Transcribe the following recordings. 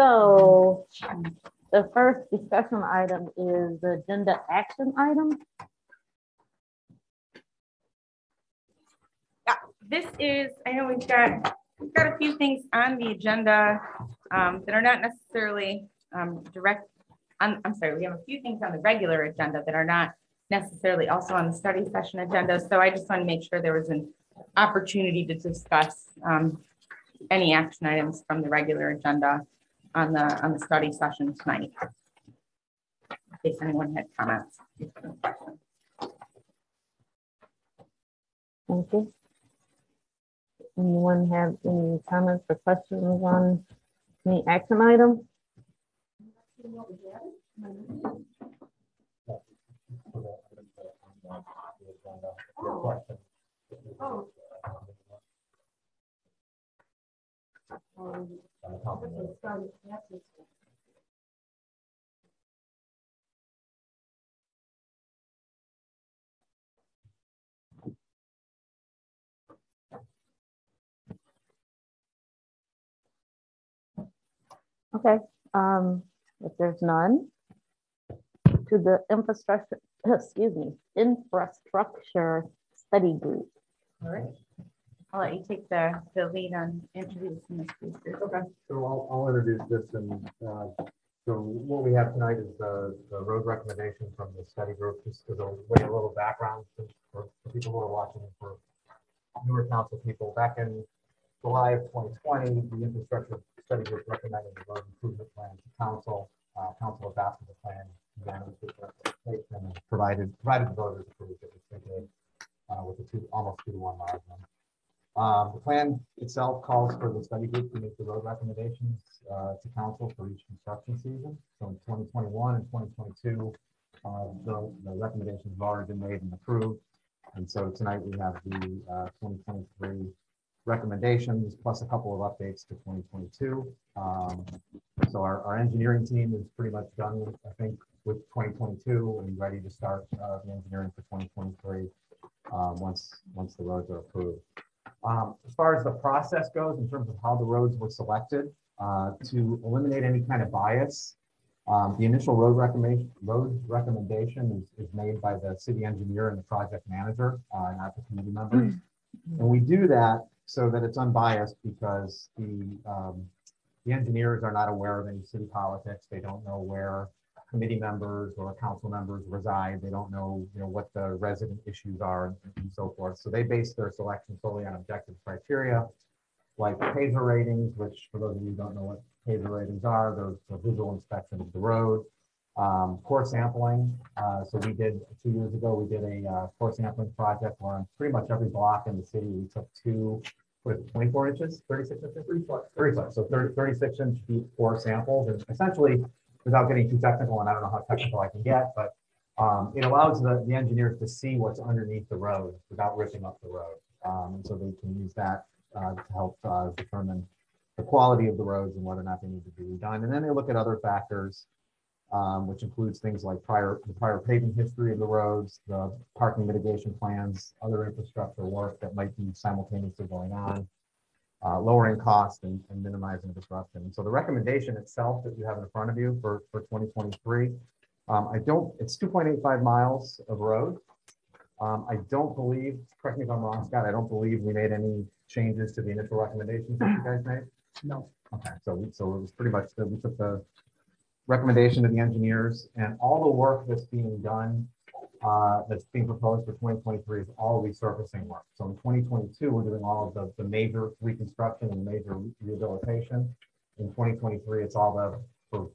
so the first discussion item is the agenda action item. Yeah, this is, I know we've got, we've got a few things on the agenda um, that are not necessarily um, direct, I'm, I'm sorry, we have a few things on the regular agenda that are not necessarily also on the study session agenda. So I just want to make sure there was an opportunity to discuss um, any action items from the regular agenda on the, on the study session tonight. In case anyone had comments. Thank you. Anyone have any comments or questions on any action item? Oh. Okay, um, if there's none, to the infrastructure, excuse me, infrastructure study group. All right. I'll let you take the, the lead on introducing the speakers. Okay, so I'll, I'll introduce this and, uh, so what we have tonight is the, the road recommendation from the study group, just as a way, a little background for, for people who are watching, for newer council people. Back in July of 2020, the infrastructure study group recommended the road improvement plan to council. Uh, council adopted the plan, and provided, provided the voters approved it, uh, with a two, almost two to one margin. Um, the plan itself calls for the study group to make the road recommendations uh, to council for each construction season. So in 2021 and 2022, uh, the, the recommendations have already been made and approved. And so tonight we have the uh, 2023 recommendations plus a couple of updates to 2022. Um, so our, our engineering team is pretty much done, with, I think, with 2022 and ready to start uh, the engineering for 2023 uh, once once the roads are approved. Um, as far as the process goes, in terms of how the roads were selected, uh, to eliminate any kind of bias, um, the initial road recommendation, road recommendation is, is made by the city engineer and the project manager, uh, not the committee members. And we do that so that it's unbiased because the, um, the engineers are not aware of any city politics. They don't know where committee members or council members reside. They don't know, you know, what the resident issues are and, and so forth. So they base their selection solely on objective criteria, like PASER ratings, which for those of you who don't know what PASER ratings are, those are visual inspection of the road. Um, core sampling. Uh, so we did two years ago, we did a uh, core sampling project where on pretty much every block in the city, we took two, what is it, 24 inches, 36 inches? 30 foot. 30 foot. So 30, 36 inch deep core samples. And essentially, without getting too technical, and I don't know how technical I can get, but um, it allows the, the engineers to see what's underneath the road without ripping up the road. Um, and so they can use that uh, to help uh, determine the quality of the roads and whether or not they need to be redone. And then they look at other factors, um, which includes things like prior the prior paving history of the roads, the parking mitigation plans, other infrastructure work that might be simultaneously going on uh, lowering cost and, and minimizing disruption. And so the recommendation itself that you have in front of you for, for 2023, um, I don't, it's 2.85 miles of road. Um, I don't believe, correct me if I'm wrong, Scott, I don't believe we made any changes to the initial recommendations that you guys made. No. Okay, so, we- so it was pretty much, the- we took the recommendation to the engineers and all the work that's being done uh, that's being proposed for 2023 is all resurfacing work. So in 2022, we're doing all of the, the major reconstruction and major rehabilitation. In 2023, it's all the, for,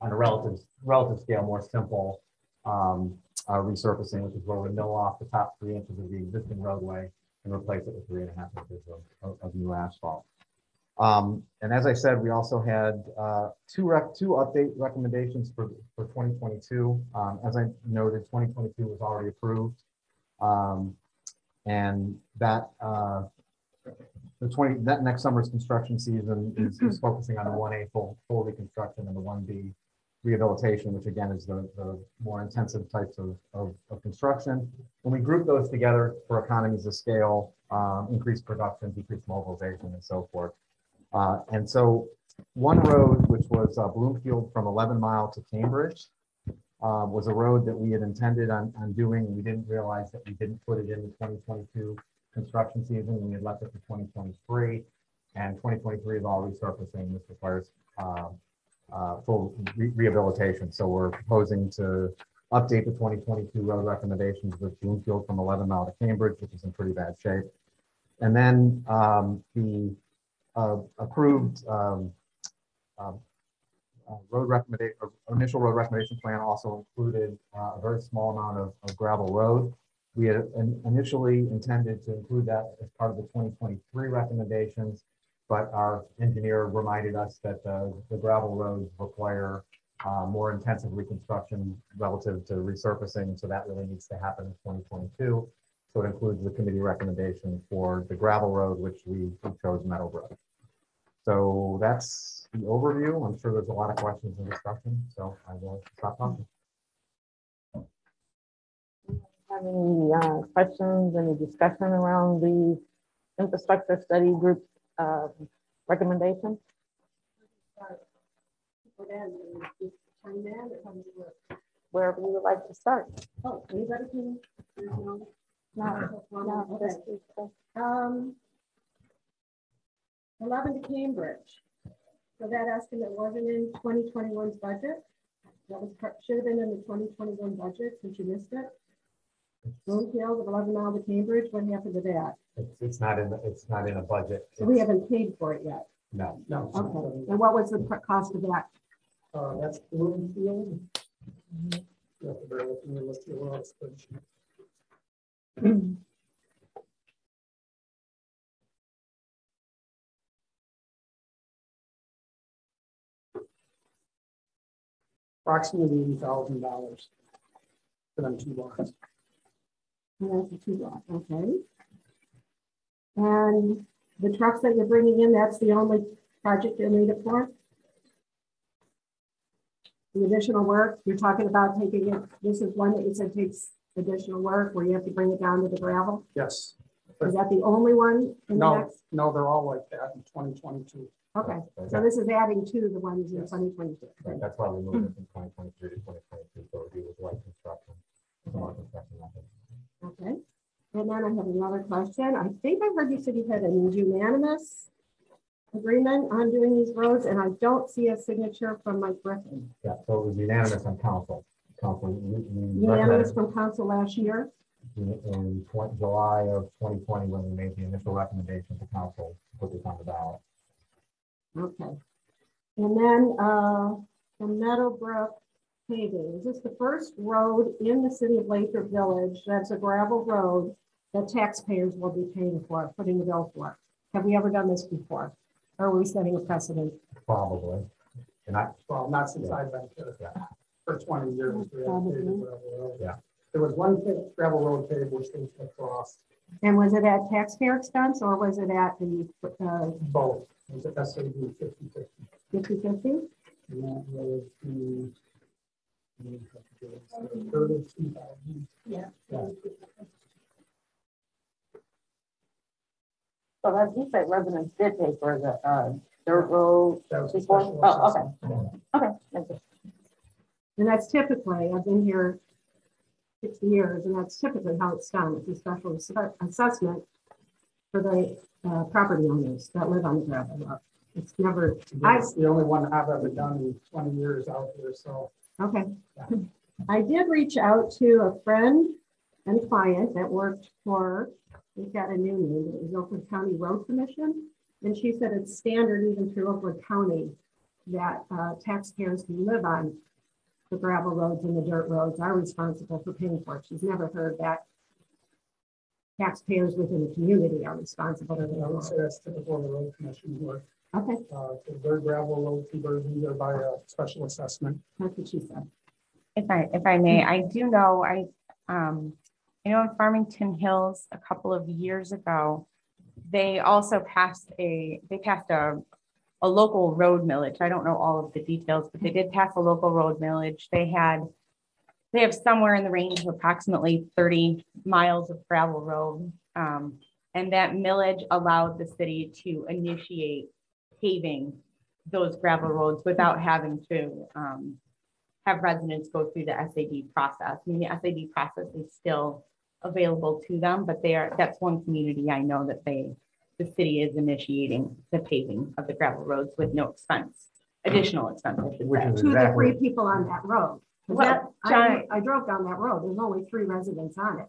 on a relative, relative scale, more simple um, uh, resurfacing, which is where we mill off the top three inches of the existing roadway and replace it with three and a half inches of, of, of new asphalt. Um, and as I said, we also had, uh, two rec, two update recommendations for, for twenty twenty-two. Um, as I noted, twenty twenty-two was already approved. Um, and that, uh, the twenty, that next summer's construction season is, is focusing on the one A full, full reconstruction and the one B rehabilitation, which again is the, the more intensive types of, of, of construction. When we group those together for economies of scale, um, increased production, decreased mobilization and so forth. Uh, and so one road, which was uh, Bloomfield from 11 Mile to Cambridge, uh, was a road that we had intended on, on doing. We didn't realize that we didn't put it in the 2022 construction season. We had left it for 2023. And 2023 is all resurfacing. This requires um, uh, full re- rehabilitation. So we're proposing to update the 2022 road recommendations with Bloomfield from 11 Mile to Cambridge, which is in pretty bad shape. And then um, the uh, approved um, um, uh, road recommendation, initial road recommendation plan also included uh, a very small amount of of gravel road. We had initially intended to include that as part of the 2023 recommendations, but our engineer reminded us that the the gravel roads require uh, more intensive reconstruction relative to resurfacing, so that really needs to happen in 2022. So it includes the committee recommendation for the gravel road, which we we chose Meadowbrook. So that's the overview. I'm sure there's a lot of questions and discussion, so I will stop talking. Have any uh, questions, any discussion around the infrastructure study group uh, recommendation? Wherever you would like to start. Oh, anybody can? No, no, this is Um, eleven to Cambridge. So that estimate wasn't in 2021's budget. That was, part- should have been in the twenty twenty-one budget, since you missed it. Bloomfield of eleven mile to Cambridge, what happened to that? It's, it's not in, the it's not in a budget. So we haven't paid for it yet. No, No. Okay, and what was the cost of that? Uh, that's Bloomfield. You have to bear with me, let's see what else. Approximately eighty thousand dollars. For them two lots. And that's the two lot, okay. And the trucks that you're bringing in, that's the only project you need it for? The additional work, you're talking about taking it, this is one that you said takes additional work where you have to bring it down to the gravel? Yes. Is that the only one in the No, next? no, they're all like that in twenty twenty-two. Okay, so this is adding to the ones in twenty twenty-two. Right, that's why we moved it from twenty twenty-three to twenty twenty-two, so it was light construction. small construction. Okay, and then I have another question. I think I heard you said you had a unanimous agreement on doing these roads, and I don't see a signature from Mike Griffin. Yeah, so it was unanimous on council. Council, we- we Unanimous recommended from council last year. in in twen- July of twenty twenty, when we made the initial recommendation to council, to put this on the ballot. Okay. And then, uh, the Meadowbrook paving, is this the first road in the city of Lathrop Village that's a gravel road that taxpayers will be paying for, putting the bill for? Have we ever done this before? Or are we setting a precedent? Probably. And I, Well, not since I've been here. Yeah. For twenty years. we have paved Probably. gravel road. Yeah. There was one pit- gravel road paved which was across And was it at taxpayer expense or was it at the, uh, both. It was a SAD fifty fifty. fifty fifty? And that was the. Thirty-two thousand. Yeah. Yeah. So as you said, residents did pay for the uh, dirt road That was a before? special Oh, assessment. okay. Okay. And that's typically, I've been here sixty years, and that's typically how it's done. It's a special ass- assessment for the uh, property owners that live on the gravel road. It's never, I, It's the only one I've ever done in twenty years out here, so. okay. I did reach out to a friend and client that worked for, we've got a new name, it was Oakland County Road Commission. And she said it's standard even through Oakland County that uh, taxpayers who live on the gravel roads and the dirt roads are responsible for paying for it. She's never heard that taxpayers within the community are responsible. for I the would roads. say that's typical of the road commission work. Okay, Uh, so their gravel road conversions are by a special assessment. that's what she said. If I, if I may, I do know, I, um, you know, in Farmington Hills, a couple of years ago, they also passed a, they passed a, a local road millage. I don't know all of the details, but they did pass a local road millage. They had, they have somewhere in the range of approximately thirty miles of gravel road. Um, and that millage allowed the city to initiate paving those gravel roads without having to, um, have residents go through the SAD process. I mean, the SAD process is still available to them, but they are, that's one community I know that they, the city is initiating the paving of the gravel roads with no expense, additional expense, I should Which say. is Two to three people on that road. 'Cause Well, that- I, John- I drove down that road. There's only three residents on it.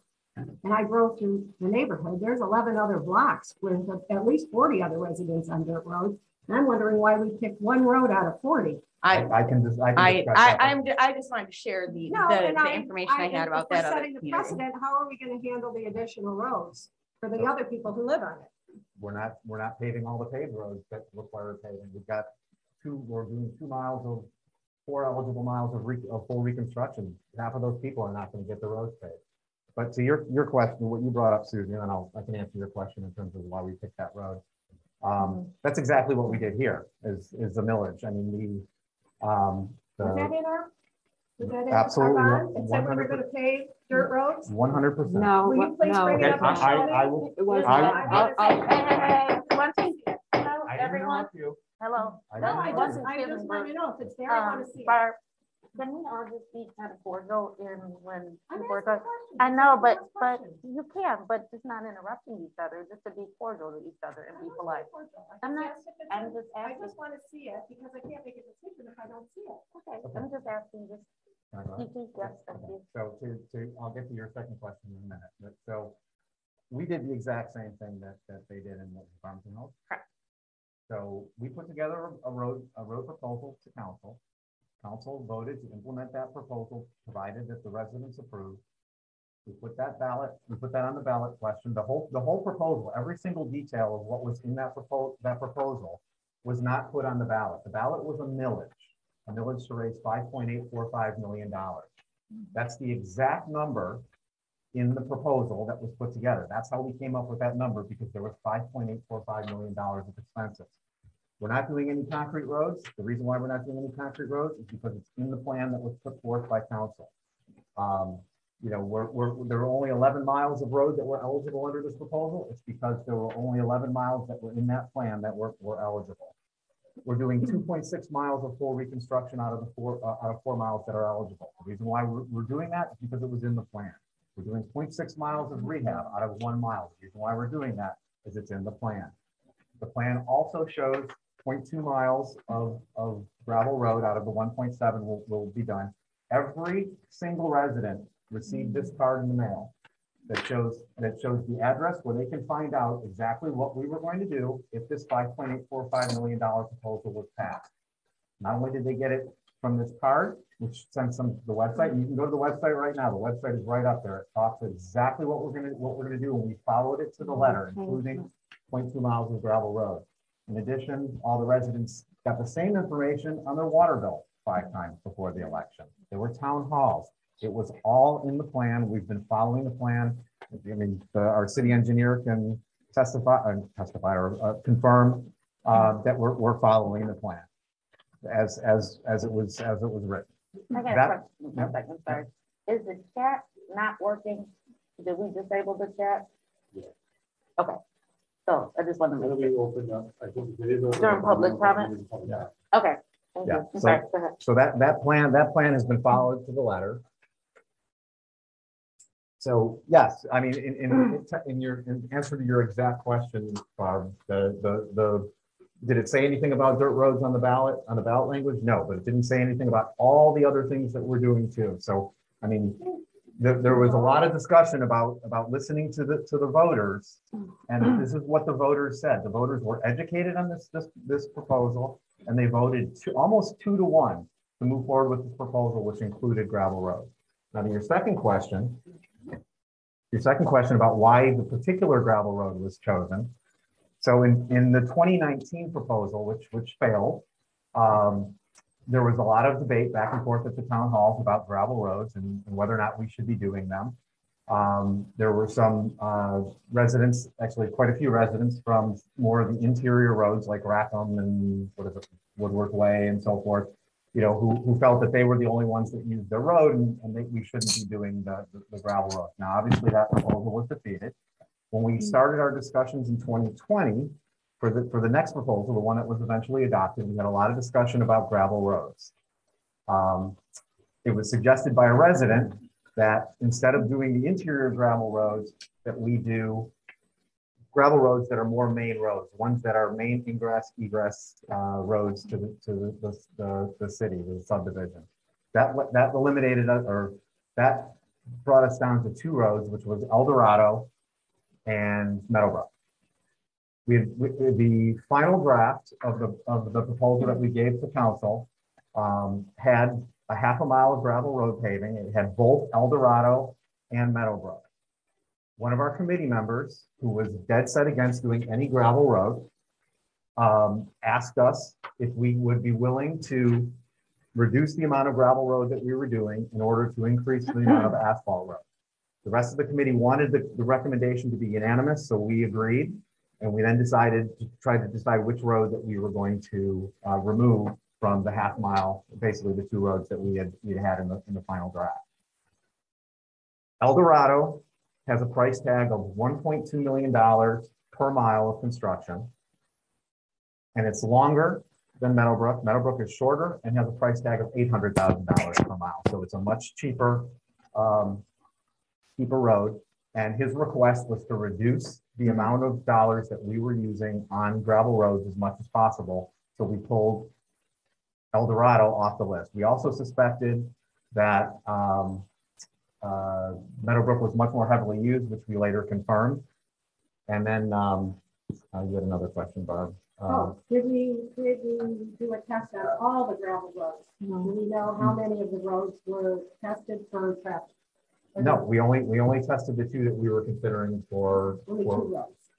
And I drove through the neighborhood. There's eleven other blocks with at least forty other residents on dirt roads. And I'm wondering why we picked one road out of forty. I, I can just, I can. I, discuss I, that. I'm, ju- I just wanted to share the, No, the, and the information I had if about we're that other Setting the community. precedent, how are we gonna handle the additional roads for the other people who live on it? We're not, we're not paving all the paved roads that require paving. We've got two, we're doing two miles of, four eligible miles of re, of full reconstruction. Half of those people are not gonna get the roads paved. But to your, your question, what you brought up, Susan, and I'll, I can answer your question in terms of why we picked that road. Um, that's exactly what we did here, is, is the millage. I mean, the, um, Was that in our? Was that in our Absolutely, bond? It said we were gonna pave dirt roads? one hundred percent. No, Will you please no. bring it Okay, up? I, and show I, me? I will, It was. I- I- I'll- I'll- Hey, hey, hey, one thing. Hello, I didn't everyone. interrupt you. Hello. I No, didn't I interrupt just, you. I just want to know if it's there, I want Um, to see it. Barb, can we all just be kind of cordial in when I'm people are asking talking? questions. I know, but, Ask but questions. you can, but just not interrupting each other, just to be cordial to each other and I'm be not polite. being cordial. I I'm just not- asked if it's I'm in- just I asking. just want to see it because I can't make a decision if I don't see it. Okay, Okay. I'm just asking, just Can I go ahead? keep, keep, yes, thank you. So to, to, I'll get to your second question in a minute, but so we did the exact same thing that, that they did in the Farmington Hills. Correct. So we put together a road, a road proposal to council. Council voted to implement that proposal, provided that the residents approved. We put that ballot, we put that on the ballot question, the whole, the whole proposal, every single detail of what was in that proposal, that proposal was not put on the ballot. The ballot was a millage, millage to raise five point eight four five million dollars. That's the exact number in the proposal that was put together. That's how we came up with that number because there was five point eight four five million dollars of expenses. We're not doing any concrete roads. The reason why we're not doing any concrete roads is because it's in the plan that was put forth by council. Um, you know, we're, we're, there were only eleven miles of road that were eligible under this proposal. It's because there were only eleven miles that were in that plan that were, were eligible. We're doing two point six miles of full reconstruction out of the four, uh, out of four miles that are eligible. The reason why we're, we're doing that is because it was in the plan. We're doing 0.6 miles of rehab out of one mile. The reason why we're doing that is it's in the plan. The plan also shows 0.2 miles of, of gravel road out of the one point seven will, will be done. Every single resident received this card in the mail that shows, that shows the address where they can find out exactly what we were going to do if this five point eight four five million dollar proposal was passed. Not only did they get it from this card, which sends them to the website, and you can go to the website right now, the website is right up there. It talks exactly what we're gonna, what we're gonna do, and we followed it to the letter, including 0.2 miles of gravel road. In addition, all the residents got the same information on their water bill five times before the election. There were town halls. It was all in the plan. We've been following the plan. I mean, the- our city engineer can testify, uh, testify or uh, confirm uh, that we're, we're following the plan as, as, as it was, as it was written. I got a That- question, one second, sorry. Is the chat not working? Did we disable the chat? Okay, so I just want to That'll make sure. opened up, I think. it is During public comment? Yeah. Okay. thank you. Yeah, I'm so- sorry, go ahead. So that, that plan, that plan has been followed to the letter. So, yes, I mean, in, in, in your, in answer to your exact question, Barb, the, the, the, did it say anything about dirt roads on the ballot, on the ballot language? No, but it didn't say anything about all the other things that we're doing too. So, I mean, there, there was a lot of discussion about, about listening to the, to the voters. And mm-hmm. this is what the voters said. The voters were educated on this, this, this proposal and they voted two, almost two to one to move forward with this proposal, which included gravel roads. Now, to your second question, your second question about why the particular gravel road was chosen. So in, in the 2019 proposal, which, which failed, um, there was a lot of debate back and forth at the town halls about gravel roads and, and whether or not we should be doing them. Um, there were some, uh, residents, actually quite a few residents from more of the interior roads like Rackham and what is it, Way and so forth. You know, who, who felt that they were the only ones that used the road and, and they, we shouldn't be doing the, the- the gravel road. Now, obviously that proposal was defeated. When we started our discussions in 2020, for the, for the next proposal, the one that was eventually adopted, we had a lot of discussion about gravel roads. Um, It was suggested by a resident that instead of doing the interior gravel roads, that we do gravel roads that are more main roads, ones that are main ingress, egress, uh, roads to the, to the- the, the, the city, the subdivision. That, that eliminated, us- or that brought us down to two roads, which was El Dorado and Meadowbrook. We, we- the final draft of the, of the proposal that we gave to council um, had a half a mile of gravel road paving. It had both El Dorado and Meadowbrook. One of our committee members, who was dead set against doing any gravel road, um, asked us if we would be willing to reduce the amount of gravel road that we were doing in order to increase the amount of asphalt road. The rest of the committee wanted the, the recommendation to be unanimous, so we agreed. And we then decided to try to decide which road that we were going to, uh, remove from the half mile, basically the two roads that we had, we had in the, in the final draft. El Dorado has a price tag of one point two million dollars per mile of construction. And it's longer than Meadowbrook. Meadowbrook is shorter and has a price tag of eight hundred thousand dollars per mile. So it's a much cheaper, um, cheaper road. And his request was to reduce the amount of dollars that we were using on gravel roads as much as possible. So we pulled El Dorado off the list. We also suspected that, um, uh, Meadowbrook was much more heavily used, which we later confirmed. And then, um, uh, you had another question, Barb. Uh, Oh, did we, did we do a test on all the gravel roads? Do we know how many of the roads were tested for traffic? Or No, we only, we only tested the two that we were considering for, Only for, two roads.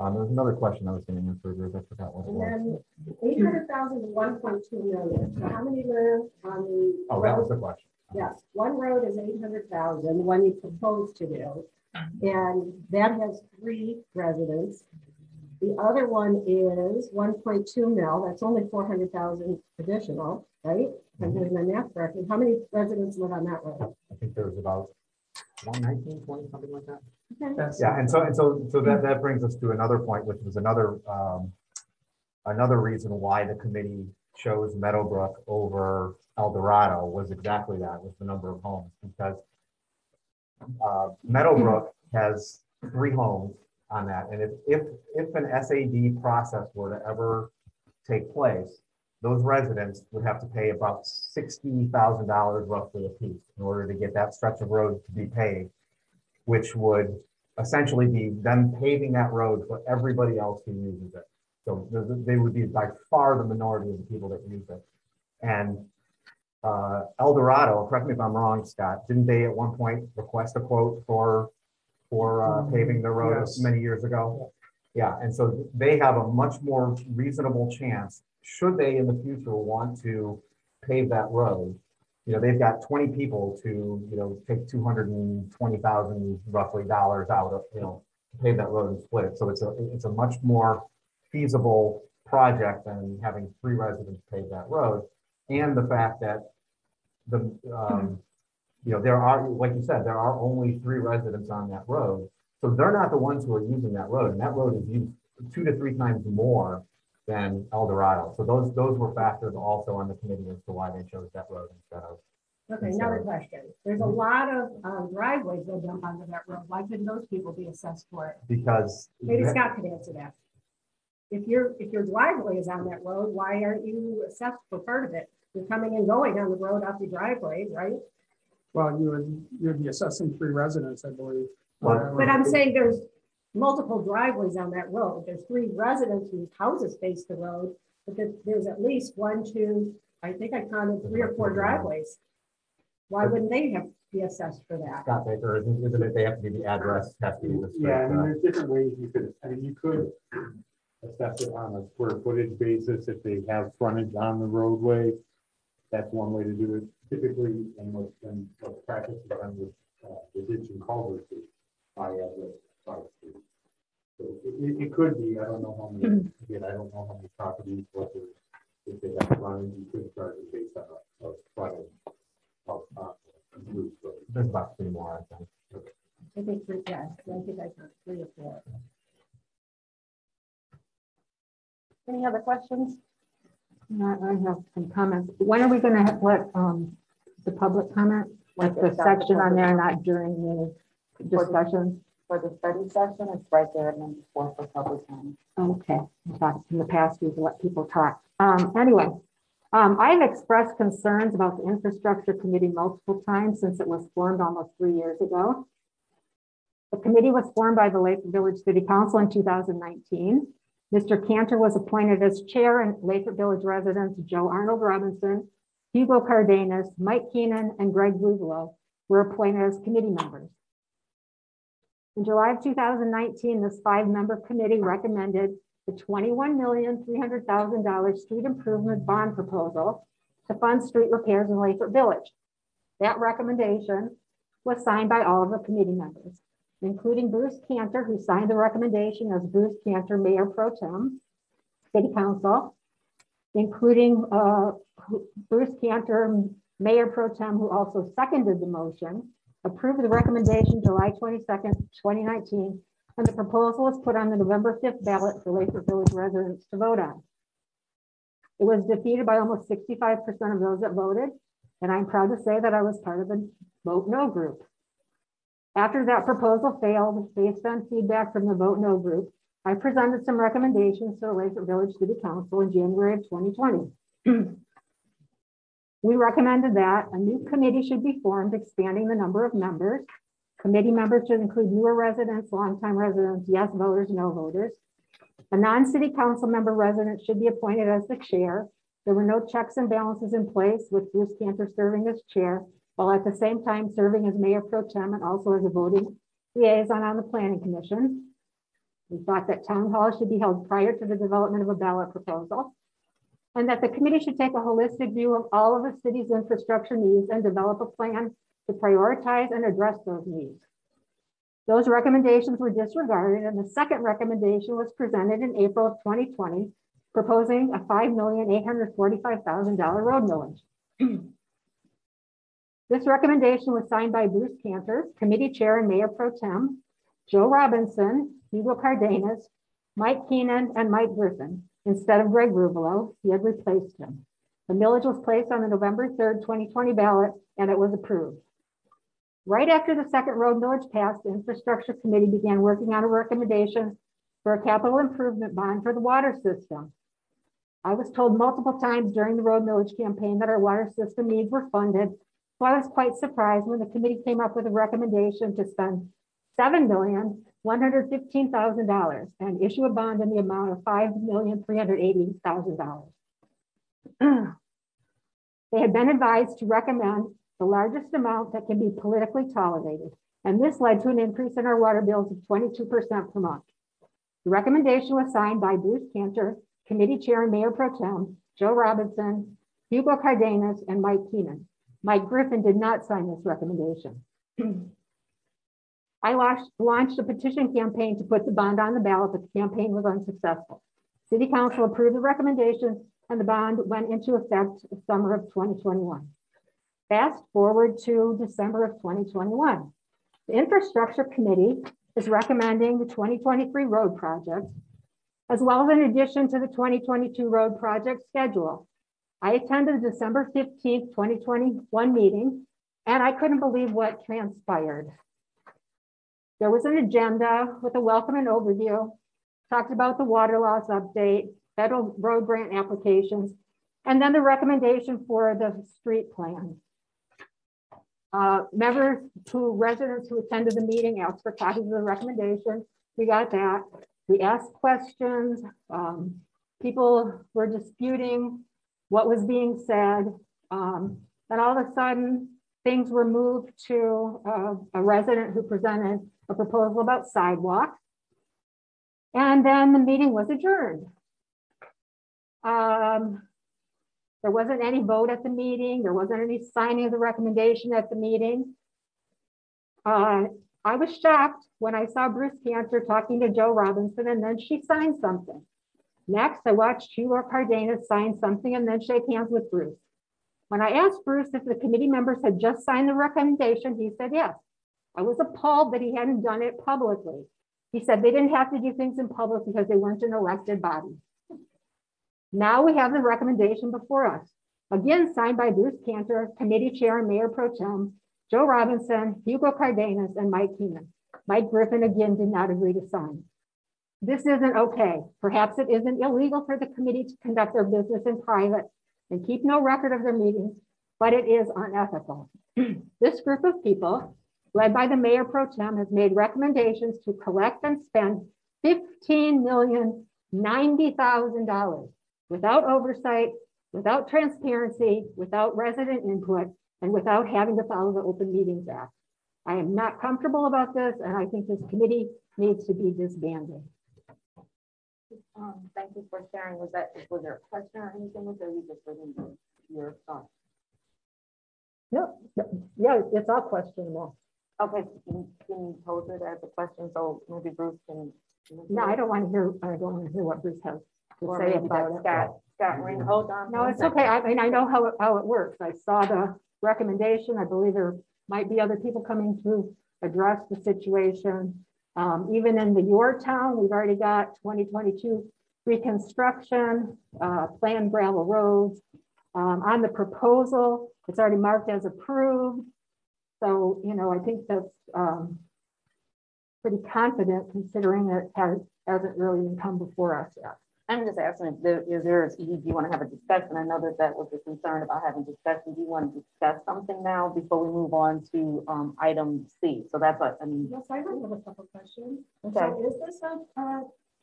um, there was another question I was gonna answer, Ruth, I forgot what it And was. then eight hundred thousand to one point two million. So how many live on the? Oh, that was road? the question. Yes, one road is eight hundred thousand, the one you proposed to do. And that has three residents. The other one is one point two mil, that's only four hundred thousand additional, right? If I'm doing my math correctly. How many residents live on that road? I think there's about about one nineteen, twenty, something like that. Okay. That's- Yeah, and so, and so, so that, that brings us to another point, which was another, um, another reason why the committee chose Meadowbrook over El Dorado was exactly that, was the number of homes, because uh, Meadowbrook has three homes on that, and if, if, if an SAD process were to ever take place, those residents would have to pay about sixty thousand dollars roughly a piece in order to get that stretch of road to be paved which would essentially be them paving that road for everybody else who uses it. So th- they would be by far the minority of the people that use it. And uh, El Dorado, correct me if I'm wrong, Scott, didn't they at one point request a quote for, for uh, paving the road Yes. many years ago? Yeah, and so they have a much more reasonable chance, should they in the future want to pave that road, you know, they've got twenty people to, you know, take two hundred and twenty thousand roughly dollars out of, you know, to pave that road and split it. So it's a, it's a much more feasible project than having three residents pave that road. And the fact that the, um, you know, there are, like you said, there are only three residents on that road. So they're not the ones who are using that road, and that road is used two to three times more than El Dorado. So those, those were factors also on the committee as to why they chose that road instead of. Okay, another question. There's a lot of um, driveways that dump onto that road. Why couldn't those people be assessed for it? Because. Maybe Scott could answer that. If your, if your driveway is on that road, why aren't you assessed for part of it? You're coming and going on the road off your driveway, right? Well, you would, you'd be assessing three residents, I believe. Well- But I'm saying there's multiple driveways on that road. There's three residents whose houses face the road. But there's at least one, two, I think I counted three or four driveways. Why wouldn't they have to be assessed for that. Scott Baker, isn't, isn't it, they have to be the address, has to be the street, Yeah, I mean, uh, there's different ways you could, I mean, you could assess it on a square footage basis if they have frontage on the roadway. That's one way to do it typically, and what, and what practice is done with, uh, the ditch and culvert is by address, by street. So it, it, it could be, I don't know how many, again, I don't know how many properties, what the, if they have frontage, you could charge it based on a, a frontage. of, uh, route, but there's about three more, I think. I think, three- yeah, I think I heard three or four. Any other questions? I I have some comments. When are we gonna let, um, the public comment? Like the It's got the section on there, not during the discussions? For the study session, it's right there and then before for public comment. Okay, in the past we've let people talk. Um, anyway, um, I've expressed concerns about the infrastructure committee multiple times since it was formed almost three years ago. The committee was formed by the Lake Village City Council in two thousand nineteen. Mr. Cantor was appointed as chair and Lake Village residents Joe Arnold Robinson, Hugo Cardenas, Mike Keenan, and Greg Ruvalo were appointed as committee members. In July of 2019, this five-member committee recommended the $21,300,000 street improvement bond proposal to fund street repairs in Lathrop Village. That recommendation was signed by all of the committee members, including Bruce Cantor, who signed the recommendation as Bruce Cantor, Mayor Pro Tem, City Council, including uh, Bruce Cantor, Mayor Pro Tem, who also seconded the motion, approved the recommendation July twenty-second, twenty nineteen, and the proposal was put on the November fifth ballot for Lathrop Village residents to vote on. It was defeated by almost sixty-five percent of those that voted, and I'm proud to say that I was part of the vote no group. After that proposal failed, based on feedback from the vote no group, I presented some recommendations to the Lathrop Village City Council in January of twenty twenty. We recommended that a new committee should be formed expanding the number of members. Committee members should include newer residents, longtime residents, yes voters, no voters. A non-city council member resident should be appointed as the chair. There were no checks and balances in place with Bruce Cantor serving as chair, while at the same time serving as mayor pro tem and also as a voting liaison on the planning commission. We thought that town hall should be held prior to the development of a ballot proposal and that the committee should take a holistic view of all of the city's infrastructure needs and develop a plan to prioritize and address those needs. Those recommendations were disregarded, and the second recommendation was presented in April of 2020, proposing a $5,845,000 road millage. This recommendation was signed by Bruce Cantor, committee chair and mayor pro tem, Joe Robinson, Hugo Cardenas, Mike Keenan, and Mike Griffin. Instead of Greg Ruvalo, he had replaced him. The millage was placed on the November 3rd, 2020 ballot, and it was approved. Right after the second road millage passed, the infrastructure committee began working on a recommendation for a capital improvement bond for the water system. I was told multiple times during the road millage campaign that our water system needs were funded. So I was quite surprised when the committee came up with a recommendation to spend seven million, one hundred fifteen thousand dollars and issue a bond in the amount of five million, three hundred eighty thousand dollars. They had been advised to recommend the largest amount that can be politically tolerated, and this led to an increase in our water bills of twenty-two percent per month. The recommendation was signed by Bruce Cantor, committee chair and mayor pro tem, Joe Robinson, Hugo Cardenas, and Mike Keenan. Mike Griffin did not sign this recommendation. I launched, a petition campaign to put the bond on the ballot, but the campaign was unsuccessful. City council approved the recommendation and the bond went into effect the summer of 2021. Fast forward to December of 2021. The infrastructure committee is recommending the 2023 road project, as well as an addition to the 2022 road project schedule. I attended the December 15th, 2021 meeting, and I couldn't believe what transpired. There was an agenda with a welcome and overview, talked about the water loss update, federal road grant applications, and then the recommendation for the street plan. Uh, members who, residents who attended the meeting asked for copies of the recommendation. We got that. We asked questions. Um, people were disputing what was being said. Um, and all of a sudden, things were moved to uh, a resident who presented a proposal about sidewalks. And then the meeting was adjourned. Um, There wasn't any vote at the meeting. There wasn't any signing of the recommendation at the meeting. Uh, I was shocked when I saw Bruce Cantor talking to Joe Robinson and then she signed something. Next, I watched Sheila Cardenas sign something and then shake hands with Bruce. When I asked Bruce if the committee members had just signed the recommendation, he said yes. I was appalled that he hadn't done it publicly. He said they didn't have to do things in public because they weren't an elected body. Now we have the recommendation before us. Again, signed by Bruce Cantor, committee chair and mayor pro tem, Joe Robinson, Hugo Cardenas, and Mike Keenan. Mike Griffin again did not agree to sign. This isn't okay. Perhaps it isn't illegal for the committee to conduct their business in private and keep no record of their meetings, but it is unethical. This group of people, led by the mayor pro tem, has made recommendations to collect and spend fifteen million ninety thousand dollars without oversight, without transparency, without resident input, and without having to follow the Open Meetings Act. I am not comfortable about this, and I think this committee needs to be disbanded. Um, thank you for sharing. Was that, was there a question or anything? Was there you just reading your thoughts? No, yeah, it's all questionable. Okay, can can you pose it as a question so maybe Bruce can? No, I don't want to hear, I don't want to hear what Bruce has to Or say about that it. Scott, Scott Ring, hold on. No, it's second. okay. I mean, I know how it, how it works. I saw the recommendation. I believe there might be other people coming to address the situation. Um, even in the your town, we've already got twenty twenty-two reconstruction, uh, planned gravel roads. Um, on the proposal, it's already marked as approved. So, you know, I think that's, um, pretty confident considering it has, hasn't really even come before us yet. I'm just asking if there, is there, do you want to have a discussion? I know that that was a concern about having discussion. Do you want to discuss something now before we move on to, um, item C? So that's what, I mean, Yes, I have a couple questions. Okay. So is this a, uh,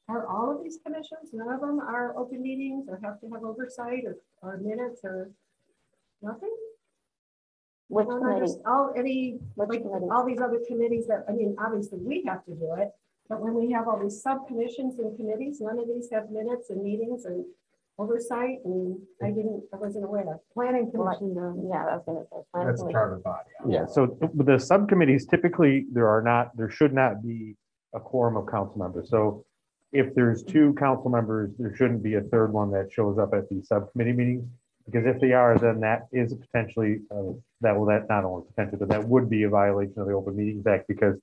are all of these commissions, none of them are open meetings or have to have oversight or, or minutes or nothing? which committee? All, any, Which like, committee? all these other committees that, I mean, obviously we have to do it. But when we have all these sub-commissions and committees, none of these have minutes and meetings and oversight and I didn't, I wasn't aware. Of. Planning commission, does. Yeah, that's gonna say. planning That's a commission. charter body. Yeah, so the subcommittees, typically, there are not, there should not be a quorum of council members. So if there's two council members, there shouldn't be a third one that shows up at the subcommittee meetings. Because if they are, then that is potentially, uh, that will, that not only potentially, but that would be a violation of the Open Meetings Act because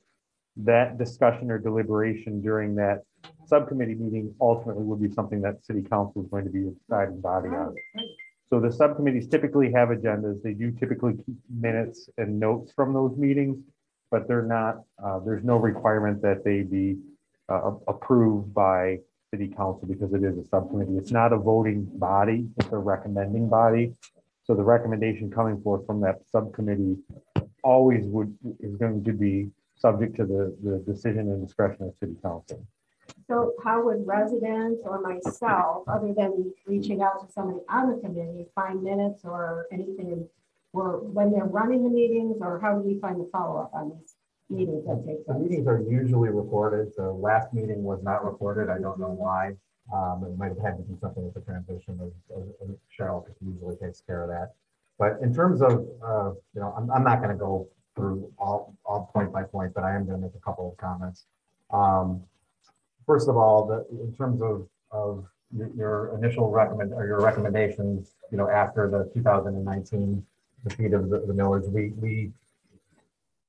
that discussion or deliberation during that subcommittee meeting ultimately would be something that city council is going to be a deciding body on. So the subcommittees typically have agendas. They do typically keep minutes and notes from those meetings, but they're not, uh, there's no requirement that they be uh, approved by city council because it is a subcommittee. It's not a voting body, it's a recommending body. So the recommendation coming forth from that subcommittee always would, is going to be subject to the, the decision and discretion of city council. So how would residents or myself, other than reaching out to somebody on the committee, find minutes or anything? Or when they're running the meetings, or how do we find the follow-up on these meetings that take The place? meetings are usually recorded. The last meeting was not recorded. I don't know why. Um, it might have had to do something with the transition of, of of Cheryl, because she usually takes care of that. But in terms of, uh, you know, I'm, I'm not gonna go through all, all point by point, but I am gonna make a couple of comments. Um, first of all, the, in terms of, of your- your initial recommend, or your recommendations, you know, after the two thousand and nineteen defeat of the, the millage, we, we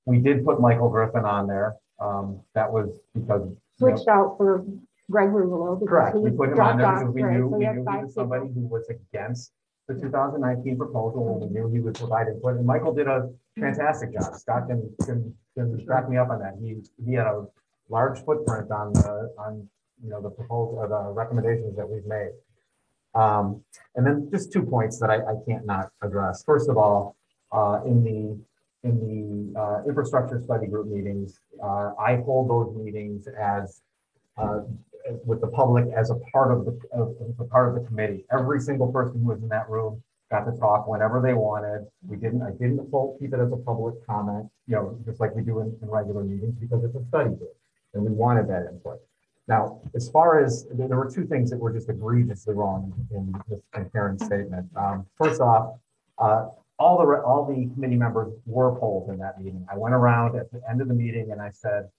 we did put Michael Griffin on there. Um, that was because. you know, switched out for Greg because Correct, he we put him on there because we knew, so we knew he was somebody people. who was against the two thousand nineteen proposal, and we knew he would provide input, and Michael did a fantastic job. Scott can, can, can back me up on that. He, he had a large footprint on the, on, you know, the proposal, the recommendations that we've made. Um, and then just two points that I, I can't not address. First of all, uh, in the, in the, uh, infrastructure study group meetings, uh, I hold those meetings as, uh, with the public as a part of the, of, a part of the committee. Every single person who was in that room got to talk whenever they wanted. We didn't, I didn't full- keep it as a public comment, you know, just like we do in, in regular meetings, because it's a study group. And we wanted that input. Now, as far as, there were two things that were just egregiously wrong in this Karen's statement. Um, first off, uh, all the, all the committee members were polled in that meeting. I went around at the end of the meeting and I said,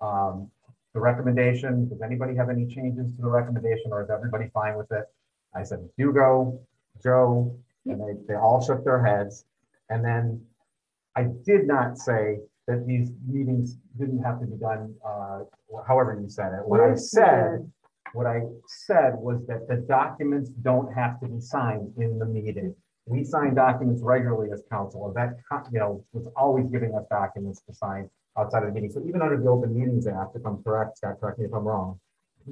um, the recommendation, does anybody have any changes to the recommendation or is everybody fine with it? I said, Hugo, Joe, and they, they all shook their heads. And then I did not say that these meetings didn't have to be done, uh, however you said it. What I Yes, you said, what I said was that the documents don't have to be signed in the meeting. We sign documents regularly as council, and that, co- you know, was always giving us documents to sign outside of the meeting. So even under the Open Meetings Act, if I'm correct, Scott, correct me if I'm wrong,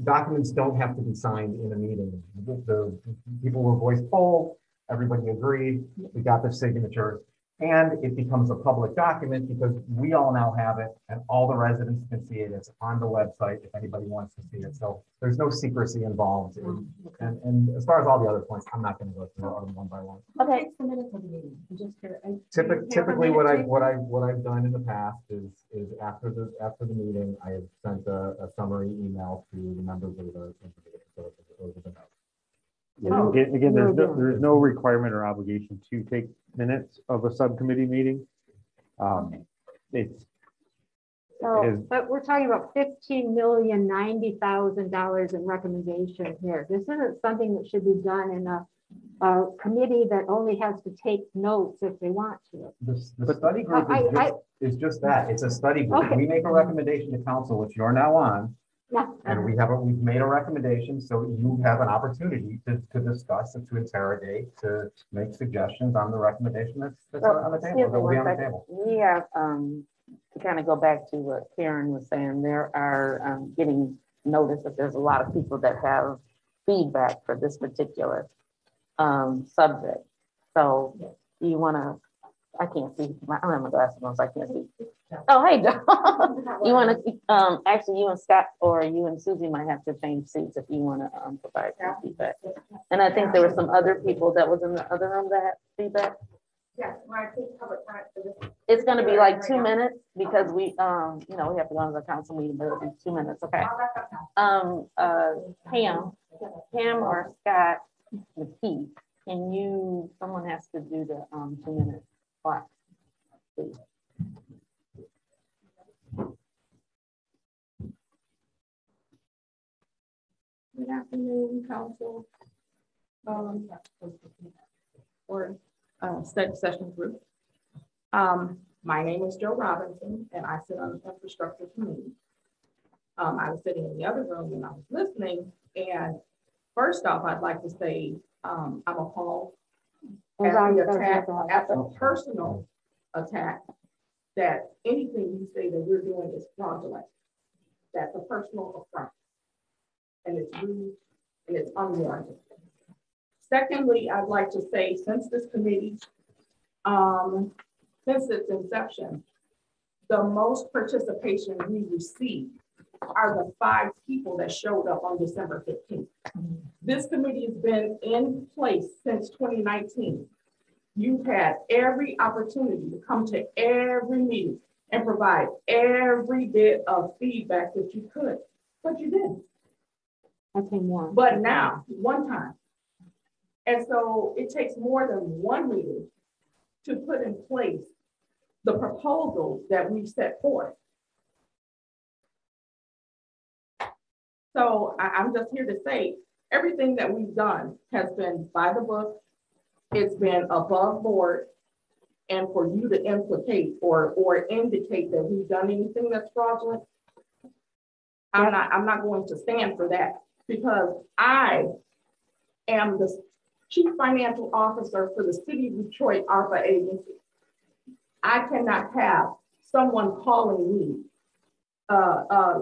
documents don't have to be signed in a meeting. The, the people were voice poll, everybody agreed, we got the signatures. And it becomes a public document because we all now have it and all the residents can see it. It's on the website if anybody wants to see it. So there's no secrecy involved. Oh, in- And, and as far as all the other points, I'm not gonna go through them one by one. Okay, Takes the minutes of the meeting. Just curious. I- Typically, you have a typically what I, taken? what I, what I've done in the past is, is after the, after the meeting, I have sent a, a summary email to the members of the. of the- of the- of the note. Yeah, Again, again, there's no, no. there's no requirement or obligation to take minutes of a subcommittee meeting. Um, it's, So, Is- but we're talking about fifteen million ninety thousand dollars in recommendation here. This isn't something that should be done in a, a committee that only has to take notes if they want to. The, the study group I- is I- just, is just that. It's a study group. Okay. We make a recommendation to council, which you're now on. Yeah. And we have, a we've made a recommendation, so you have an opportunity to, to discuss and to interrogate, to make suggestions on the recommendation that's, that's on the table, that will be on the table. We have, um, to kind of go back to what Karen was saying, there are, um, getting notice that there's a lot of people that have feedback for this particular, um, subject. So do you want to, I can't see, my- I don't have my glasses on, so I can't see. Oh, hey, You want to, um, actually, you and Scott or you and Susie might have to change seats if you want to, um, provide some feedback. And I think there were some other people that was in the other room that had feedback. Yes, well, I think public comment for this. It's gonna be like two minutes because we, um, you know, we have to go to the council meeting, but it'll be two minutes, okay? Um, uh, Pam, Pam or Scott McKee, can you, someone has to do the, um, two minute please. Good afternoon, council. Um, or, uh, study session group. Um, my name is Joe Robinson and I sit on the infrastructure committee. Um, I was sitting in the other room and I was listening and first off, I'd like to say, um, I'm appalled As the as attack, at the personal attack, that anything you say that we're doing is fraudulent. That's a personal affront. And it's rude and it's unwarranted. Secondly, I'd like to say, since this committee, um, since its inception, the most participation we received are the five people that showed up on December fifteenth. This committee has been in place since twenty nineteen. You've had every opportunity to come to every meeting and provide every bit of feedback that you could, but you didn't. I came one. But now, one time. And so it takes more than one meeting to put in place the proposals that we set forth. So I, I'm just here to say, everything that we've done has been by the book. It's been above board. And for you to implicate or, or indicate that we've done anything that's fraudulent, I'm not, I'm not going to stand for that because I am the chief financial officer for the city of Detroit ARPA agency. I cannot have someone calling me uh, uh,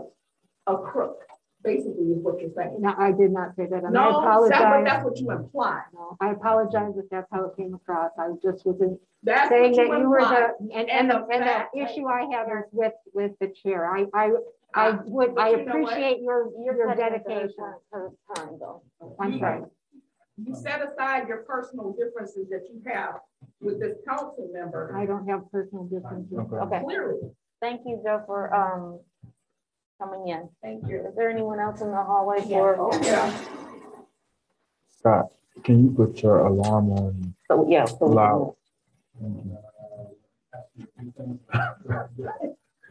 a crook, basically is what you're saying. No, I did not say that. and I No, that- but apologize. that's what you imply. No, I apologize if that's how it came across. I just wasn't That's saying what that you you were imply. the, and, And and the, the and fact the that- issue I have is with, with the chair. I, I, I would, But I you know what? appreciate your, your cutting dedication. Her her time though. I'm sorry. you set aside your personal differences that you have with this council member, I don't have personal differences. Okay, clearly. thank you, Joe, for, um, coming in. Thank you. Is there anyone else in the hallway for? Oh, yeah. Scott, can you put your alarm on? So, yeah. so Loud.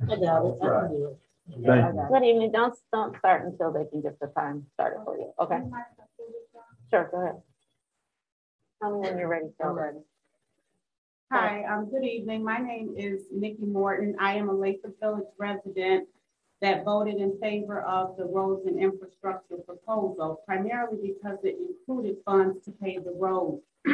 I got it, I can do it. Thank you. Good evening, don't, don't start until they can get the time started for you, okay? Sure, go ahead. Tell me when you're ready, so ready. Hi, um, good evening. My name is Nikki Morton. I am a Lathrop Village resident that voted in favor of the roads and infrastructure proposal, primarily because it included funds to pave the roads.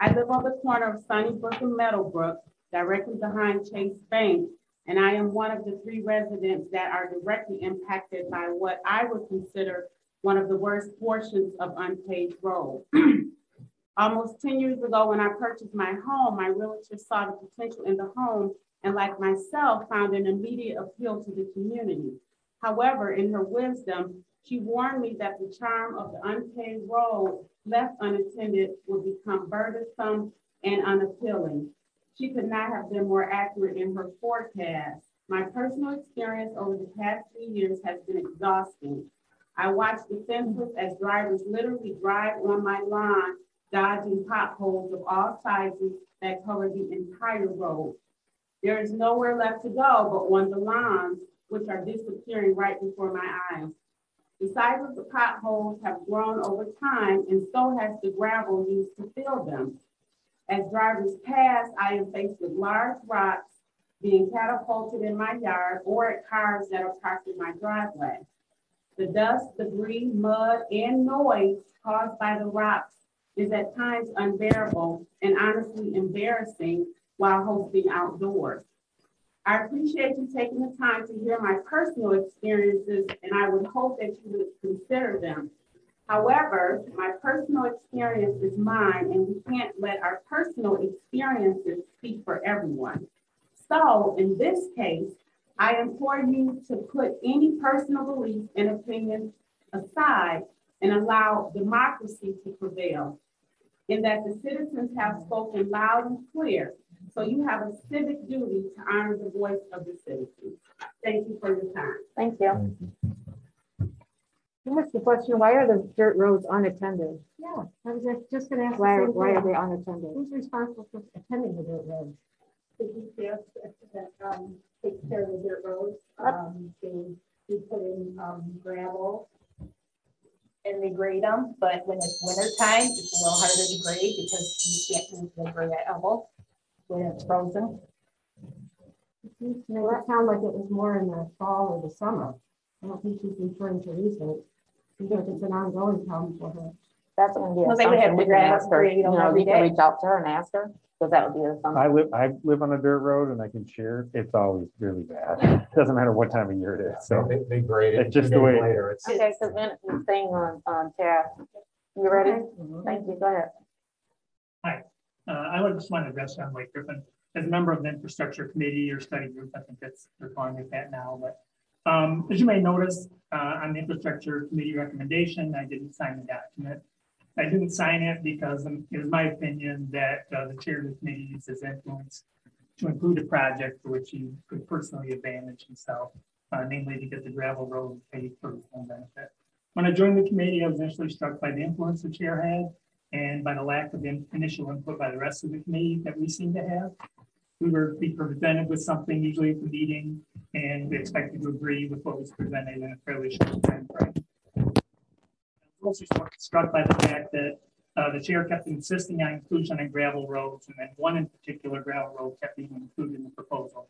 I live on the corner of Sunnybrook and Meadowbrook, directly behind Chase Bank, and I am one of the three residents that are directly impacted by what I would consider one of the worst portions of unpaved road. Almost 10 years ago, when I purchased my home, my realtor saw the potential in the home and like myself, found an immediate appeal to the community. However, in her wisdom, she warned me that the charm of the unpaved road left unattended would become burdensome and unappealing. She could not have been more accurate in her forecast. My personal experience over the past three years has been exhausting. I watched defenseless as drivers literally drive on my lawn, dodging potholes of all sizes that cover the entire road. There is nowhere left to go but on the lawns, which are disappearing right before my eyes. The size of the potholes have grown over time, and so has the gravel used to fill them. As drivers pass, I am faced with large rocks being catapulted in my yard or at cars that are parked in my driveway. The dust, debris, mud, and noise caused by the rocks is at times unbearable and honestly embarrassing while hosting outdoors. I appreciate you taking the time to hear my personal experiences, and I would hope that you would consider them. However, my personal experience is mine, and we can't let our personal experiences speak for everyone. So, in this case, I implore you to put any personal beliefs and opinions aside and allow democracy to prevail. In that the citizens have spoken loud and clear, so you have a civic duty to honor the voice of the citizens. Thank you for your time. Thank you. That's the question, why are the dirt roads unattended? Yeah, I was just- just gonna ask. the Why, same why are they unattended? Who's responsible for attending the dirt roads? the DPS that, um, takes care of the dirt roads. Um, they, we put in, um, gravel. And they grade them, but when it's winter time, it's a little harder to grade because you can't move the grade at elbow when it's frozen. It seems to make it sound like it was more in the fall or the summer. I don't think she's referring to recent. Seems like it's an ongoing problem for her. That's gonna be Well, a they would have assumption we to can grab- ask her, grade you them know, every you can day. reach out to her and ask her, because that would be a I assumption. live, I live on a dirt road and I can share, it's always really bad. It doesn't matter what time of year it is, So so. they, they grade it. It's just two the days way Later, it's. Okay, so then it's staying on, on task. You ready? Okay. Thank you, go ahead. Uh, I would just want to address on Lake Griffin, as a member of the infrastructure committee or study group, I think that's, they're calling it that now, but. Um, as you may notice, uh, on the infrastructure committee recommendation, I didn't sign the document. I didn't sign it because um, it was my opinion that, uh, the chair of the committee uses his influence to include a project for which he could personally advantage himself, uh, namely to get the gravel road paid for his own benefit. When I joined the committee, I was initially struck by the influence the chair had and by the lack of in- initial input by the rest of the committee that we seem to have. We were be presented with something usually at the meeting and we expected to agree with what was presented in a fairly short time frame. I was also struck by the fact that uh, the chair kept insisting on inclusion in gravel roads and then one in particular gravel road kept being included in the proposal.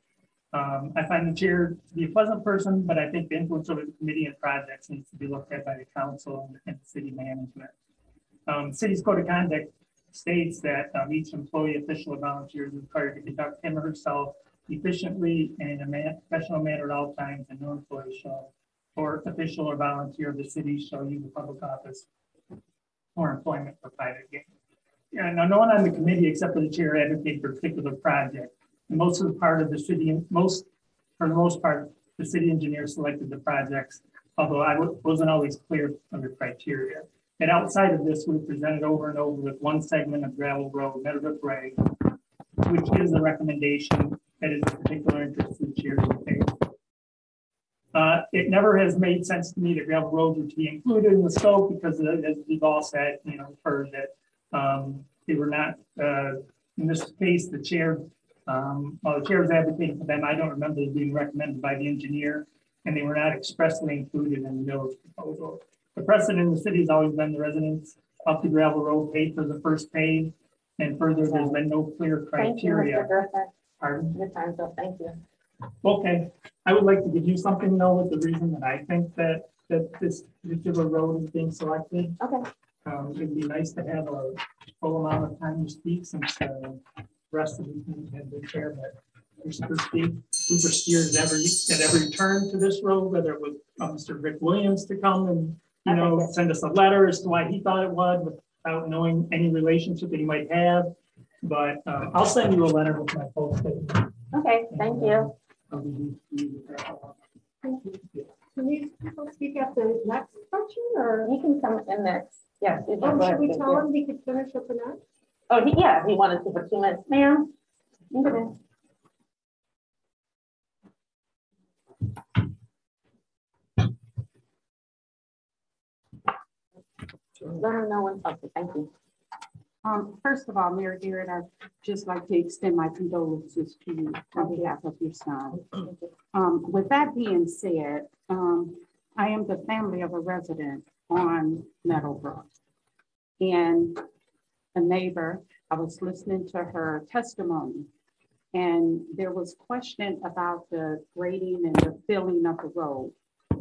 Um, I find the chair to be a pleasant person, but I think the influence over the committee and projects needs to be looked at by the council and the city management. Um, city's code of conduct states that um, each employee, official, or volunteer is required to conduct him or herself efficiently and in a man- professional manner at all times, and no employee shall, or official or volunteer of the city shall use a public office or employment for private gain. Yeah, now, no one on the committee except for the chair advocated for a particular project. And most of the part of the city, most, for the most part, the city engineer selected the projects, although I wasn't always clear on the criteria. And outside of this, we presented over and over with one segment of gravel road, Meadowbrook Way, which is a recommendation that is of particular interest to the chair. Uh, it never has made sense to me that gravel are to be included in the scope because uh, as we've all said, you know, heard that, um, they were not, uh, in this case, the chair, um, well, the chair was advocating for them. I don't remember them being recommended by the engineer and they were not expressly included in the village proposal. The precedent in the city has always been the residents up the gravel road paid for the first pay. And further, there's been no clear Thank you, criteria. Mr. Pardon? Your time's up. Thank you. Okay, I would like to give you something though with the reason that I think that, that this particular road is being selected. Okay. Um, it'd be nice to have a full amount of time to speak since, uh, the rest of the team had the chair, but Mr. We were steered at every, at every turn to this road, whether it was uh, Mr. Rick Williams to come and, you know, send us a letter as to why he thought it would without knowing any relationship that he might have. But, uh, I'll send you a letter with my full statement. Okay, thank you. I'll be- Can these people speak at the next section or? You can come in next. Yes. you can Oh, should we ahead, tell yeah. him we could finish up the next? Oh, he- yeah, he wanted to for two minutes. Ma'am? you go Let her know when something. Thank you. Um, first of all, Mayor Garrett, I'd just like to extend my condolences to you on behalf of your son. Um, with that being said, um, I am the family of a resident on Meadowbrook. And a neighbor, I was listening to her testimony. And there was question about the grading and the filling of the road.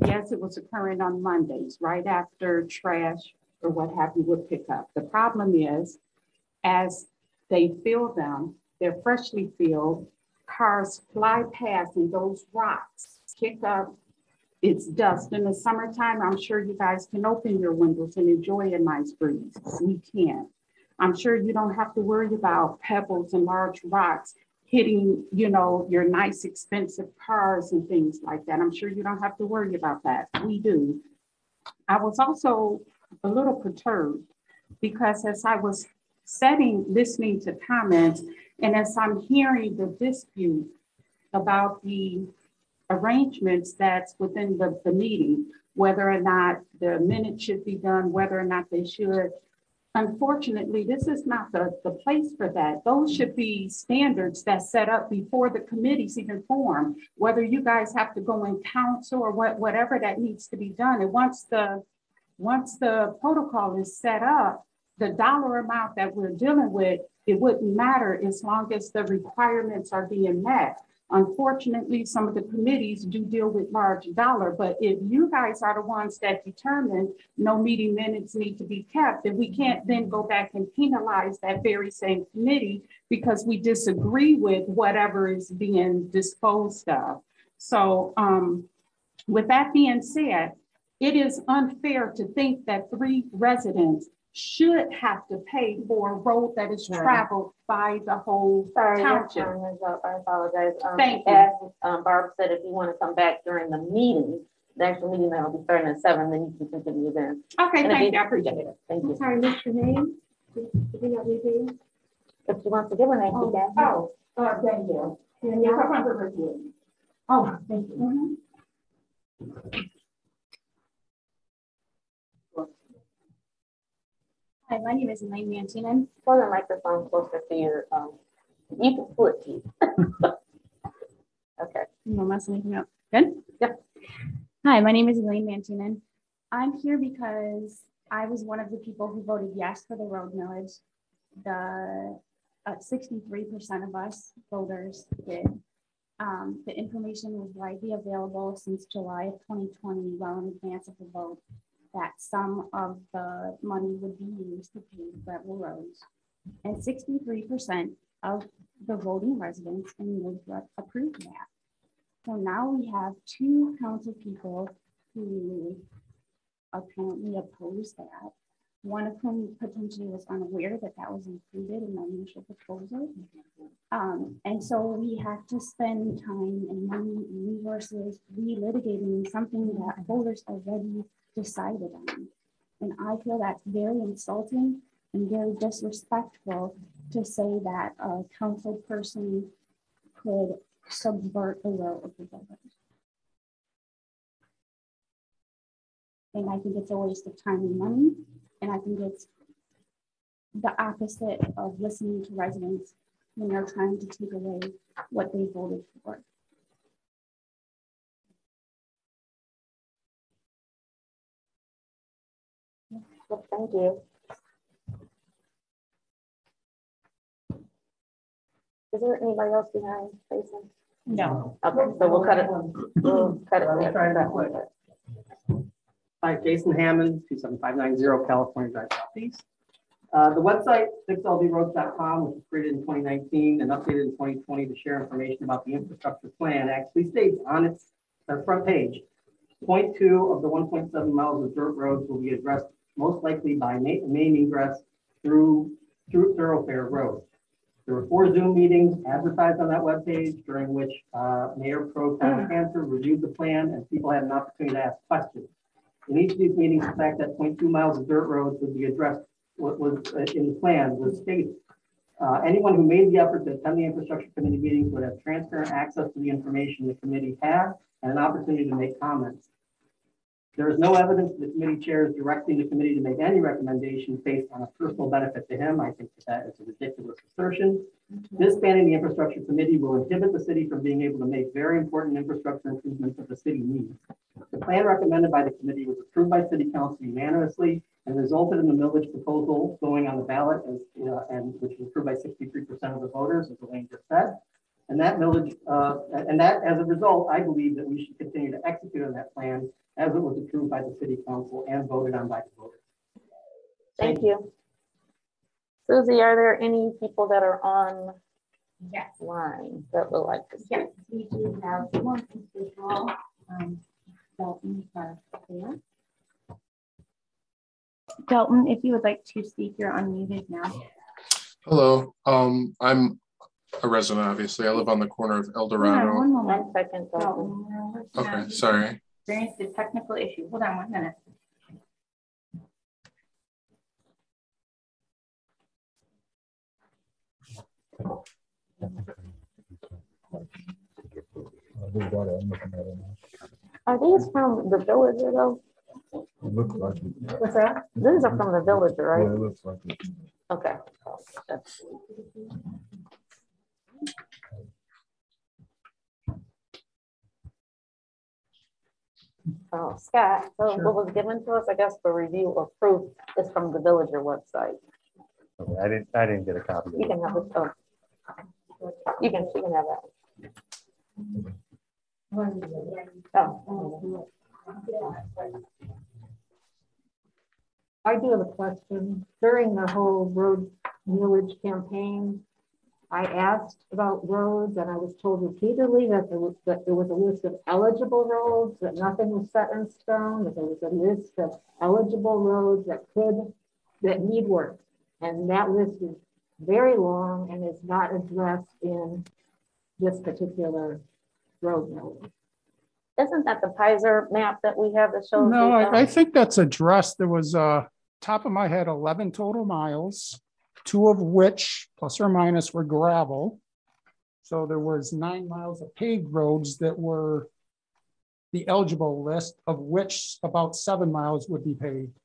Yes, it was occurring on Mondays, right after trash or what have you would pick up. The problem is, as they fill them, they're freshly filled, cars fly past and those rocks kick up. It's dust in the summertime. I'm sure you guys can open your windows and enjoy a nice breeze. We can. I'm sure you don't have to worry about pebbles and large rocks hitting, you know, your nice expensive cars and things like that. I'm sure you don't have to worry about that. We do. I was also a little perturbed because as I was setting, listening to comments, and as I'm hearing the dispute about the arrangements that's within the, the meeting, whether or not the minutes should be done, whether or not they should. Unfortunately, this is not the, the place for that. Those should be standards that set up before the committees even form, whether you guys have to go in council or what, whatever that needs to be done. And once the, once the protocol is set up, the dollar amount that we're dealing with, it wouldn't matter as long as the requirements are being met. Unfortunately, some of the committees do deal with large dollar, but if you guys are the ones that determine no meeting minutes need to be kept, then we can't then go back and penalize that very same committee because we disagree with whatever is being disposed of. So um, with that being said, it is unfair to think that three residents should have to pay for a road that is Right. traveled by the whole Sorry, your township. time is up. I apologize. Um, Thank you. As um, Barb said, if you want to come back during the meeting, the actual meeting that will be starting at seven, then you can continue then. Okay, And if thank you, I appreciate it. Thank I'm you. sorry, missed your name? Did you not leave name? If you want to give her name, you can. Oh, uh, Danielle. Danielle, I'm under review. Oh, thank you. Hi, my name is Elaine Mantinen. Pull the microphone closer to your, um, you can split you. Okay. No messing anything up. Good? Yep. Hi, my name is Elaine Mantinen. I'm here because I was one of the people who voted yes for the road millage. The uh, sixty-three percent of us voters did. Um, the information was widely available since July of twenty twenty, well in advance of the vote, that some of the money would be used to pave gravel roads. And sixty-three percent of the voting residents in Woodruff approved that. So now we have two council people who apparently oppose that. One of whom potentially was unaware that that was included in the initial proposal. Um, and so we have to spend time and money and resources relitigating something that voters already decided on. And I feel that's very insulting and very disrespectful to say that a council person could subvert the will of the voters. And I think it's a waste of time and money. And I think it's the opposite of listening to residents when they're trying to take away what they voted for. Well, Thank you. Is there anybody else behind Jason? No. Okay, so we'll cut it, we'll cut it I'll try that way. Hi, Jason Hammond, two seven five nine zero California Drive Southeast. Uh, the website, fixldroads.com, which was created in twenty nineteen and updated in twenty twenty to share information about the infrastructure plan, actually states on its front page, point two of the one point seven miles of dirt roads will be addressed most likely by ma- main ingress through, through thoroughfare roads. There were four Zoom meetings advertised on that webpage during which uh, Mayor Pro Tem Cantor reviewed the plan and people had an opportunity to ask questions. In each of these meetings, the fact that 0.2 miles of dirt roads would be addressed, what was uh, in the plan was stated. Uh, Anyone who made the effort to attend the infrastructure committee meetings would have transparent access to the information the committee had and an opportunity to make comments. There is no evidence that the committee chair is directing the committee to make any recommendations based on a personal benefit to him. I think that that is a ridiculous assertion. Disbanding the infrastructure committee will inhibit the city from being able to make very important infrastructure improvements that the city needs. The plan recommended by the committee was approved by city council unanimously and resulted in the millage proposal going on the ballot as, uh, and which was approved by sixty-three percent of the voters, as Elaine just said. And that millage, uh, and that, as a result, I believe that we should continue to execute on that plan as it was approved by the city council and voted on by the voters. Thank you. Susie, are there any people that are on Yes. line that would like to speak? Yes, we do have one individual, um, Dalton Garcia. Dalton, if you would like to speak, you're unmuted now. Hello, um, I'm a resident, obviously. I live on the corner of El Hold on Dorado. One moment. One second, Dalton. Dalton. Oh, okay, sorry. Experienced a technical issue. Hold on one minute. I do got it, I'm looking at it now. Are these from the villager though? It looks like it. What's that? These are from the villager, Yeah, right? it looks like it. Okay. That's- Oh, Scott, so what was given to us, I guess, for review or proof is from the villager website. Okay, I didn't, I didn't get a copy. of You it. can have it, oh. You can, you can have that. Oh. I do have a question. During the whole road millage campaign, I asked about roads and I was told repeatedly that there was, that there was a list of eligible roads, that nothing was set in stone, that there was a list of eligible roads that could, that need work. And that list is very long and is not addressed in this particular road note. Isn't that the PASER map that we have that shows? No, I, I uh, think that's addressed. There was, uh, top of my head, eleven total miles, two of which plus or minus were gravel. So there was nine miles of paved roads that were the eligible list, of which about seven miles would be paved.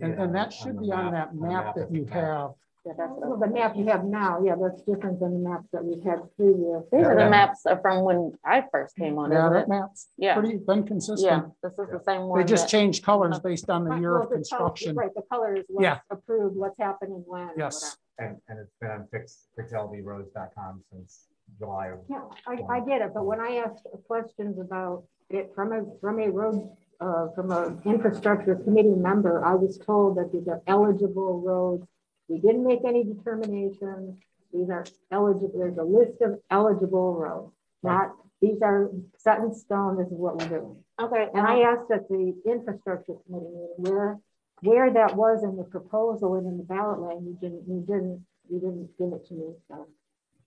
And, and that should be on that map that you have. Have. Yeah, that's Well, the map you have now, yeah, that's different than the maps that we've had previous. These are the maps are from when I first came on, Yeah, isn't that it? map's Yeah, pretty been yeah, consistent. this is the same one. They just that- changed colors based on the Right, year well, of the color- construction. Right, the color is Yeah. what's approved, what's happening when. or Yes. And, and it's been on fix, fixldroads.com since July of. Yeah, I, I get it, but when I asked questions about it from a, from a road, uh, from a infrastructure committee member, I was told that these are eligible roads. We didn't make any determinations. These are eligible, there's a list of eligible roads, not, these are set in stone, this is what we're doing. Okay, And I asked at the infrastructure committee meeting where, where that was in the proposal and in the ballot line, you didn't, you didn't, you didn't give it to me, so.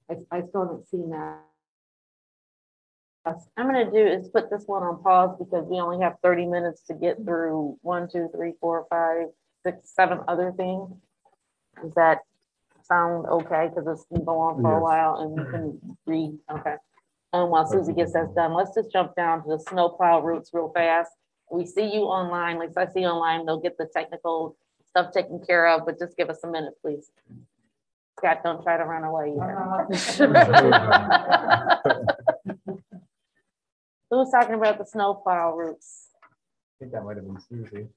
I, I still haven't seen that. I'm gonna do is put this one on pause because we only have thirty minutes to get through one, two, three, four, five, six, seven other things. Does that sound okay? Because it's been going on for a Yes. while and we can read, okay. Um, while Susie gets that done, let's just jump down to the snowplow routes real fast. We see you online, like I see you online, they'll get the technical stuff taken care of, but just give us a minute, please. Scott, don't try to run away either. Who's talking about the snowplow routes? I think that might have been Susie.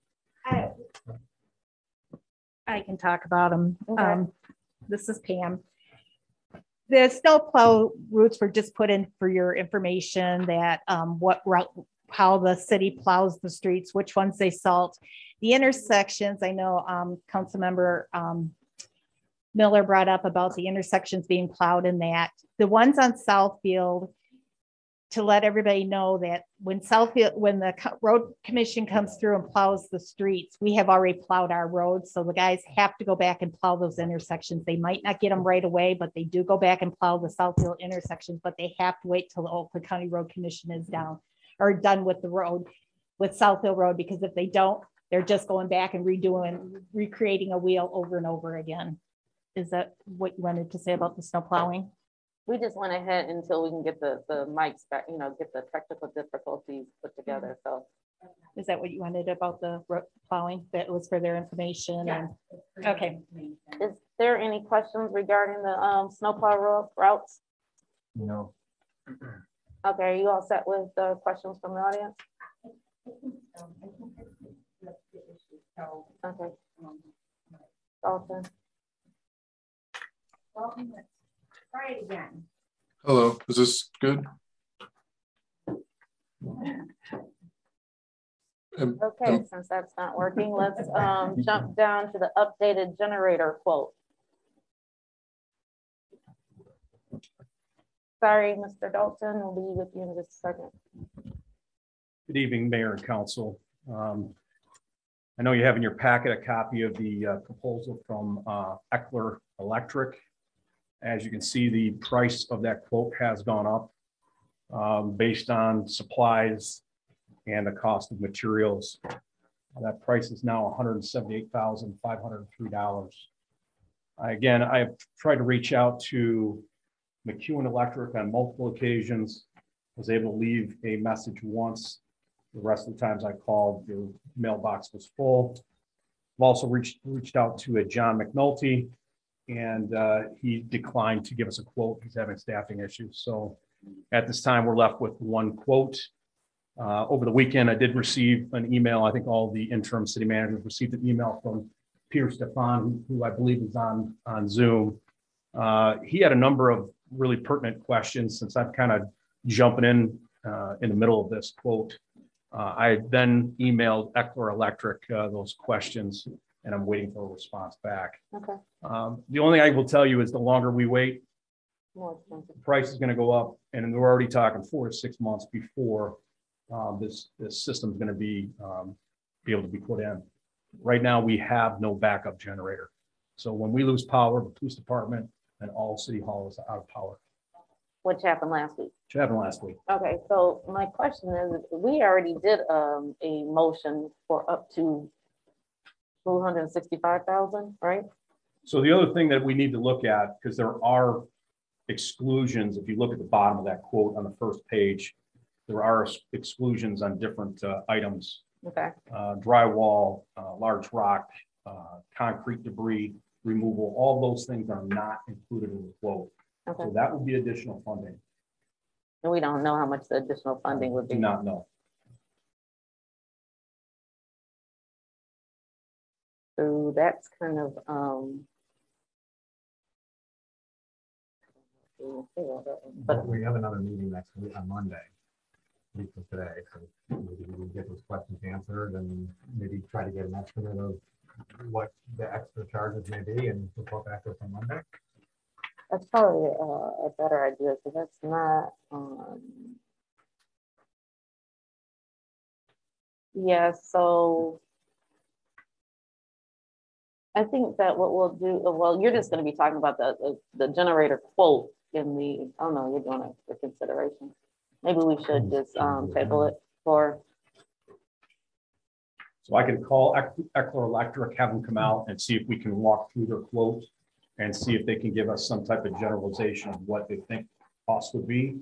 I can talk about them. Okay. Um, this is Pam. The snowplow routes were just put in for your information that, um, what route, how the city plows the streets, which ones they salt. The intersections, I know, um, Councilmember, um, Miller brought up about the intersections being plowed in that. The ones on Southfield, to let everybody know that when Southfield, when the road commission comes through and plows the streets, we have already plowed our roads. So the guys have to go back and plow those intersections. They might not get them right away, but they do go back and plow the Southfield intersections, but they have to wait till the Oakland County Road Commission is down or done with the road, with Southfield Road, because if they don't, they're just going back and redoing, recreating a wheel over and over again. Is that what you wanted to say about the snow plowing? We just went ahead until we can get the, the mics back, you know, get the technical difficulties put together, so. Is that what you wanted about the plowing? That was for their information and, okay. Is there any questions regarding the, um, snowplow routes? No. Okay, are you all set with the questions from the audience? Okay. Dalton, Try it again. Hello, is this good? Um, okay, since that's not working, let's, um, jump down to the updated generator quote. Sorry, Mr. Dalton, we'll be with you in just a second. Good evening, Mayor and Council. Um, I know you have in your packet a copy of the uh, proposal from uh, Eckler Electric. As you can see, the price of that quote has gone up um, based on supplies and the cost of materials. That price is now $178,503. Again, I've tried to reach out to McEwen Electric on multiple occasions. Was able to leave a message once. The rest of the times I called, the mailbox was full. I've also reached, reached out to a John McNulty and uh, he declined to give us a quote. He's having staffing issues. So at this time, we're left with one quote. Uh, Over the weekend, I did receive an email. I think all the interim city managers received an email from Peter Stefan, who I believe is on, on Zoom. Uh, He had a number of really pertinent questions since I'm kind of jumping in uh, in the middle of this quote. Uh, I then emailed Eckler Electric uh, those questions and I'm waiting for a response back. Okay. Um, The only thing I will tell you is the longer we wait, More expensive. the price is going to go up and we're already talking four to six months before um, this, this system's going to be, um, be able to be put in. Right now, we have no backup generator. So when we lose power, the police department and all city hall is out of power, Which happened last week. which happened last week. Okay, so my question is, we already did um a motion for up to two hundred and sixty-five thousand, right? So the other thing that we need to look at, because there are exclusions, if you look at the bottom of that quote on the first page, there are exclusions on different uh, items, Okay, uh, drywall, uh, large rock, uh, concrete debris removal, all those things are not included in the quote. okay. So that would be additional funding. And we don't know how much the additional funding would be. Do not know. So that's kind of, um. But we have another meeting next week on Monday, week from today, so maybe we can get those questions answered and maybe try to get an estimate of what the extra charges may be and report back to us on Monday. That's probably uh, a better idea, because that's not, um. Yeah, so. I think that what we'll do, well, you're just gonna be talking about the, the, the generator quote in the, oh no, you're doing it for consideration. maybe we should just, um, table it for, So I can call Ec- Eckler Electric, have them come out and see if we can walk through their quote and see if they can give us some type of generalization of what they think cost would be.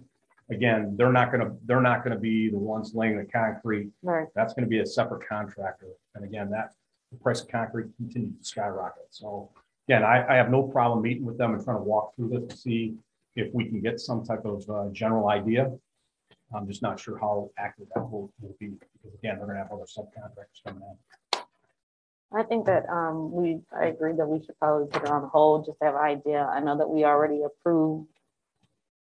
Again, they're not gonna, they're not gonna be the ones laying the concrete. Right. That's gonna be a separate contractor. And again, that, the price of concrete continues to skyrocket. So again, I, I have no problem meeting with them and trying to walk through this to see if we can get some type of, uh, general idea. I'm just not sure how accurate that will, will be, because again, they're gonna have other subcontractors coming in. I think that, um, we, I agree that we should probably put it on hold, just to have an idea. I know that we already approved,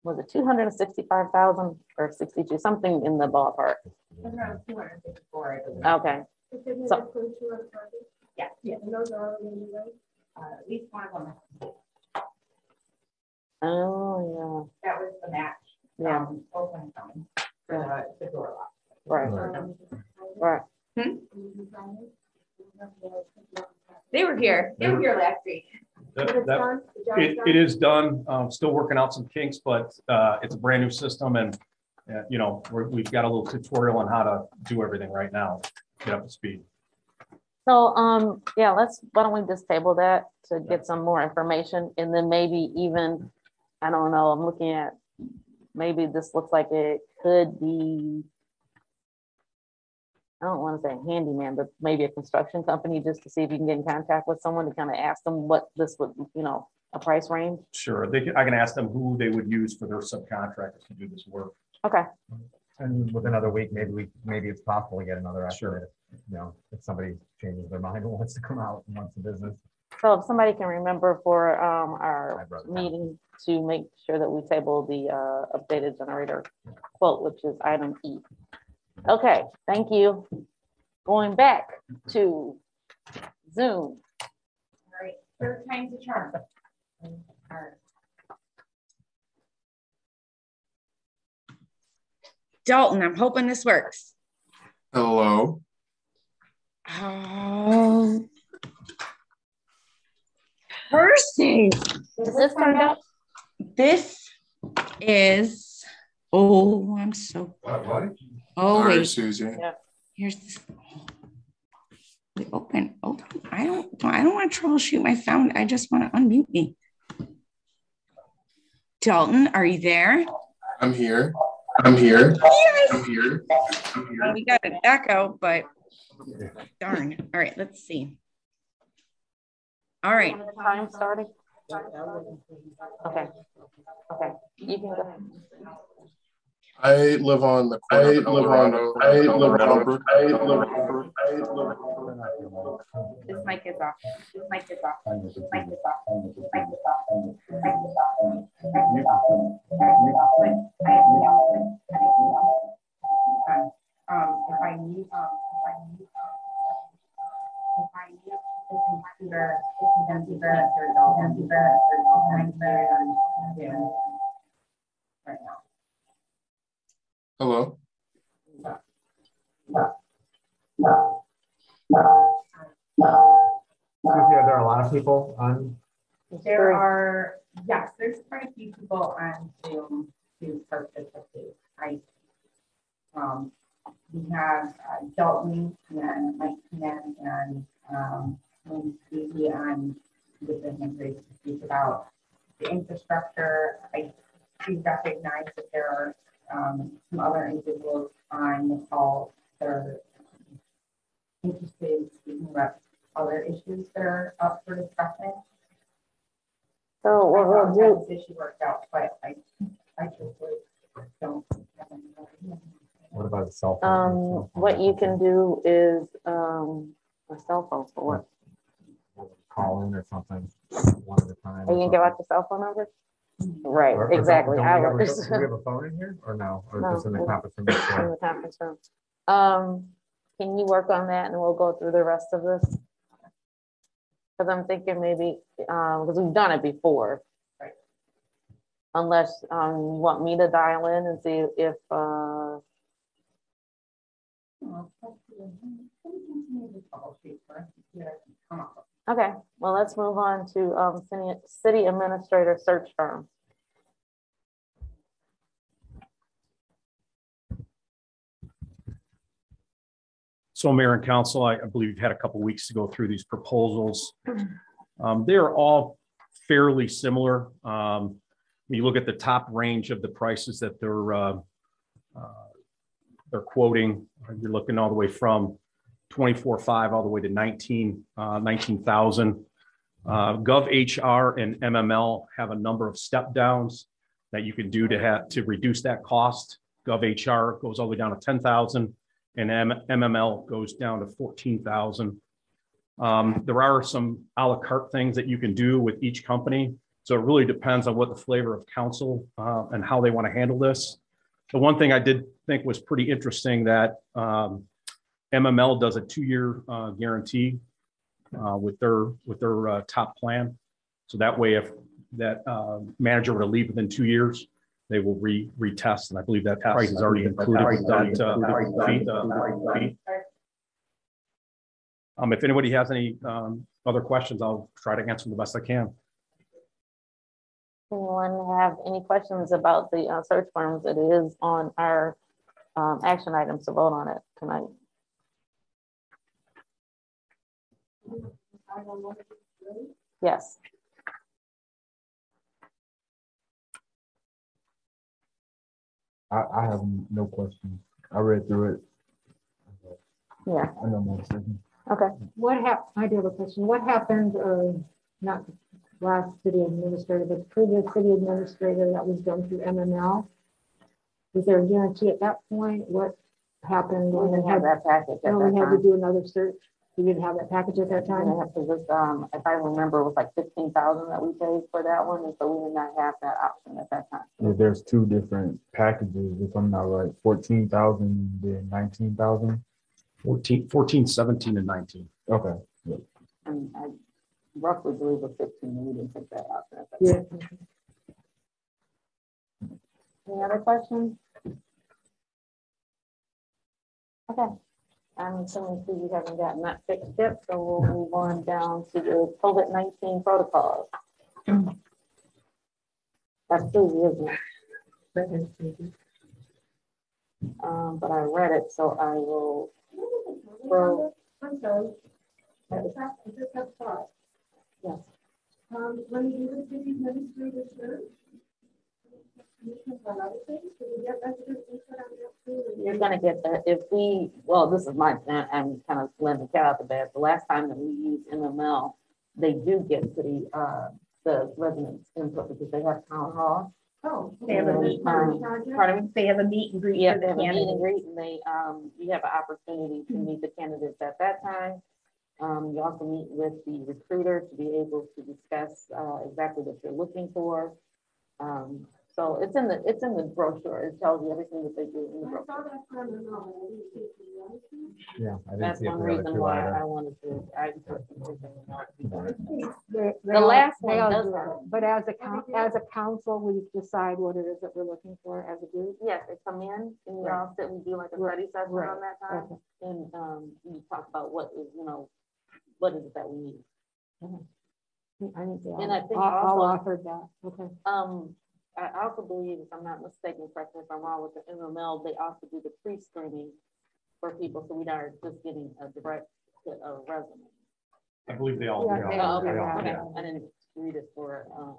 was it two hundred and sixty-five thousand or sixty-two, something in the ballpark? Around two hundred and fifty-four, Okay, Didn't So- approve two other projects? Yeah. Yeah, and those are already in the road. Uh, At least one of them. oh, That was the match. Yeah. um, Oakland County for the, the door lock. yeah, right, right. They were here. They were here last week. That- it's that- done? It, it is done, um, still working out some kinks, but, uh, it's a brand new system and, uh, you know, we're, we've got a little tutorial on how to do everything right now, get up to speed. So, um, yeah, let's, why don't we just table that to get some more information and then maybe even, I don't know, I'm looking at, maybe this looks like it could be, I don't want to say handyman, but maybe a construction company, just to see if you can get in contact with someone to kind of ask them what this would, you know, a price range. Sure, they, can- I can ask them who they would use for their subcontractors to do this work. Okay, And with another week, maybe we, maybe it's possible to get another estimate. You know, if somebody changes their mind and wants to come out and wants the business. so if somebody can remember for, um, our I'd rather- meeting to make sure that we table the, uh, updated generator quote, which is item E. Okay, thank you. Going back to Zoom. All right, third time's a charm. All right. Dalton, I'm hoping this works. Hello. Oh. Percy. Is this turned up? This is, oh, I'm so, oh, Sorry, wait, Susie. here's. this- We open, open, I don't, I don't want to troubleshoot my sound. I just want to unmute me. Dalton, are you there? I'm here. I'm here. Yes. I'm here. I'm Well, we got an echo, but darn. All right, let's see. All right. Time starting? Okay, okay, you can go. I live on the corner. I live on. I live on. I live on. I live on. This mic is off. This mic is off. This mic is off. This mic is off. This mic is off. This mic is off. I have to know. Um, if I need, um, if I need, um, if I need. Hello. Susie, are there a lot of people on? There are, yes, there's quite a few people on Zoom to participate. I, um, we have uh, Dalton and Mike Ken and, um, Lynn Susie on with the Henry to speak about the infrastructure. I do recognize that there are, um, some other individuals on the call that are interested in speaking about other issues that are up for discussion. So what we'll do, This issue worked out, but I, I truthfully don't. have any idea. What about the cell phone? um, what you can do is, um, a cell phone for what? Call in or something, one at a time. Are you gonna give out the cell phone number? Right, Or- or don't- exactly. don't we have a- was- Do we have a phone in here or no? Or No, just in the we- conference room? in the conference room. Um, can you work on that and we'll go through the rest of this? Cause I'm thinking maybe, um, cause we've done it before. Right. Unless, um, you want me to dial in and see if, uh, Okay, well, let's move on to um, city, city administrator search firm. So Mayor and Council, I, I believe you've had a couple weeks to go through these proposals. Um, they're all fairly similar. Um, when you look at the top range of the prices that they're, uh, uh, they're quoting, you're looking all the way from twenty-four five all the way to nineteen, uh, nineteen thousand. Uh, Gov HR and MML have a number of step downs that you can do to have, to reduce that cost. Gov HR goes all the way down to ten thousand and M- MML goes down to fourteen thousand. Um, there are some à la carte things that you can do with each company. So it really depends on what the flavor of council, uh, and how they want to handle this. The one thing I did think was pretty interesting that, um, MML does a two-year, uh, guarantee, uh, with their, with their, uh, top plan. So that way, if that, uh, manager were to leave within two years, they will re, retest, and I believe that price is already included. with that, uh, fee, uh, fee. Um, if anybody has any, um, other questions, I'll try to answer them the best I can. Anyone have any questions about the uh, search firms? It is on our um, action items to vote on it tonight. Yes. I, I have no questions. I read through it. Yeah. I know my decision. Okay. What happened? I do have a question. What happened, uh, not last city administrator, but previous city administrator that was done through MML? Was there a guarantee at that point? What happened? We when didn't they have had- that package at when that we had to do another search? We didn't have that package at that time? didn't have to just, um, if I remember, it was like fifteen thousand that we paid for that one, and so we did not have that option at that time. Yeah, there's two different packages, if I'm not right, fourteen thousand, then nineteen thousand. 14, 14, 17, and nineteen. Okay. yeah. And I roughly believe it was fifteen, and we didn't take that option at that Yeah. time. Any other questions? Okay, I'm assuming Steve, you haven't gotten that fixed yet, so we'll move on down to the COVID nineteen protocols. That's Susie, isn't it? Um, but I read it, so I will. throw- I'm sorry. I just have, I just have a thought. Yes. Um, when you do the city administrator search, commissions You're gonna get that, if we, well, this is my, I'm kind of letting the cat out the bag, the last time that we used MML, they do get the, uh, the residents input because they have town hall. Oh. They have a meet and um, greet. Pardon me? They have a meet and greet. Yeah, they the have a meet and greet and they, um, you have an opportunity to meet the candidates at that time. Um, you also meet with the recruiter to be able to discuss, uh, exactly what you're looking for. Um, so it's in the, it's in the brochure. It tells you everything that they do in the brochure. saw that from the, no, I didn't see it from the other two. Yeah, I didn't That's see it one for the other reason two why either. I wanted to, I. personally think that They- they The all- last they one does do have- it. But as a, coun- as a council, we decide what it is that we're looking for as a group. Yes, they come in and we Right. all sit and do like a Right, study session right, on that time. okay. And, um, we talk about what is, you know, what is it that we need. I think they all, And I think all all also- offered that, okay. Um, I I also believe, if I'm not mistaken, correct me if I'm wrong, with the MML, they also do the pre-screening for people, so we are just getting a direct hit of resume. I believe they all do. Yeah, they Oh, all okay, do okay, yeah. I didn't read it for, um,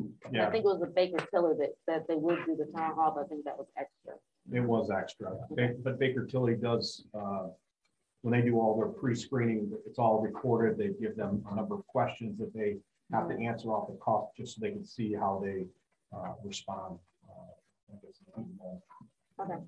I think it was the Baker Tilly that, that they would do the town hall, but I think that was extra. it was extra. Ba- But Baker Tilly does, uh, when they do all their pre-screening, it's all recorded. They give them a number of questions that they have to answer off the cuff, just so they can see how they uh, respond. Uh, I guess, Okay.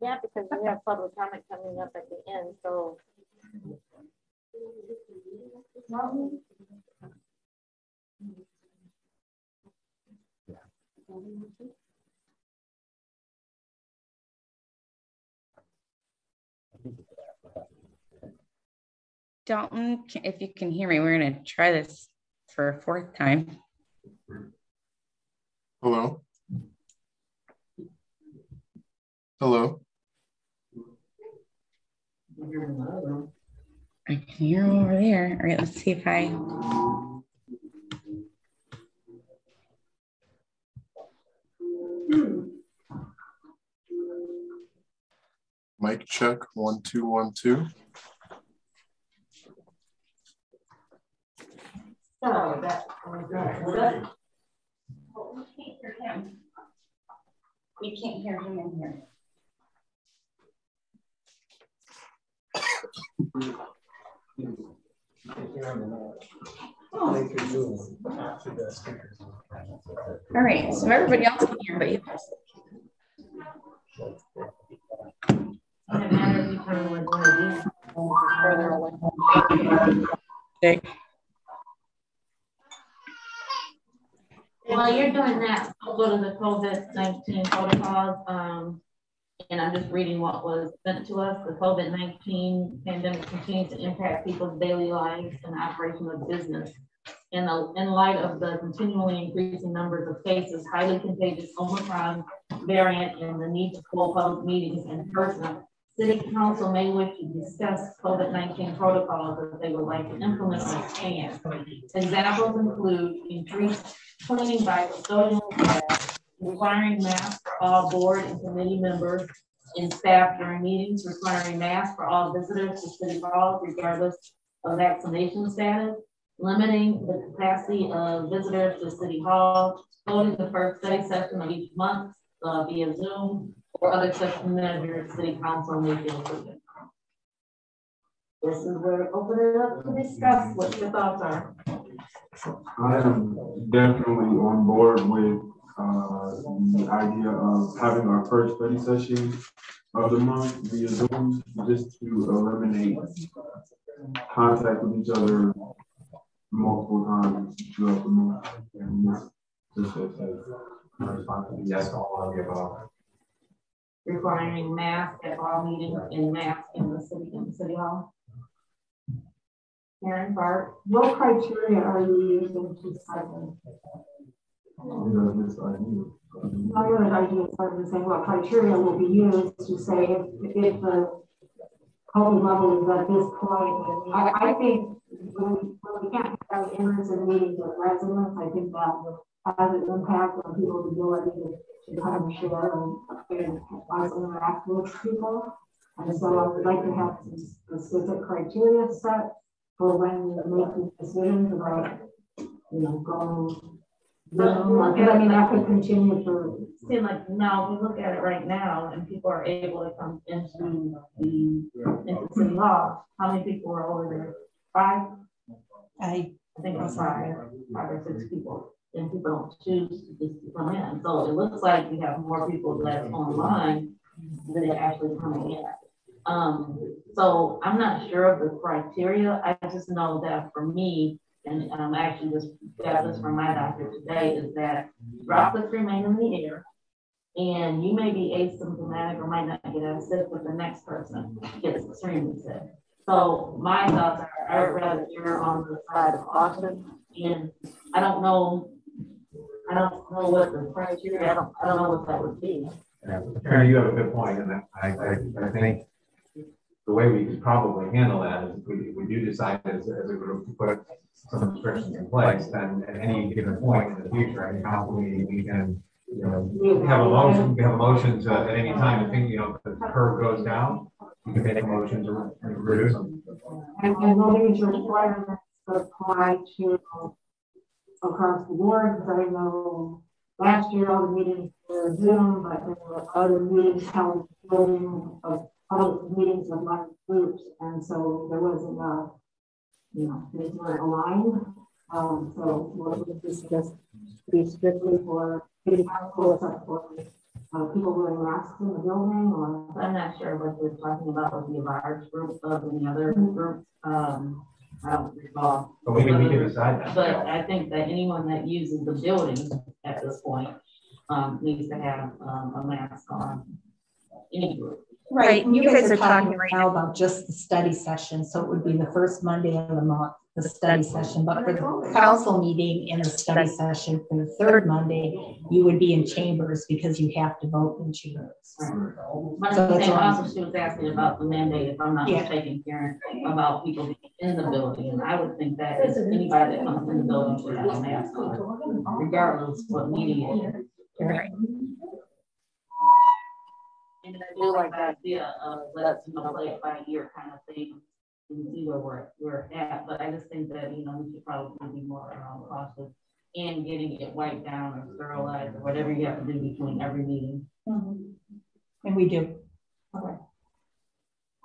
Yeah, because we have public comment coming up at the end, so. Dalton, if you can hear me, we're gonna try this for a fourth time. Hello? Hello? I can hear over there. All right, let's see if I. Mic check, one, two, one, two. So that. Oh we can't hear him. We can't hear him in here. All right, so everybody else can hear, but you. While you're doing that, I'll go to the COVID nineteen protocols. Um, and I'm just reading what was sent to us. The COVID nineteen pandemic continues to impact people's daily lives and operation of business. In in light of the continually increasing numbers of cases, highly contagious Omicron variant, and the need to hold public meetings in person, City Council may wish to discuss COVID-19 protocols that they would like to implement or expand. Examples include increased cleaning by custodial staff, requiring masks for all board and committee members and staff during meetings, requiring masks for all visitors to City Hall regardless of vaccination status, limiting the capacity of visitors to City Hall, holding the first study session of each month uh, via Zoom, or other such measures City Council may feel prudent. This is where we open it up to discuss what your thoughts are. I am definitely on board with uh, the idea of having our first study session of the month via Zoom, just to eliminate contact with each other multiple times throughout the month. And just as a responsibility. All of the above. Requiring masks at all meetings and masks in the city, in the city hall. Karen Bart, What criteria are you using to cycle? Know, this idea. Not good idea, saying what criteria will be used to say if, if the COVID level is at this point. I, I think when, when we can't have in-person meetings with residents, I think that has an impact on people's ability to, to kind of share and, and also interact with people. And so I would like to have some specific criteria set for when you're making decisions about, you know, going because I mean, that could continue for. See, like now, we look at it right now, and people are able to come into the into city hall. How many people are over there? Five. I I think it's five, five or six people, and people don't choose to just come in. So it looks like we have more people that's online than they actually coming in. Um, so I'm not sure of the criteria. I just know that for me, and um, actually just got this from my doctor today, is that droplets remain in the air. And you may be asymptomatic or might not get sick, but the next person gets extremely sick. So my thoughts are, I would rather err on the side of caution. And I don't know, I don't know what the criteria, I don't, I don't know what that would be. Yeah, you have a good point, and I, I, I think the way we could probably handle that is if we, we do decide as, as a group to put some restrictions in place, then at any given point in the future, any council meeting, we can, you know, have a motion, we have a motion to, at any time, I think, you know, the curve goes down, make a motion to them. And, and will these requirements apply to across the board? Because I know last year all the meetings were Zoom, but there were other meetings held building of public meetings of large groups. And so there wasn't a, you know, things weren't aligned. Um, so would this just be strictly for city council or for uh, people wearing masks in the building or? I'm not sure what you're talking about with the large group of any other groups. Um, I don't recall. But we can, we can decide that. But I think that anyone that uses the building at this point um, needs to have um, a mask on. Any group. Right, and you guys are talking right now about just the study session, so it would be the first Monday of the month. The study session, but for the council meeting and the study session for the third Monday, you would be in chambers because you have to vote in chambers. But So I'm it's saying on- also she was asking about the mandate, if I'm not Yeah. mistaken, Karen, about people being in the building, and I would think that if anybody that comes in the building should have a mask on, regardless what meeting it is. Right. And I do like the idea of let's, you know, play it by ear kind of thing, and see where we're, we're at, but I just think that, you know, we should probably be more um, cautious in getting it wiped down or sterilized, or whatever you have to do between every meeting. And we do. Okay.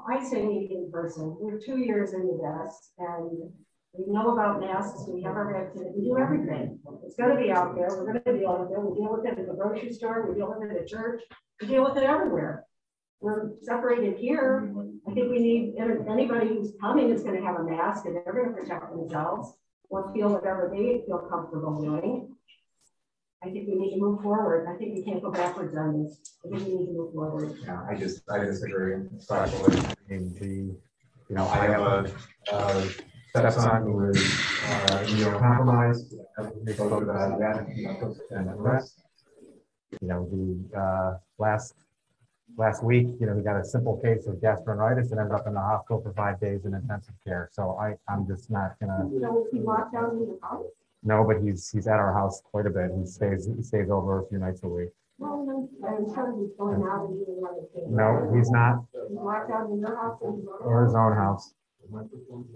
I say meet in person. We're two years into this and we know about masks. We have our activity. We do everything. It's gonna be out there. We're gonna deal with it. We deal with it at the grocery store. We deal with it at church. We deal with it everywhere. We're separated here. I think we need, anybody who's coming is gonna have a mask and they're gonna protect themselves or feel whatever they feel comfortable doing. I think we need to move forward. I think we can't go backwards on this. I think we need to move forward. Yeah, I just, I disagree, especially in the, you know, I have a, uh, stepson who is, immunocompromised. To rest. You know, the, uh, last, last week, you know, he got a simple case of gastroenteritis and ended up in the hospital for five days in intensive care. So I, I'm just not gonna, You know, he locked down in the house? no, but he's, he's at our house quite a bit. He stays, he stays over a few nights a week. Well, then, I'm sure he's going out and doing other things. No, he's not, He's locked down in your house. and- or his own house.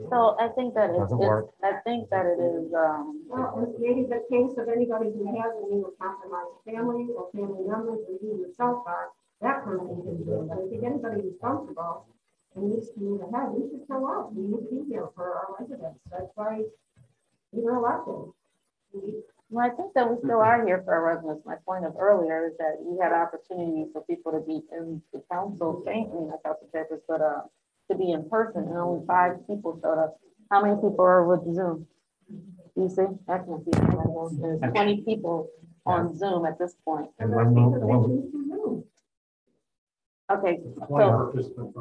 So I think that it- Doesn't it's, work. I think that it is, um, Well, it's maybe the case of anybody who has an immunocompromised family or family members or you yourself are, that person can do it. But I think anybody who's comfortable and needs to move ahead, we should show up. We need to be here for our residents. That's why we were elected. We- well, I think that we still are here for our residents. My point of earlier is that we had opportunities for people to be in the council, saying, I mean, not council chambers, but, uh, to be in person and only five people showed up. How many people are with Zoom? You see, I can see, there's twenty people on Zoom at this point. And when, will- when, Okay, so,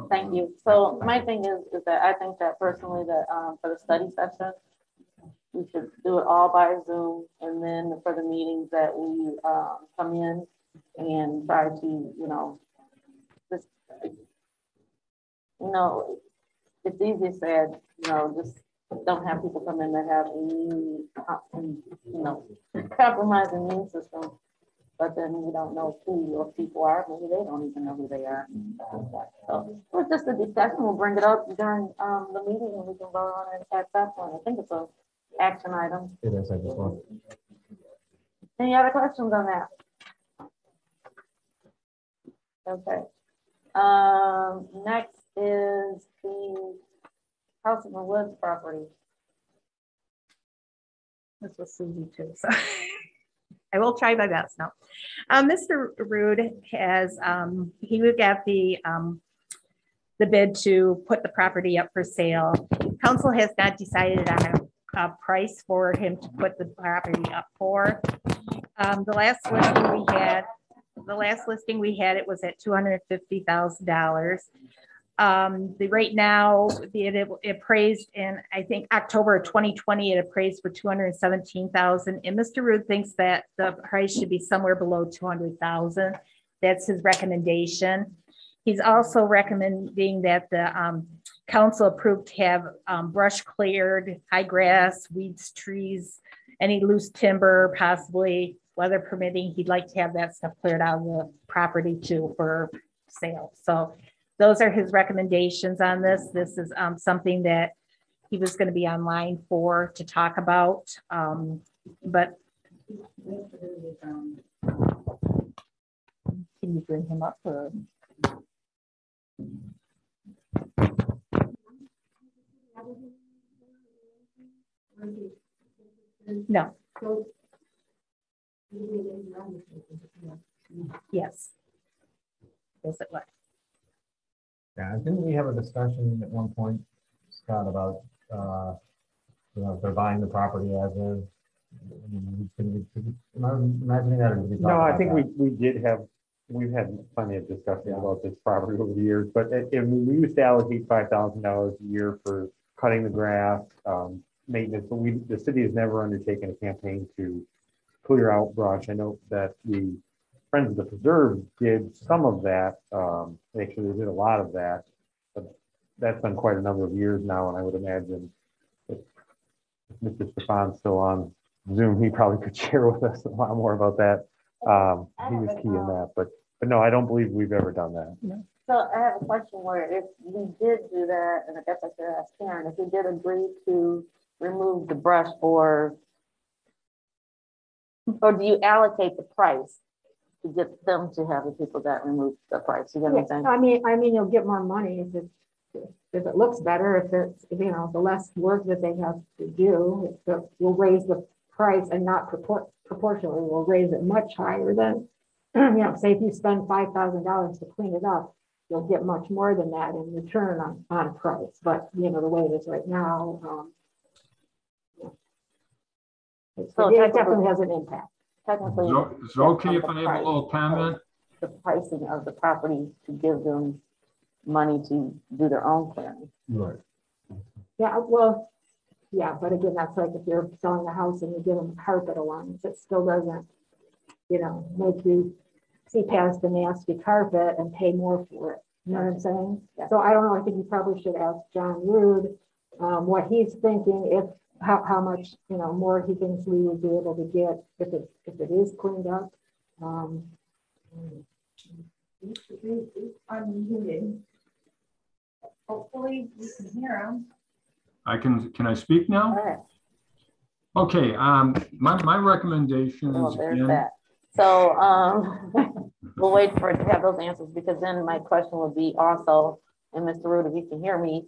thank you. So my thing is, is that I think that personally that, um, for the study session, we should do it all by Zoom and then for the meetings that we, uh, come in and try to, you know, just, you know, it's easy said, you know, just don't have people come in that have any, uh, you know, compromised immune system. But then we don't know who your people are, maybe they don't even know who they are. So it's just a discussion, we'll bring it up during, um, the meeting and we can vote on it at that point. I think it's a action item. it is, I just want. Any other questions on that? Okay. Um, next is the House of the Woods property. This was Susie too, so I will try my best now. Um, Mr. Rude has, um, he would get the, um, the bid to put the property up for sale. Council has not decided on a, a price for him to put the property up for. Um, the last listing we had, the last listing we had, it was at two hundred fifty thousand dollars. Um, the right now, the, it appraised in, I think, October of twenty twenty, it appraised for two hundred and Mr. Rude thinks that the price should be somewhere below two hundred thousand. That's his recommendation. He's also recommending that the, um, council approved to have, um, brush cleared, high grass, weeds, trees, any loose timber, possibly weather permitting. He'd like to have that stuff cleared out of the property too for sale. So those are his recommendations on this. This is um, something that he was going to be online for to talk about. Um, but can you bring him up or? No. Yes. Yes, it was. Yeah, didn't we have a discussion at one point, Scott, about, uh, you know, if they're buying the property as is? Can we- can we- Am I imagining that? or did we talk No, I about think that? we, we did have, we've had plenty of discussion about this property over the years, but it, it- we used to allocate five thousand dollars a year for cutting the grass, um, maintenance, but we, the city has never undertaken a campaign to clear out brush. I know that the Friends of the Preserve did some of that. Um, actually, they did a lot of that. But that's been quite a number of years now, and I would imagine if if Mr. Stefan's still on Zoom, he probably could share with us a lot more about that. Um, he was key in that, but, but no, I don't believe we've ever done that. So I have a question where if we did do that, and I guess I should ask Karen, if we did agree to remove the brush for, or do you allocate the price to get them to have the people that remove the price? You get what I'm saying? I mean, I mean, you'll get more money if it, if it looks better, if it's, you know, the less work that they have to do, it's the- we'll raise the price and not propor- proportionally, we'll raise it much higher than, you know, say if you spend five thousand dollars to clean it up, you'll get much more than that in return on, on price, but, you know, the way it is right now, um, it's- So it definitely has an impact. Technically. Is it- is it okay if I have a little comment? The pricing of the property to give them money to do their own clearing. Right. Yeah, well, yeah, but again, that's like if you're selling a house and you give them carpet allowance, it still doesn't, you know, make you see past the nasty carpet and pay more for it. You know what I'm saying? So I don't know, I think you probably should ask John Rude, um, what he's thinking, if, how, how much, you know, more he thinks we would be able to get if it, if it is cleaned up. Um, Unmuted. Hopefully we can hear him. I can, can I speak now? Okay, um, my, my recommendation Well, is, there's again, that. So, um, we'll wait for it to have those answers because then my question would be also, and Mr. Rude, if you can hear me,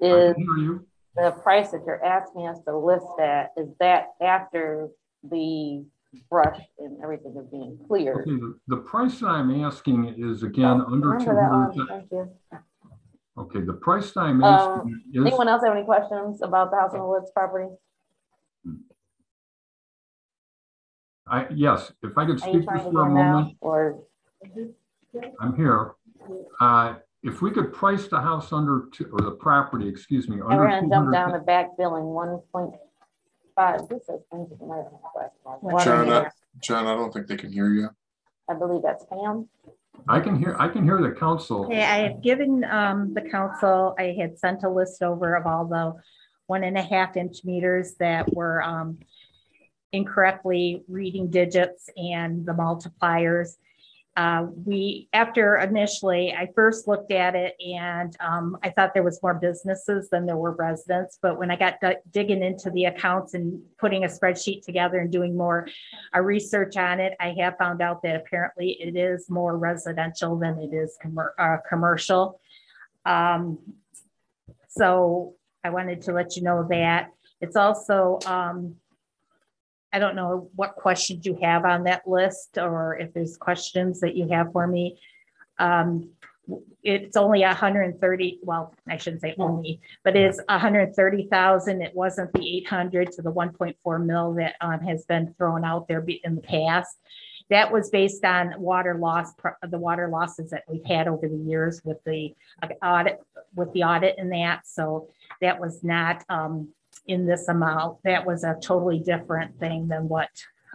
is hear you. The price that you're asking us to list that, is that after the brush and everything is being cleared? okay, the- the price that I'm asking is again, under two Remember that one, hundred. thank you. Okay, the price that I'm Um, asking is, anyone else have any questions about the House on the Woods property? I, yes, if I could Are you speak trying to for a now moment, or? I'm here. Uh, if we could price the house under, two or the property, excuse me, And we're under gonna two jump down hundred. to back billing one point five, this says. thank you for my request. John, and a I. John, I don't think they can hear you. I believe that's Pam. I can hear, I can hear the council. Okay, I had given um the council, I had sent a list over of all the one and a half inch meters that were um incorrectly reading digits and the multipliers. Uh, we, after initially, I first looked at it and um, I thought there was more businesses than there were residents. But when I got di- digging into the accounts and putting a spreadsheet together and doing more uh, research on it, I have found out that apparently it is more residential than it is commer- uh, commercial. Um, so I wanted to let you know that. It's also, um, I don't know what questions you have on that list or if there's questions that you have for me. Um, it's only hundred and thirty, well, I shouldn't say only, but it's hundred and thirty thousand. It wasn't the eight hundred to the one point four mil that um, has been thrown out there in the past. That was based on water loss, the water losses that we've had over the years with the uh, audit, with the audit and that. So that was not um, in this amount. That was a totally different thing than what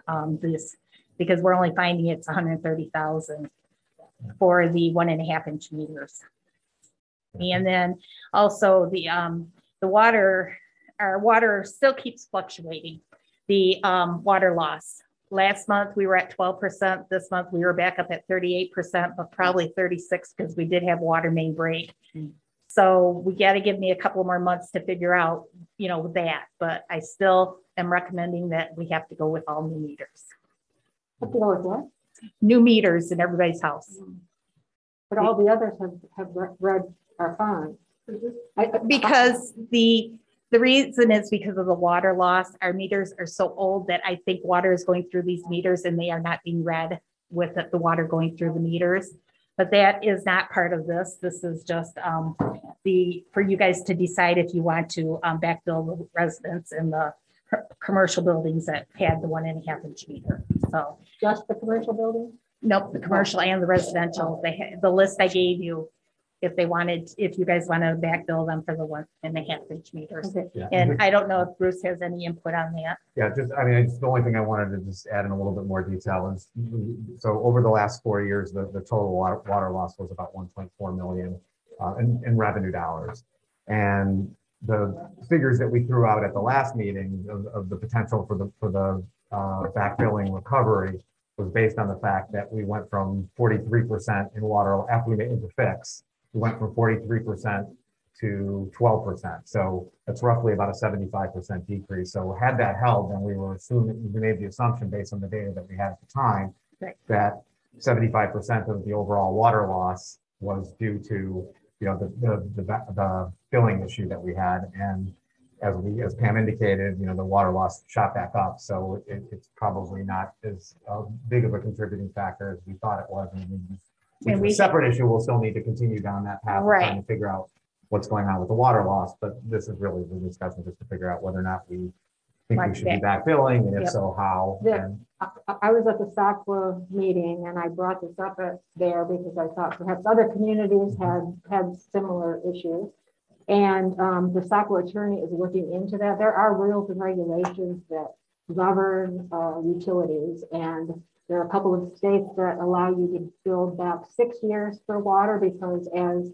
um, this, because we're only finding it's hundred and thirty thousand for the one and a half inch meters. And then also the, um, the water, our water still keeps fluctuating. The, um, water loss. Last month, we were at twelve percent. This month, we were back up at thirty-eight percent, but probably thirty-six because we did have water main break. So we got to give me a couple more months to figure out, you know, that, but I still am recommending that we have to go with all new meters. Have to go with what? New meters in everybody's house. But all the others have, have read are fine. Because the, the reason is because of the water loss. Our meters are so old that I think water is going through these meters and they are not being read with the water going through the meters. But that is not part of this. This is just um, the, for you guys to decide if you want to um, backfill the residents in the commercial buildings that had the one and a half inch meter. So. Just the commercial building? Nope, the commercial and the residential. They, the list I gave you if they wanted, if you guys want to backbill them for the one and a half inch meters. Okay. Yeah. And I don't know if Bruce has any input on that. Yeah, just, I mean, it's the only thing I wanted to just add in a little bit more detail is, so over the last four years, the, the total water, water loss was about one point four million uh, in, in revenue dollars. And the figures that we threw out at the last meeting of, of the potential for the, for the uh, backfilling recovery was based on the fact that we went from forty-three percent in water, after we made into fix, we went from forty-three percent to twelve percent. So that's roughly about a seventy-five percent decrease. So had that held, then we were assuming, we made the assumption based on the data that we had at the time, Right. that seventy-five percent of the overall water loss was due to, you know, the, the, the, the billing issue that we had. And as we, as Pam indicated, you know, the water loss shot back up. So it, it's probably not as uh, big of a contributing factor as we thought it was. And we- Which And is we- a separate issue. We'll still need to continue down that path of trying to figure out what's going on with the water loss. But this is really the discussion just to figure out whether or not we think we Like should be backfilling and if Yep. so, how. Yeah. And I, I was at the SACWA meeting and I brought this up at there because I thought perhaps other communities had, had similar issues. And um, the SACWA attorney is looking into that. There are rules and regulations that govern uh, utilities. And there are a couple of states that allow you to build back six years for water because as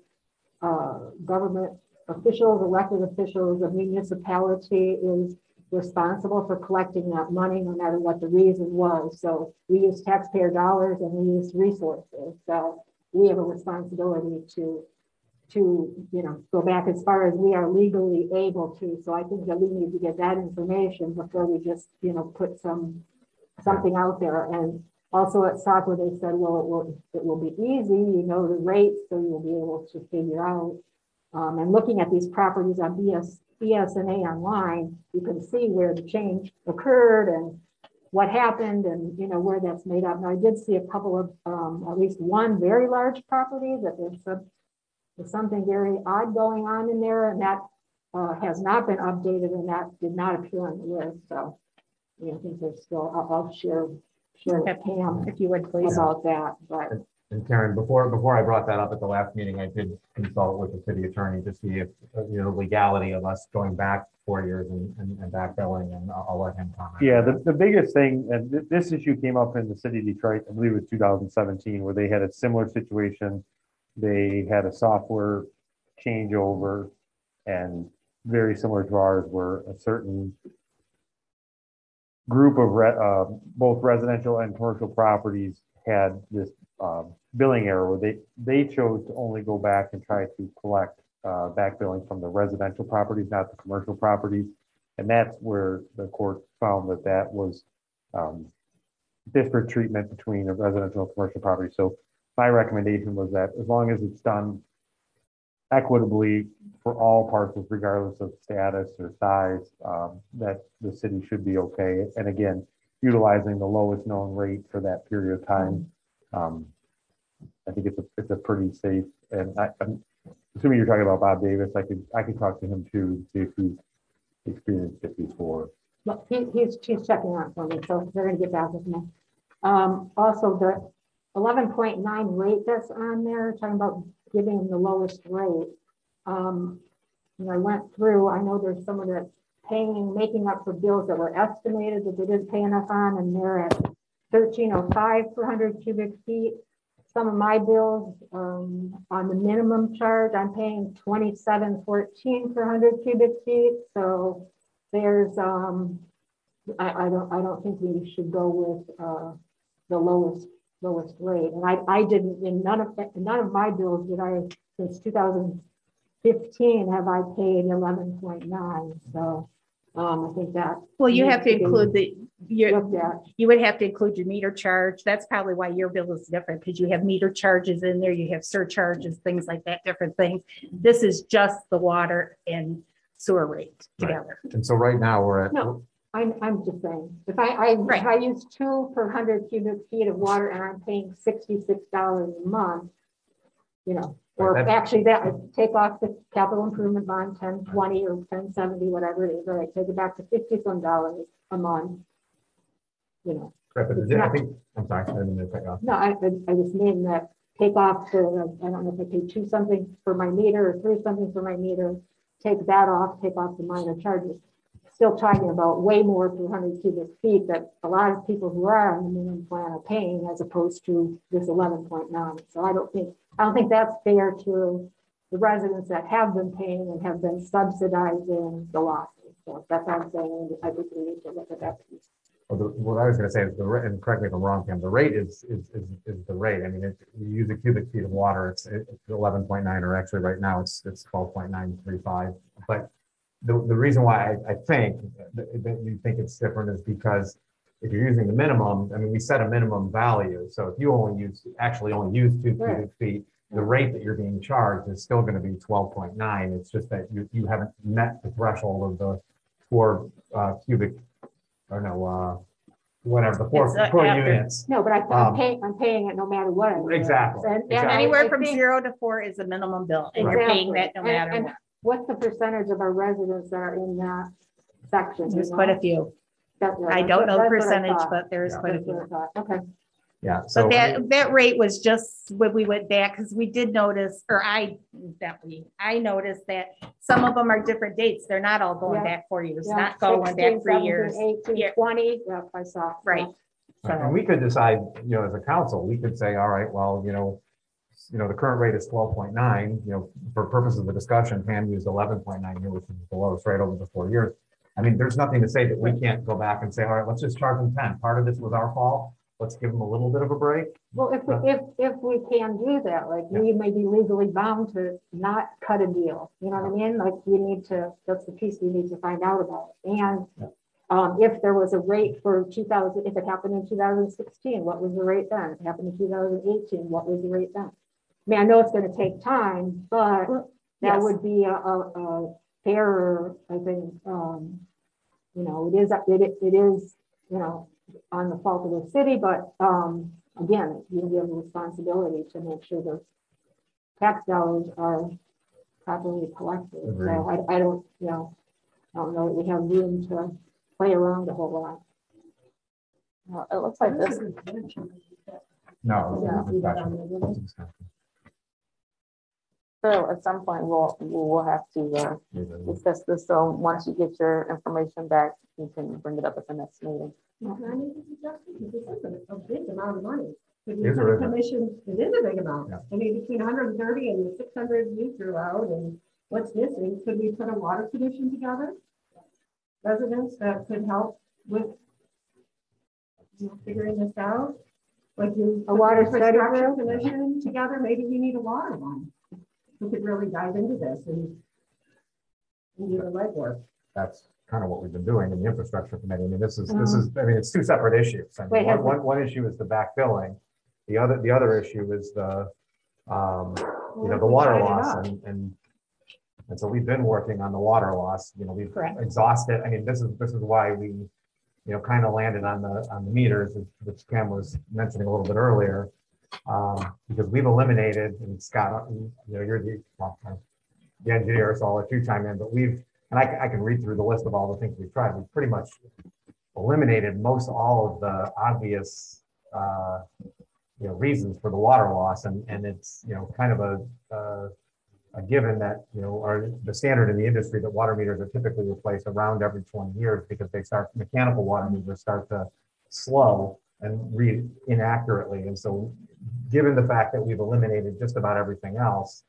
uh, government officials, elected officials, a municipality is responsible for collecting that money, no matter what the reason was. So we use taxpayer dollars and we use resources. So we have a responsibility to, to, you know, go back as far as we are legally able to. So I think that we need to get that information before we just, you know, put some, something out there. And also at SACWA, they said, well, it will, it will be easy, you know, the rates, so you'll be able to figure out. Um, and looking at these properties on BS, BS&A online, you can see where the change occurred and what happened and, you know, where that's made up. Now, I did see a couple of, um, at least one very large property that there's some, there's something very odd going on in there and that, uh, has not been updated and that did not appear on the list. So, you know, I think there's still, I'll, I'll share, share with Pam if you would please about that, but. And Karen, before, before I brought that up at the last meeting, I did consult with the city attorney to see if, uh, you know, the legality of us going back four years and, and and backfilling, and I'll, I'll let him comment. Yeah, the, the biggest thing, and thi- this issue came up in the city of Detroit, I believe it was two thousand seventeen, where they had a similar situation. They had a software changeover and very similar to ours where a certain group of re, uh, both residential and commercial properties had this, um, billing error where they, they chose to only go back and try to collect, uh, back billing from the residential properties, not the commercial properties. And that's where the court found that that was, um, disparate treatment between a residential and commercial property. So my recommendation was that as long as it's done equitably for all parcels, regardless of status or size, um, that the city should be okay. And again, utilizing the lowest known rate for that period of time. Um, I think it's a, it's a pretty safe, and I, I'm assuming you're talking about Bob Davis, I could, I could talk to him too, see if he's experienced it before. But he, he's, he's checking on for me, so they're gonna get back with me. Um, also the eleven point nine rate that's on there, talking about giving the lowest rate. Um, and I went through, I know there's someone that's paying, making up for bills that were estimated that they didn't pay enough on, and they're at thirteen oh five per hundred cubic feet. Some of my bills, um, on the minimum charge, I'm paying twenty-seven fourteen per hundred cubic feet, so there's, um, I, I don't, I don't think we should go with, uh, the lowest, lowest rate. And I, I didn't, in none of, none of my bills did I, since two thousand fifteen, have I paid eleven point nine, so, um, I think that. Well, you have to include the, your, you would have to include your meter charge. That's probably why your bill is different, because you have meter charges in there, you have surcharges, things like that, different things. This is just the water and sewer rate together. And so right now, we're at, No, I'm, I'm just saying, if I, I, if I use two per hundred cubic feet of water and I'm paying sixty-six dollars a month, you know, or Right, that- actually that, take off the capital improvement bond, ten twenty or ten seventy, whatever it is, all right, take it back to fifty some dollars a month. You know, correct, but It's I think, I'm sorry, I didn't mean to cut off. no, I, I I just mean that take off the, I don't know if I pay two something for my meter or three something for my meter, take that off, take off the minor charges. Still talking about way more per hundred cubic feet that a lot of people who are on the minimum plan are paying as opposed to this eleven point nine. So I don't think, I don't think that's fair to the residents that have been paying and have been subsidizing the losses. So that's what I'm saying. I think we need to look at that piece. Well, the, what I was gonna say is the, ra- and correct me if I'm wrong, Kim, the rate is, is, is, is the rate. I mean, if you use a cubic feet of water, it's, it's eleven point nine, or actually right now it's, it's twelve point nine three five. But the, the reason why I, I think that, that you think it's different is because if you're using the minimum, I mean, we set a minimum value. So if you only use, actually only use two Right. cubic feet, the rate that you're being charged is still gonna be twelve point nine. It's just that you, you haven't met the threshold of the four, uh, cubic, or no, uh, whatever, the four, It's, uh, four after- units. No, but I, Um, I'm paying, I'm paying it no matter what. I do. Exactly, And- and exactly. Anywhere I from think- zero to four is a minimum bill, and you're paying that no Exactly. matter And- what. And What's the percentage of our residents that are in that section? you There's know? quite a few. That- I don't know the that's percentage, but there's Yeah. quite a That's what few. Okay. Yeah, so. But that, that rate was just when we went back, because we did notice, or I, that we, I noticed that some of them are different dates. They're not all going Yeah. back four years, Yeah, not going 16, back three years. 18, Yeah. 20, yeah, I saw. Right. Right, And we could decide, you know, as a council, we could say, all right, well, you know, you know, the current rate is twelve point nine, you know, for purposes of the discussion, Pam used eleven point nine here, which is the lowest rate over the four years. I mean, there's nothing to say that we can't go back and say, all right, let's just charge them ten. Part of this was our fault. Let's give them a little bit of a break. Well, if, we if, if we can do that, like we may be legally bound to not cut a deal, you know what I mean? Like we need to, that's the piece we need to find out about. And um, if there was a rate for two thousand, if it happened in two thousand sixteen, what was the rate then? If it happened in two thousand eighteen, what was the rate then? I mean, I know it's gonna take time, but that yes. would be a, a, a fairer, I think, um, you know, it is, it, it is, you know, on the fault of the city, but, um, again, you have a responsibility to make sure those tax dollars are properly collected. So I, I don't, you know, I don't know that we have room to play around a whole lot. Well, It looks like this, No. Yeah. it's not a discussion. So at some point, we'll, we will have to, uh, discuss this. So once you get your information back, you can bring it up at the next meeting. Can I make a suggestion? Because this isn't a big amount of money. Could Is put or a isn't? commission, it is a big amount. Yeah. I mean, between hundred and thirty and six hundred you threw out and what's missing, could we put a water commission together? Residents that could help with you know, figuring this out? Like you. A water put study? Commission together, maybe we need a water one. We could really dive into this and and do the legwork. That's kind of what we've been doing in the infrastructure committee. I mean, this is, this is, I mean, it's two separate issues. I mean, Wait, one, one, one issue is the backfilling. The other, the other issue is the, um, you know, the water loss and, and and so we've been working on the water loss, you know, we've Correct. exhausted, I mean, this is, this is why we, you know, kind of landed on the, on the meters, which Cam was mentioning a little bit earlier. Um, because we've eliminated, and Scott, you know, you're the, well, the engineer, so I'll let you chime in, but we've, and I, can- I can read through the list of all the things we've tried. We've pretty much eliminated most all of the obvious, uh, you know, reasons for the water loss. And, and it's, you know, kind of a, a given that, you know, are the standard in the industry that water meters are typically replaced around every 20 years because they start, mechanical water meters start to slow and read inaccurately. And so given the fact that we've eliminated just about everything else,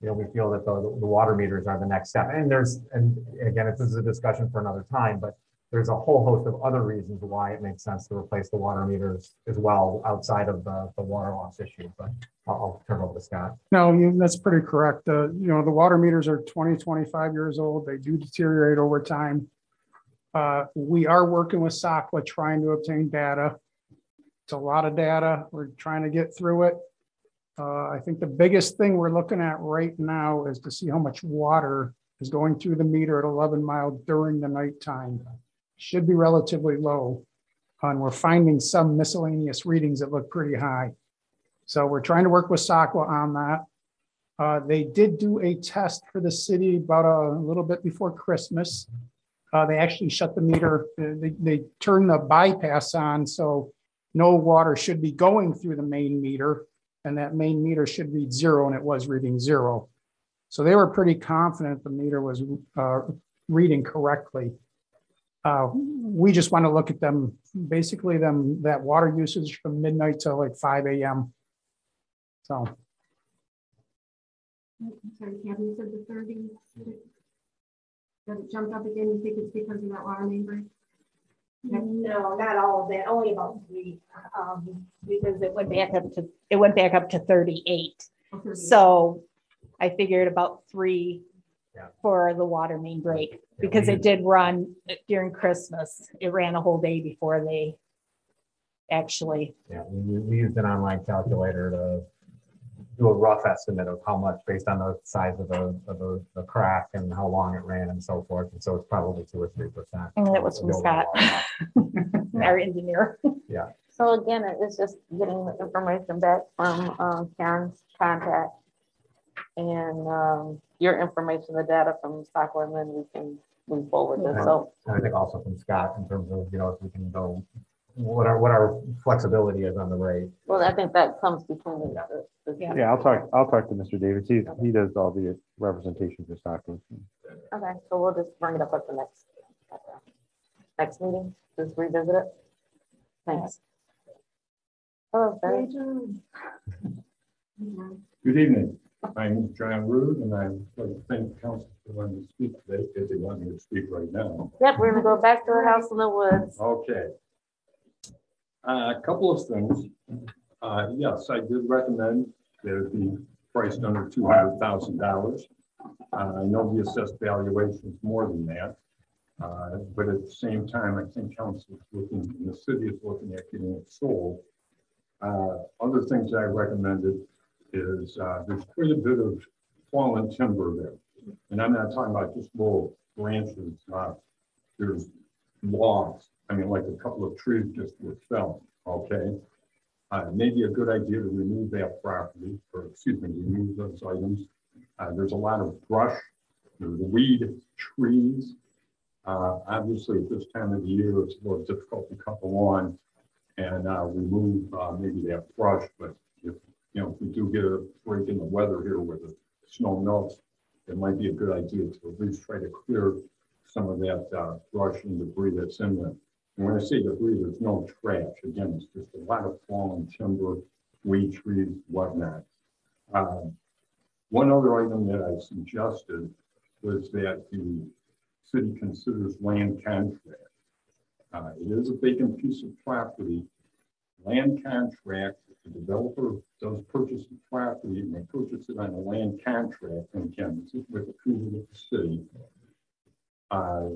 you know, we feel that the, the water meters are the next step. And there's, and again, this is a discussion for another time, but there's a whole host of other reasons why it makes sense to replace the water meters as well outside of the, the water loss issue. But I'll, I'll turn over to Scott. No, that's pretty correct. Uh, you know, the water meters are 20, 25 years old. They do deteriorate over time. Uh, we are working with SACWA trying to obtain data. It's a lot of data. We're trying to get through it. Uh, I think the biggest thing we're looking at right now is to see how much water is going through the meter at 11 mile during the nighttime. Should be relatively low. And we're finding some miscellaneous readings that look pretty high. So we're trying to work with SACWA on that. Uh, they did do a test for the city about a little bit before Christmas. Uh, they actually shut the meter, they, they turned the bypass on, so no water should be going through the main meter. and that main meter should read zero, and it was reading zero. So they were pretty confident the meter was uh, reading correctly. Uh, We just want to look at them, basically them, that water usage from midnight till like five AM. So. I'm sorry, Kathy, you said the thirty. That it jumped up again, you think it's because of that water main break? No, not all of that, only about three, um, because it went back up to, it went back up to thirty-eight. Oh, 38. So I figured about three Yeah. for the water main break, Yeah, because it did run during Christmas. It ran a whole day before they actually, Yeah, we, we used an online calculator to do a rough estimate of how much based on the size of the, of the, the crack and how long it ran and so forth. And so it's probably two or three percent. and that was from Scott, our engineer. Yeah. So again, it is just getting the information back from um, Karen's contact. And um, your information, the data from Stockwell, and then we can move forward. with it. So And I think also from Scott in terms of, you know, if we can go, what our, what our flexibility is on the rate. Well, I think that comes between the. the- the- Yeah, I'll talk, I'll talk to Mr. Davis. He, he does all the representation for Stockton. Okay, so we'll just bring it up at the next, next meeting, just revisit it. Thanks. Oh, very Good evening. My name is John Rude, and I'd like to thank the council for letting me speak today, if they want me to speak right now. Yep, we're gonna go back to the house in the woods. Okay. Uh, A couple of things. Uh, Yes, I did recommend that it be priced under two hundred thousand dollars. Uh, I know the assessed valuation is more than that. Uh, But at the same time, I think council is looking, the city is looking at getting it sold. Uh, Other things I recommended is uh, there's quite a bit of fallen timber there. And I'm not talking about just little branches. uh, There's logs, I mean, like a couple of trees just were felled, okay? Uh, maybe a good idea to remove that property, or excuse me, remove those items. Uh, there's a lot of brush, there's weed, trees. Uh, obviously, at this time of the year, it's a little difficult to cut the lawn and, uh, remove, uh, maybe that brush, but if, you know, if we do get a break in the weather here where the snow melts, it might be a good idea to at least try to clear some of that uh, brush and debris that's in there. And when I say debris, there's no trash. Again, it's just a lot of fallen timber, weed trees, whatnot. Um, One other item that I suggested was that the city considers land contract. Uh, It is a vacant piece of property. Land contract, if the developer does purchase the property and they purchase it on a land contract, and again, this is with approval of the city uh,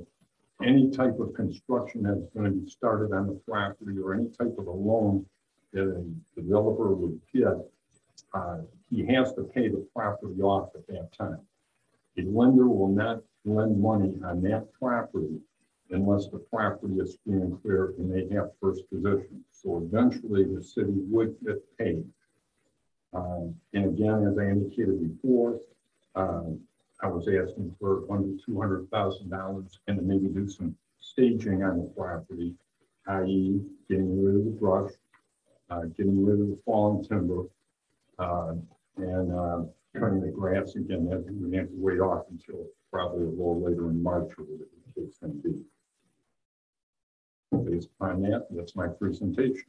any type of construction that's going to be started on the property or any type of a loan that a developer would get, uh, he has to pay the property off at that time. A lender will not lend money on that property unless the property is free and clear and they have first position. So eventually the city would get paid. Um, And again, as I indicated before, um, I was asking for under two hundred thousand dollars and to maybe do some staging on the property, i.e. getting rid of the brush, uh, getting rid of the fallen timber, uh, and, uh, cutting the grass again, that we have to wait off until probably a little later in March or whatever the case may be. Based upon that, that's my presentation.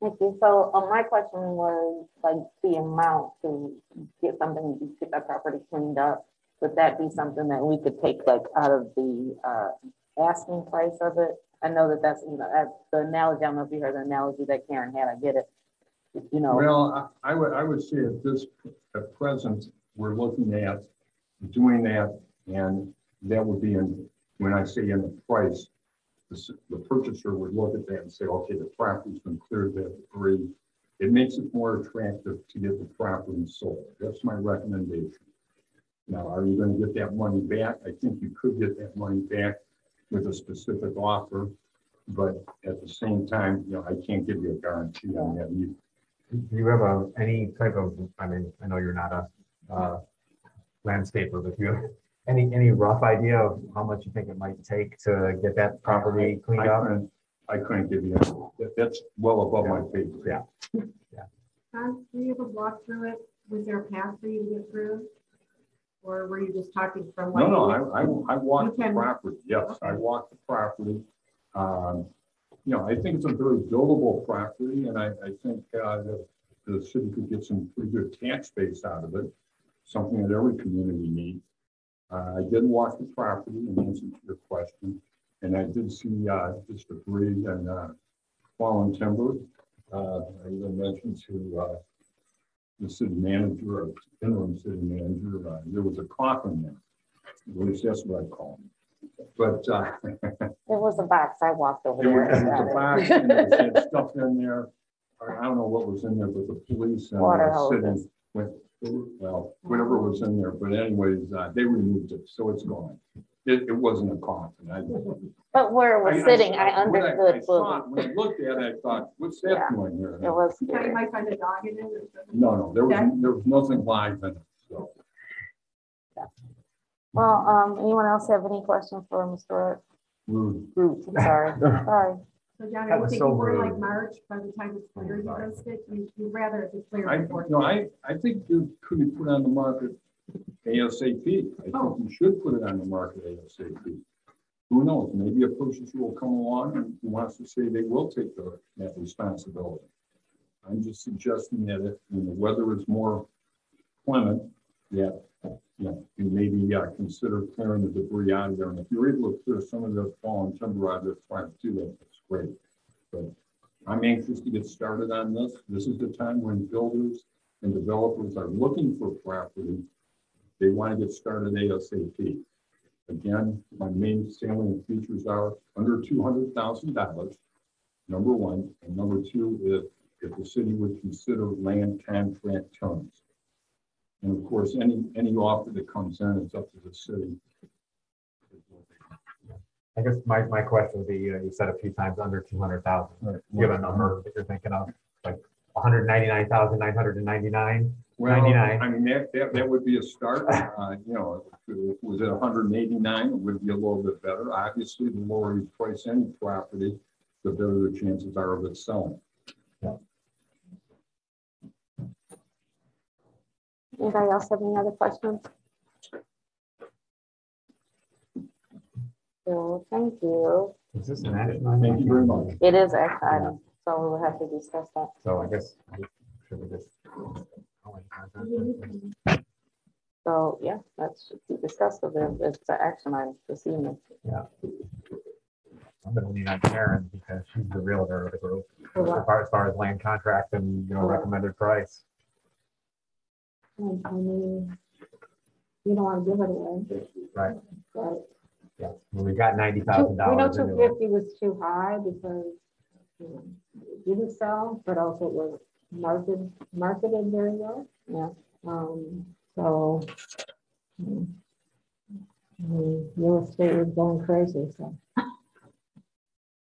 Thank you. So, uh, my question was like the amount to get something, to get that property cleaned up. Would that be something that we could take like out of the, uh, asking price of it? I know that that's, you know, that's the analogy, I don't know if you heard the analogy that Karen had, I get it. You know. Well, I I would, I would say at this, at present, we're looking at doing that, and that would be in, when I say in the price, the, the purchaser would look at that and say, okay, the property's been cleared, that debris. It makes it more attractive to get the property sold. That's my recommendation. Now, are you gonna get that money back? I think you could get that money back with a specific offer. But at the same time, you know, I can't give you a guarantee on that. Do you have a, any type of, I mean, I know you're not a, uh, landscaper, but do you any, any rough idea of how much you think it might take to get that property cleaned I up? couldn't, I couldn't give you, that- that's well above my pay. grade. Yeah. Huh? three of us walk through it? Was there a path for you to get through? Or were you just talking from? No, what no, I, I, I walked the can- property, yes, I walked the property. Um, You know, I think it's a very buildable property, and I, I think, uh, that the city could get some pretty good tax base out of it. Something that every community needs. Uh, I did walk the property in answer to your question, and I did see, uh, this debris and, uh, fallen timber. Uh, I even mentioned to, uh, the city manager, or interim city manager, uh, there was a coffin there. At least that's what I call it. But, uh, There was a box, I walked over there was there was a box, and had stuff in there. I don't know what was in there, but the police and Water the city went, well, whatever was in there, but anyways, uh, they removed it, so it's gone. It, it wasn't a coffin. I- But where it was sitting, I saw- when I understood. saw. When I looked at it, I thought, what's Yeah. that doing here? It was You thought you scary. might find a dog in it? No, no, there was, Okay. there was nothing live in it, so. Yeah. Well, um, anyone else have any questions for Mr. Rude. Root? I'm sorry, sorry. So John, That are you was thinking so more like rude. March by the time it's cleared, you guys think? You- You'd rather it be cleared I, before. no, I, I think you could be put on the market ASAP. I Oh. think you should put it on the market ASAP. Who knows, maybe a purchaser will come along and wants to say they will take the, that responsibility. I'm just suggesting that if, when the weather is more clement, that, you know, you maybe uh, consider clearing the debris out of there. And if you're able to clear some of the fallen timber out of there, try to do that, that's great. But I'm anxious to get started on this. This is the time when builders and developers are looking for property. They want to get started ASAP. Again, my main salient features are under two hundred thousand dollars, number one. And number two, if, if the city would consider land contract terms. And of course, any, any offer that comes in, it's up to the city. I guess my, my question would be, uh, you said a few times under two hundred thousand. Do you have a number that you're thinking of, like hundred ninety-nine thousand nine hundred and ninety-nine? Well, Ninety-nine. I mean, that, that, that would be a start, uh, you know, if it was at hundred and eighty-nine, it would be a little bit better. Obviously, the lower you price any property, the better the chances are of it selling. Anybody else have any other questions? So, thank you. Is this an action item? Thank you very much. It is action item, so we will have to discuss that. So I guess, should we just? So, yeah, that's should be discussed, so there- it's an action item this evening. Yeah. I'm gonna lean on Karen because she's the realtor of the group, For what? as far, as far as land contract and, you know, recommended price. Hmm, I mean, you don't want to give it away. Right. But Yeah, well, we got ninety two- thousand we know dollars two into it. fifty was too high because you know, it didn't sell, but also it was marketed, marketed very well. Yeah. Um, so. mm, I mean, Real estate was going crazy, so.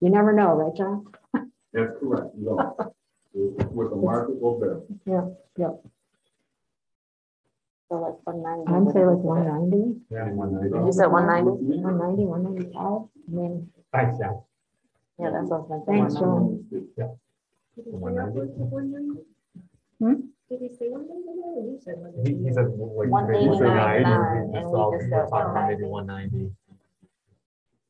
You never know, right, John? That's correct, no. With with the market will bear. Yeah, yeah. So like one ninety. I'd say like one ninety. Yeah, one ninety. You said 190? One ninety, one ninety-five, I mean, Thanks, John. Yeah, that's what I was thinking. thanks, John. Yeah. One ninety. Hmm? Did he say one ninety or you said one He, he said, like, One maybe eighty-nine, nine, nine, or and just we all, just we said were talking about maybe 190. one ninety.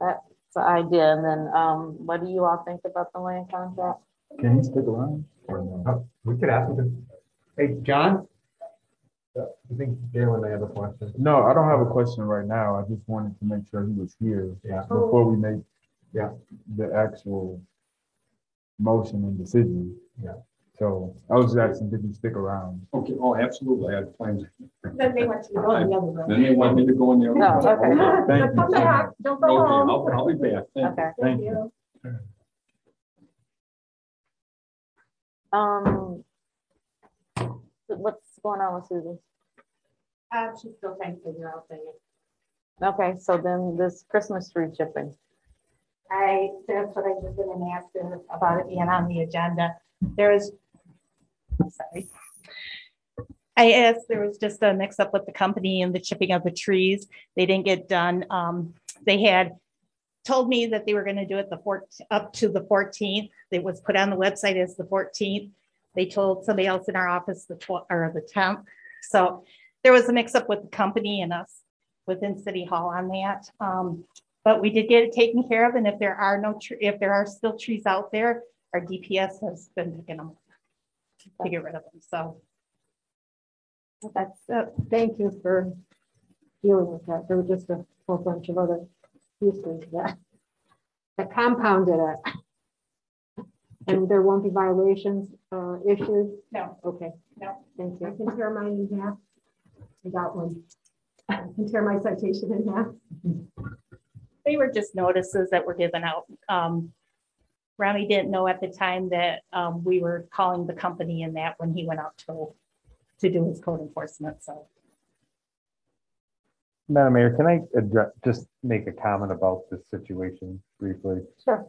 That's the idea, and then, um, what do you all think about the land contract? Can he stick around? Oh, We could ask him to, hey, John? I think Galen may have a question. No, I don't have a question right now. I just wanted to make sure he was here. Yeah. Before we make. Yeah. The actual motion and decision. Yeah. So I was just asking, did he stick around? Okay, oh, absolutely, I had plans. Then they want you to go in the other room. Then they want me to go in the other. No, room. okay. Thank you. Come back, don't go Okay, home. I'll, I'll be back. Thank you. Okay. Thank you. Um, what's going on with Susan? Uh, she's still trying to figure out things. Okay, so then this Christmas tree chipping. I, that's what I was gonna ask her about it being on the agenda. There was, I'm sorry. I asked, there was just a mix up with the company and the chipping of the trees. They didn't get done. Um, they had told me that they were gonna do it the fourth, up to the fourteenth. It was put on the website as the fourteenth. They told somebody else in our office the twelfth or the tenth. So there was a mix up with the company and us within City Hall on that. Um, but we did get it taken care of. And if there are no, tr- if there are still trees out there, our DPS has been picking them to get rid of them. So That's, uh, thank you for dealing with that. There were just a whole bunch of other pieces that, that compounded it. And there won't be violations, uh, issued? No. Okay, no, thank you. I can tear mine in half. I got one. I can tear my citation in half. they were just notices that were given out. Um, Rami didn't know at the time that, um, we were calling the company in that when he went out to, to do his code enforcement. So Madam Mayor, can I address, just make a comment about this situation briefly? Sure.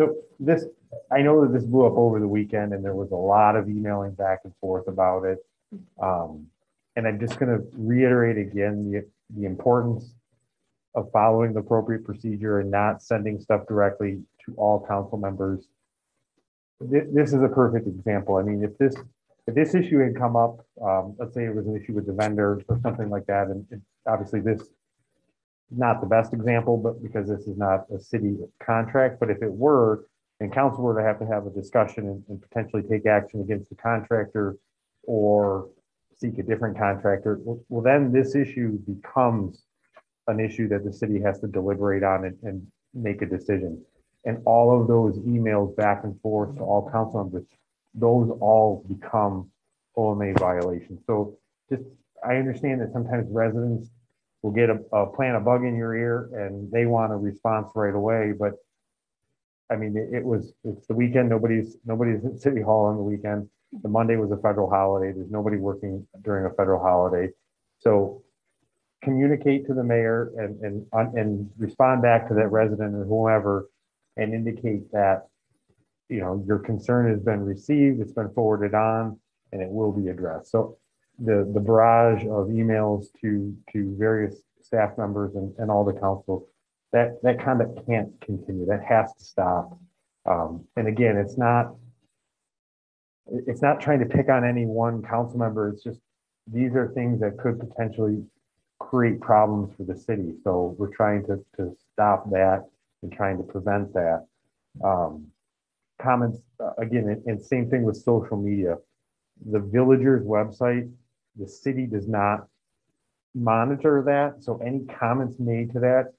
So this, I know that this blew up over the weekend and there was a lot of emailing back and forth about it. Um, and I'm just gonna reiterate again, the, the importance of following the appropriate procedure and not sending stuff directly to all council members. This, this is a perfect example. I mean, if this, if this issue had come up, um, let's say it was an issue with the vendor or something like that, and it- obviously this not the best example, but because this is not a city contract, but if it were, and council were to have to have a discussion and, and potentially take action against the contractor or seek a different contractor, well, well, then this issue becomes an issue that the city has to deliberate on and, and make a decision. And all of those emails back and forth to all council members, those all become OMA violations. So just, I understand that sometimes residents will get a, a plant a bug in your ear and they want a response right away, but I mean, it, it was, it's the weekend, nobody's, nobody's at City Hall on the weekend. The Monday was a federal holiday. There's nobody working during a federal holiday. So communicate to the mayor and, and, and respond back to that resident or whoever and indicate that, you know, your concern has been received, it's been forwarded on, and it will be addressed. So the, the barrage of emails to, to various staff members and, and all the council, that, that conduct can't continue. That has to stop. Um, and again, it's not, it's not trying to pick on any one council member. It's just, these are things that could potentially create problems for the city. So we're trying to, to stop that and trying to prevent that. Um, comments, uh, again, and, and same thing with social media. The villagers website, the city does not monitor that. So any comments made to that,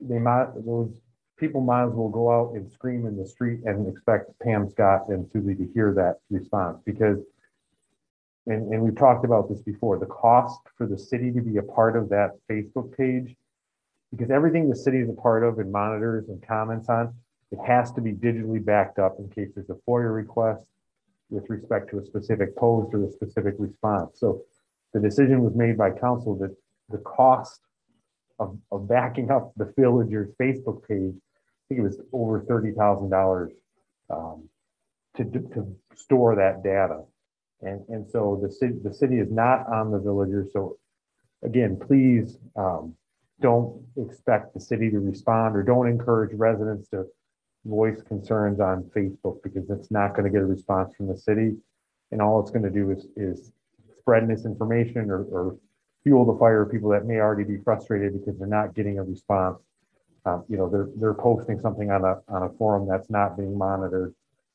they might, those people might as well go out and scream in the street and expect Pam Scott and Suzie to hear that response because and, and we've talked about this before, the cost for the city to be a part of that Facebook page, because everything the city is a part of and monitors and comments on, it has to be digitally backed up in case there's a FOIA request with respect to a specific post or a specific response. So the decision was made by council that the cost of, of backing up the villager's Facebook page, I think it was over thirty thousand dollars um, to, to store that data. And, and so the city, the city is not on the villagers. So again, please, um, don't expect the city to respond or don't encourage residents to voice concerns on Facebook because it's not going to get a response from the city. And all it's going to do is, is spread misinformation or, or fuel the fire of people that may already be frustrated because they're not getting a response. Um, you know, they're, they're posting something on a, on a forum that's not being monitored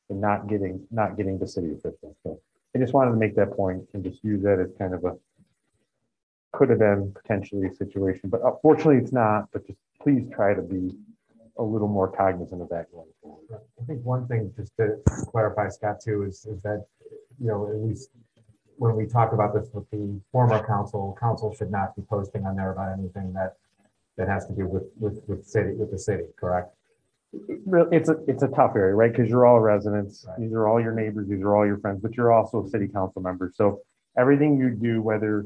and not getting, not getting the city officials. So I just wanted to make that point and just use that as kind of a, could have been potentially a situation, but unfortunately it's not, but just please try to be a little more cognizant of that going forward. I think one thing, just to clarify, Scott, too, is, is that, you know, at least when we talk about this with the former council, council should not be posting on there about anything that, that has to do with, with, with city, with the city, correct? It's a, it's a tough area, right? Because you're all residents, these are all your neighbors, these are all your friends, but you're also a city council member. So everything you do, whether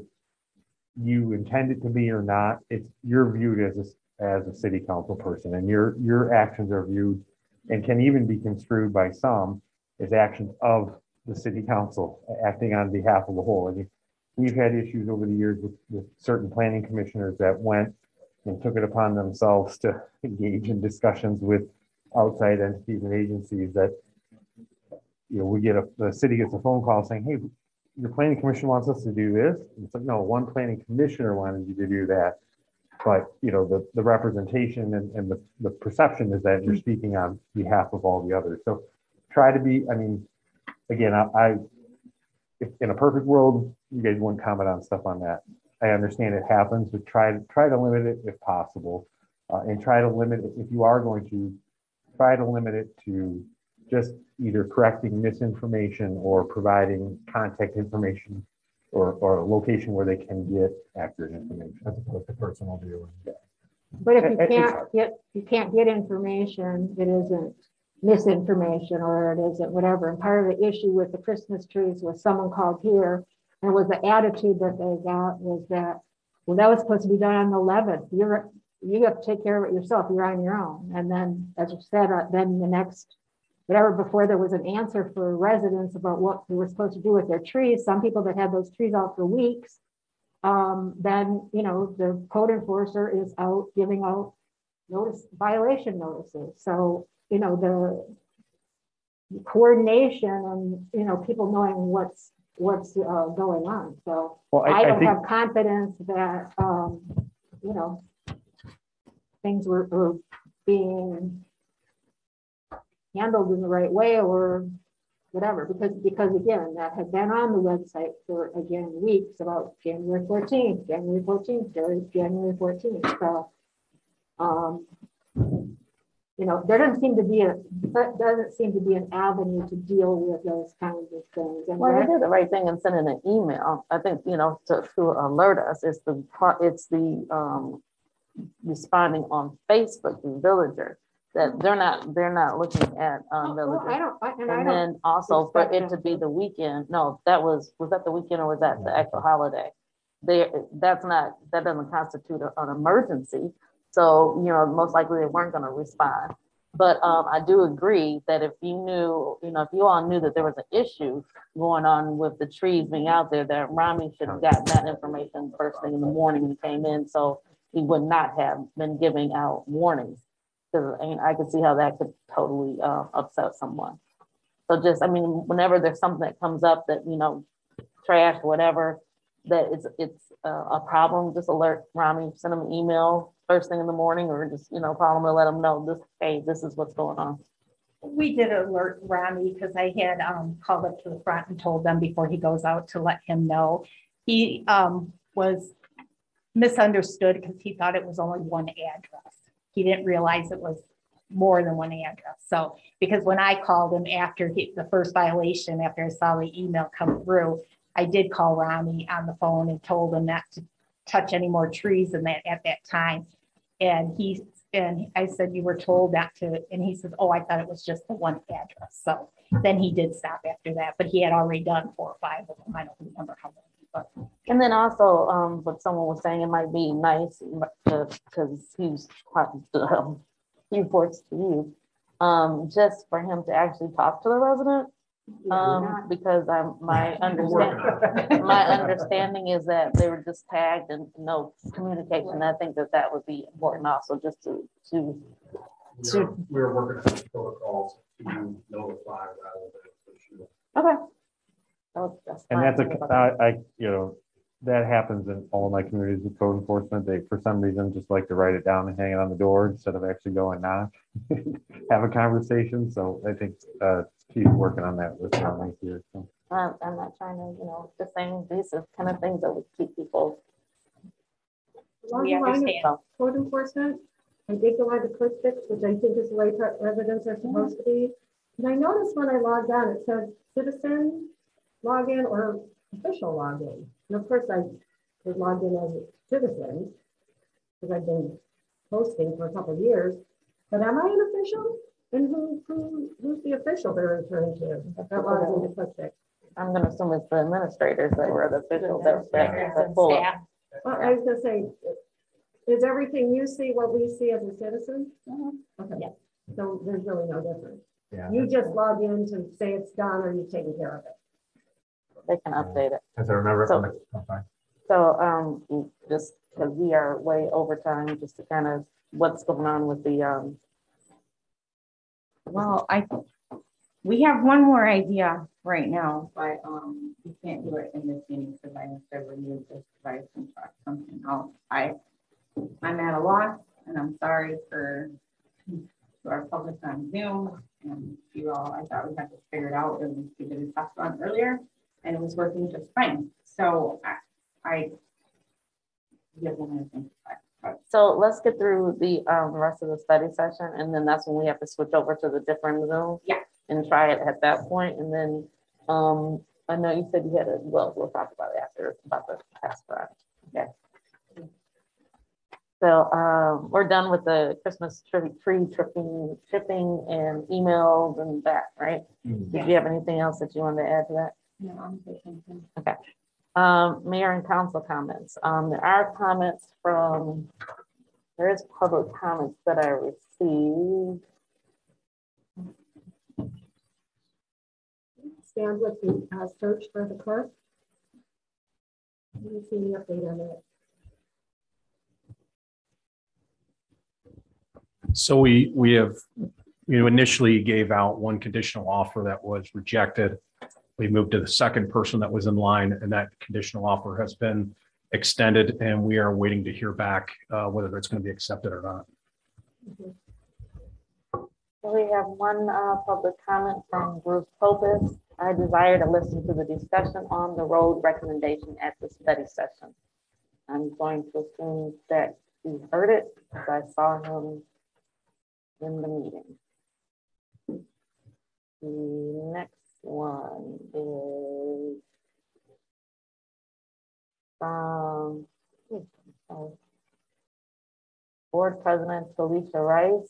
you intend it to be or not, it's, you're viewed as a, as a city council person and your, your actions are viewed and can even be construed by some as actions of the city council acting on behalf of the whole. I mean, we've had issues over the years with, with certain planning commissioners that went and took it upon themselves to engage in discussions with outside entities and agencies that you know, we get a, the city gets a phone call saying, hey, your planning commission wants us to do this. It's like, no, one planning commissioner wanted you to do that. But, you know, the, the representation and, and the, the perception is that you're mm-hmm. speaking on behalf of all the others. So try to be, I mean, again, I, I if in a perfect world, you guys wouldn't comment on stuff on that. I understand it happens, but try try to limit it if possible, uh, and try to limit it if you are going to try to limit it to just either correcting misinformation or providing contact information or, or a location where they can get accurate information as opposed to personal view. But if you It- can't get, you can't get information, it isn't misinformation or it isn't whatever. And part of the issue with the Christmas trees was someone called here and was the attitude that they got was that, well, that was supposed to be done on the eleventh. You're, you have to take care of it yourself. You're on your own. And then, as you said, uh, then the next, whatever, before there was an answer for residents about what they were supposed to do with their trees, some people that had those trees out for weeks, um, then, you know, the code enforcer is out giving out notice, violation notices. So, you know, the coordination and, you know, people knowing what's, what's uh, going on. So Well, I- I I don't think- have confidence that, um, you know, things were, were being handled in the right way or whatever, because, because again, that had been on the website for, again, weeks about January fourteenth, January fourteenth, January fourteenth, so. Um, you know, there doesn't seem to be a, doesn't seem to be an avenue to deal with those kinds of things. And Well, they did the right thing in sending an email. I think, you know, to, to alert us, it's the, part- it's the, um, responding on Facebook, the villager, that they're not, they're not looking at, um, Oh, well. I don't, I- and I And don't. then also for it to be the weekend, no, that was, was that the weekend or was that the actual holiday? There, that's not, that doesn't constitute a- an emergency. So, you know, most likely they weren't gonna respond. But um, I do agree that if you knew, you know, if you all knew that there was an issue going on with the trees being out there, that Rami should have gotten that information first thing in the morning he came in, so he would not have been giving out warnings. Because I mean, I could see how that could totally uh, upset someone. So just, I mean, whenever there's something that comes up that, you know, trash, whatever, that it's, it's uh, a problem, just alert Rami, send him an email first thing in the morning or just, you know, call him and let him know this, hey, this is what's going on. We did alert Rami because I had um called up to the front and told them before he goes out to let him know. He um was misunderstood because he thought it was only one address. He didn't realize it was more than one address. So, because when I called him after he, the first violation, after I saw the email come through, I did call Rami on the phone and told him not to touch any more trees than that at that time. And he, and I said, you were told not to, and he says, oh, I thought it was just the one address. So then he did stop after that, but he had already done four or five of them. I don't remember how many, but. And then also, um, what someone was saying, it might be nice, because he's quite, um, he reports to you. Um, just for him to actually talk to the resident. Um, because I'm, my understanding, my understanding is that they were just tagged and no communication. I think that that would be important also, just to, to, We're, to, we're working on protocols to notify rather than issue. okay. Oh, that's And fine. that's a, I, I, you know, that happens in all my communities with code enforcement. They, for some reason, just like to write it down and hang it on the door instead of actually going knock, have a conversation. So I think, uh, keep working on that with Raleigh here. So. I'm, I'm not trying to, you know, just saying these are kind of things that would keep people. Along We the line of. Code enforcement, I did go on to QuickBooks, which I think is the way pre- residents are supposed to be. And I noticed when I logged on, it said citizen login or official login. And of course, I was logged in as a citizen because I've been posting for a couple of years. But am I an official? And who, who, who's the official they're referring to? That logs into QuickBooks. I'm gonna assume it's the administrators that were the officials that, that, that pull it. Well, I was gonna say, is everything you see what we see as a citizen? Mm-hmm. Okay, Yeah. so there's really no difference. Yeah. You just log in to say it's done or you've taken care of it. They can update it. As I remember So- from the, I'm. So, um, just because we are way over time, just to kind of, what's going on with the, um, Well, I, we have one more idea right now, but, um, we can't do it in this meeting because I have to remove this device and try something else. I, I'm at a loss and I'm sorry for to our public on Zoom and you all, I thought we had to figure it out and we did a test run earlier and it was working just fine. So I, I. Yeah, one other. So let's get through the um rest of the study session and then that's when we have to switch over to the different Zoom. Yeah. And try it at that point and then um I know you said you had a, well, we'll talk about it after about the test run. Okay. So um we're done with the Christmas tree tree tripping, shipping and emails and that, right? Did you have anything else that you wanted to add to that? No, I'm thinking. Okay. Um, mayor and council comments. Um, there are comments from, there is public comments that I received. Stand with the uh, search for the clerk. Let me see the update on that. So we, we have, you know, initially gave out one conditional offer that was rejected. We moved to the second person that was in line and that conditional offer has been extended and we are waiting to hear back uh, whether it's going to be accepted or not. So We have one uh, public comment from Bruce Popis. I desire to listen to the discussion on the road recommendation at the study session. I'm going to assume that he heard it because I saw him in the meeting. The next one is from oh, Board President Felicia Rice.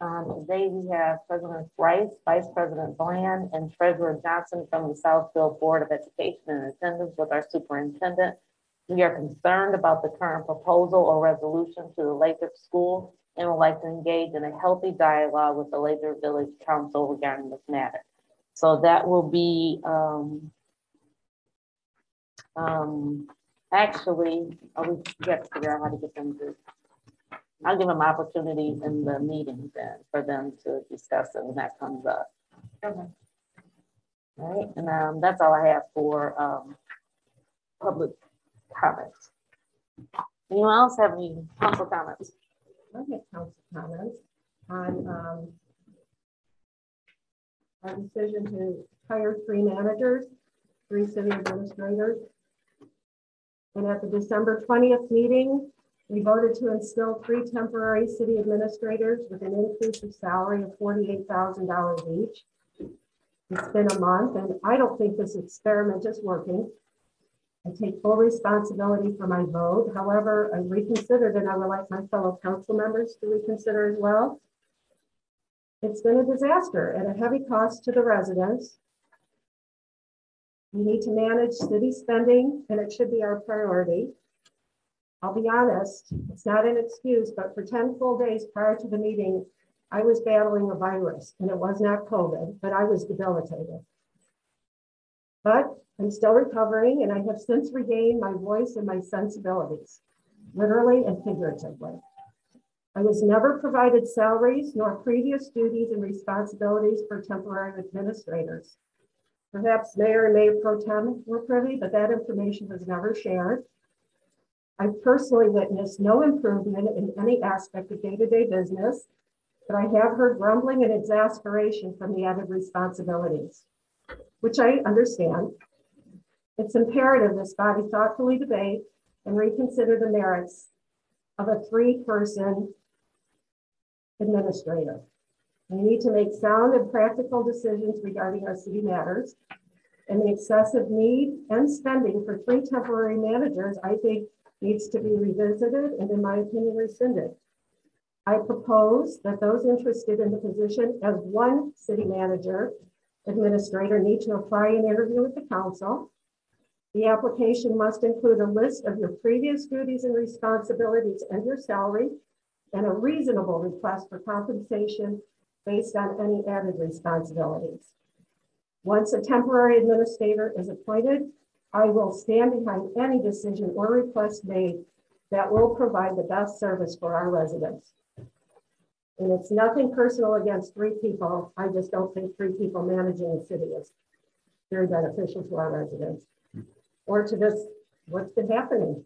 Um, today we have President Rice, Vice President Bland, and Treasurer Johnson from the Southfield Board of Education in attendance with our superintendent. We are concerned about the current proposal or resolution to the Lathrup School and would like to engage in a healthy dialogue with the Lathrup Village Council regarding this matter. So that will be, um, um, actually, oh, we have to figure out how to get them to I'll give them opportunity in the meeting then for them to discuss it when that comes up. Okay. All right, and um, that's all I have for um, public comments. Anyone else have any council comments? I have council comments on um, our decision to hire three managers, three city administrators. And at the December 20th meeting, we voted to instill three temporary city administrators with an increase of salary of $48,000 each. It's been a month and I don't think this experiment is working. I take full responsibility for my vote. However, I reconsidered and I would like my fellow council members to reconsider as well. It's been a disaster at a heavy cost to the residents. We need to manage city spending and it should be our priority. I'll be honest, it's not an excuse, but for 10 full days prior to the meeting, I was battling a virus and it was not COVID, but I was debilitated. But I'm still recovering and I have since regained my voice and my sensibilities, literally and figuratively. I was never provided salaries nor previous duties and responsibilities for temporary administrators. Perhaps Mayor and Mayor Pro Tem were privy, but that information was never shared. I've personally witnessed no improvement in any aspect of day-to-day business, but I have heard grumbling and exasperation from the added responsibilities, which I understand. It's imperative this body thoughtfully debate and reconsider the merits of a three-person administrator. We need to make sound and practical decisions regarding our city matters. And the excessive need and spending for three temporary managers, I think, needs to be revisited and, in my opinion, rescinded. I propose that those interested in the position as one city manager administrator need to apply and interview with the council. The application must include a list of your previous duties and responsibilities and your salary and a reasonable request for compensation based on any added responsibilities. Once a temporary administrator is appointed, I will stand behind any decision or request made that will provide the best service for our residents. And it's nothing personal against three people. I just don't think three people managing a city is very beneficial to our residents. Or to this, what's been happening.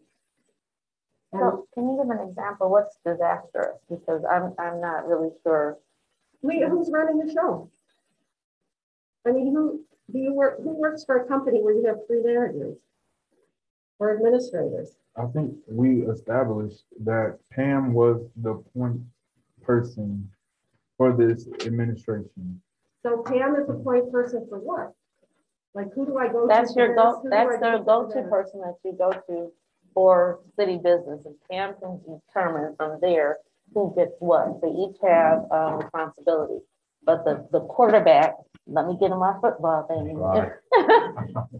And So can you give an example? What's disastrous? Because I'm, I'm not really sure. we, who's running the show? I mean, who, do you work, who works for a company where you have three managers? Or administrators? I think we established that Pam was the point person for this administration. So Pam is the point person for what? Like, who do I go to? That's for your this? go, Who do that's I their for go-to person that you go to for city business. And Pam can determine from there who gets what. They each have, um, responsibility. But the, the quarterback, let me get in my football thing,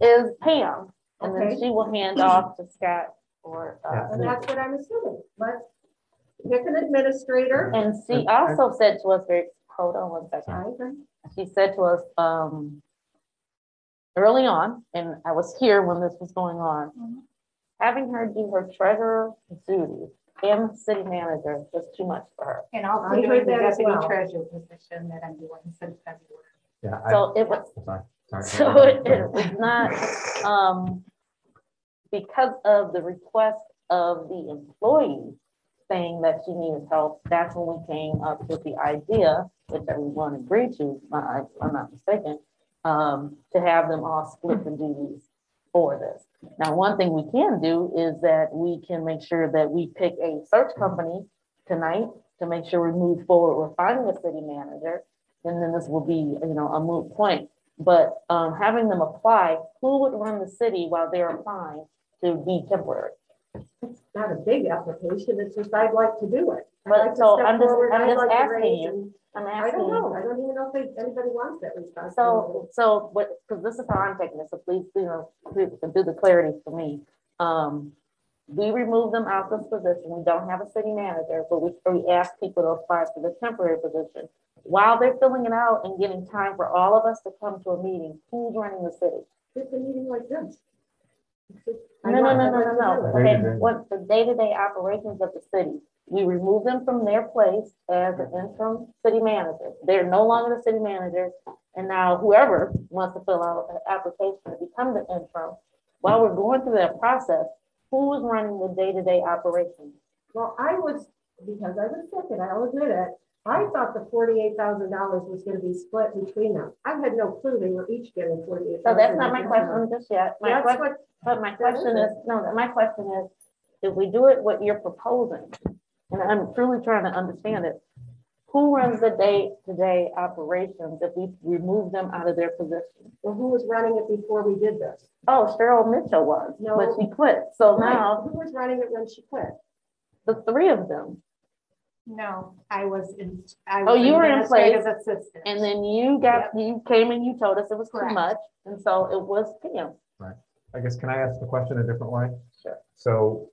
is Pam. And then she will hand off to Scott or, uh, And that's what I'm assuming. Let's pick an administrator. And she also said to us, very, hold on one I second. agree. She said to us, um, early on, and I was here when this was going on, having her do her treasurer duties and city manager was too much for her. And also I heard doing the that as deputy well. treasurer position that I'm doing since February. Yeah. I- So it was, Sorry, sorry. so it it was not, um, because of the request of the employee saying that she needed help, that's when we came up with the idea, which everyone agreed to, I, I'm not mistaken, um, to have them all split the duties for this. Now, one thing we can do is that we can make sure that we pick a search company tonight to make sure we move forward with finding a city manager. And then this will be, you know, a moot point. But um, having them apply, who would run the city while they're applying to be temporary? It's not a big application. It's just I'd like to do it. Like But to so step I'm just, forward. I'm I'd just like to asking raise you, and- I'm I asking don't know. you. I don't even know if they- anybody wants that responsibility. So, so what, because this is how I'm taking this, so please, you know, please do the clarity for me. Um, we remove them out of this position, we don't have a city manager, but we, we ask people to apply for the temporary position. While they're filling it out and getting time for all of us to come to a meeting, who's running the city? It's a meeting like this. No, no, no, no, like no, no. Okay, what the day-to-day operations of the city? We remove them from their place as an interim city manager. They're no longer the city manager. And now whoever wants to fill out an application to become the interim, while we're going through that process, who is running the day-to-day operations? Well, I was, because I was sick and I'll admit it, I thought the forty-eight thousand dollars was gonna be split between them. I had no clue they were each getting forty-eight. So that's not my question just yet. My That's question, what, but my question is, no, my question is, if we do it what you're proposing, and I'm truly trying to understand it, who runs the day-to-day operations if we remove them out of their position? well, who was running it before we did this? Oh, Cheryl Mitchell was, No. but she quit. So Right, now Who was running it when she quit? the three of them, No, I was in. I Oh, you were in administrative place, Assistant. and then you got, you came and you told us it was too much, and so it was Pam. Right. I guess, can I ask the question a different way? Sure. So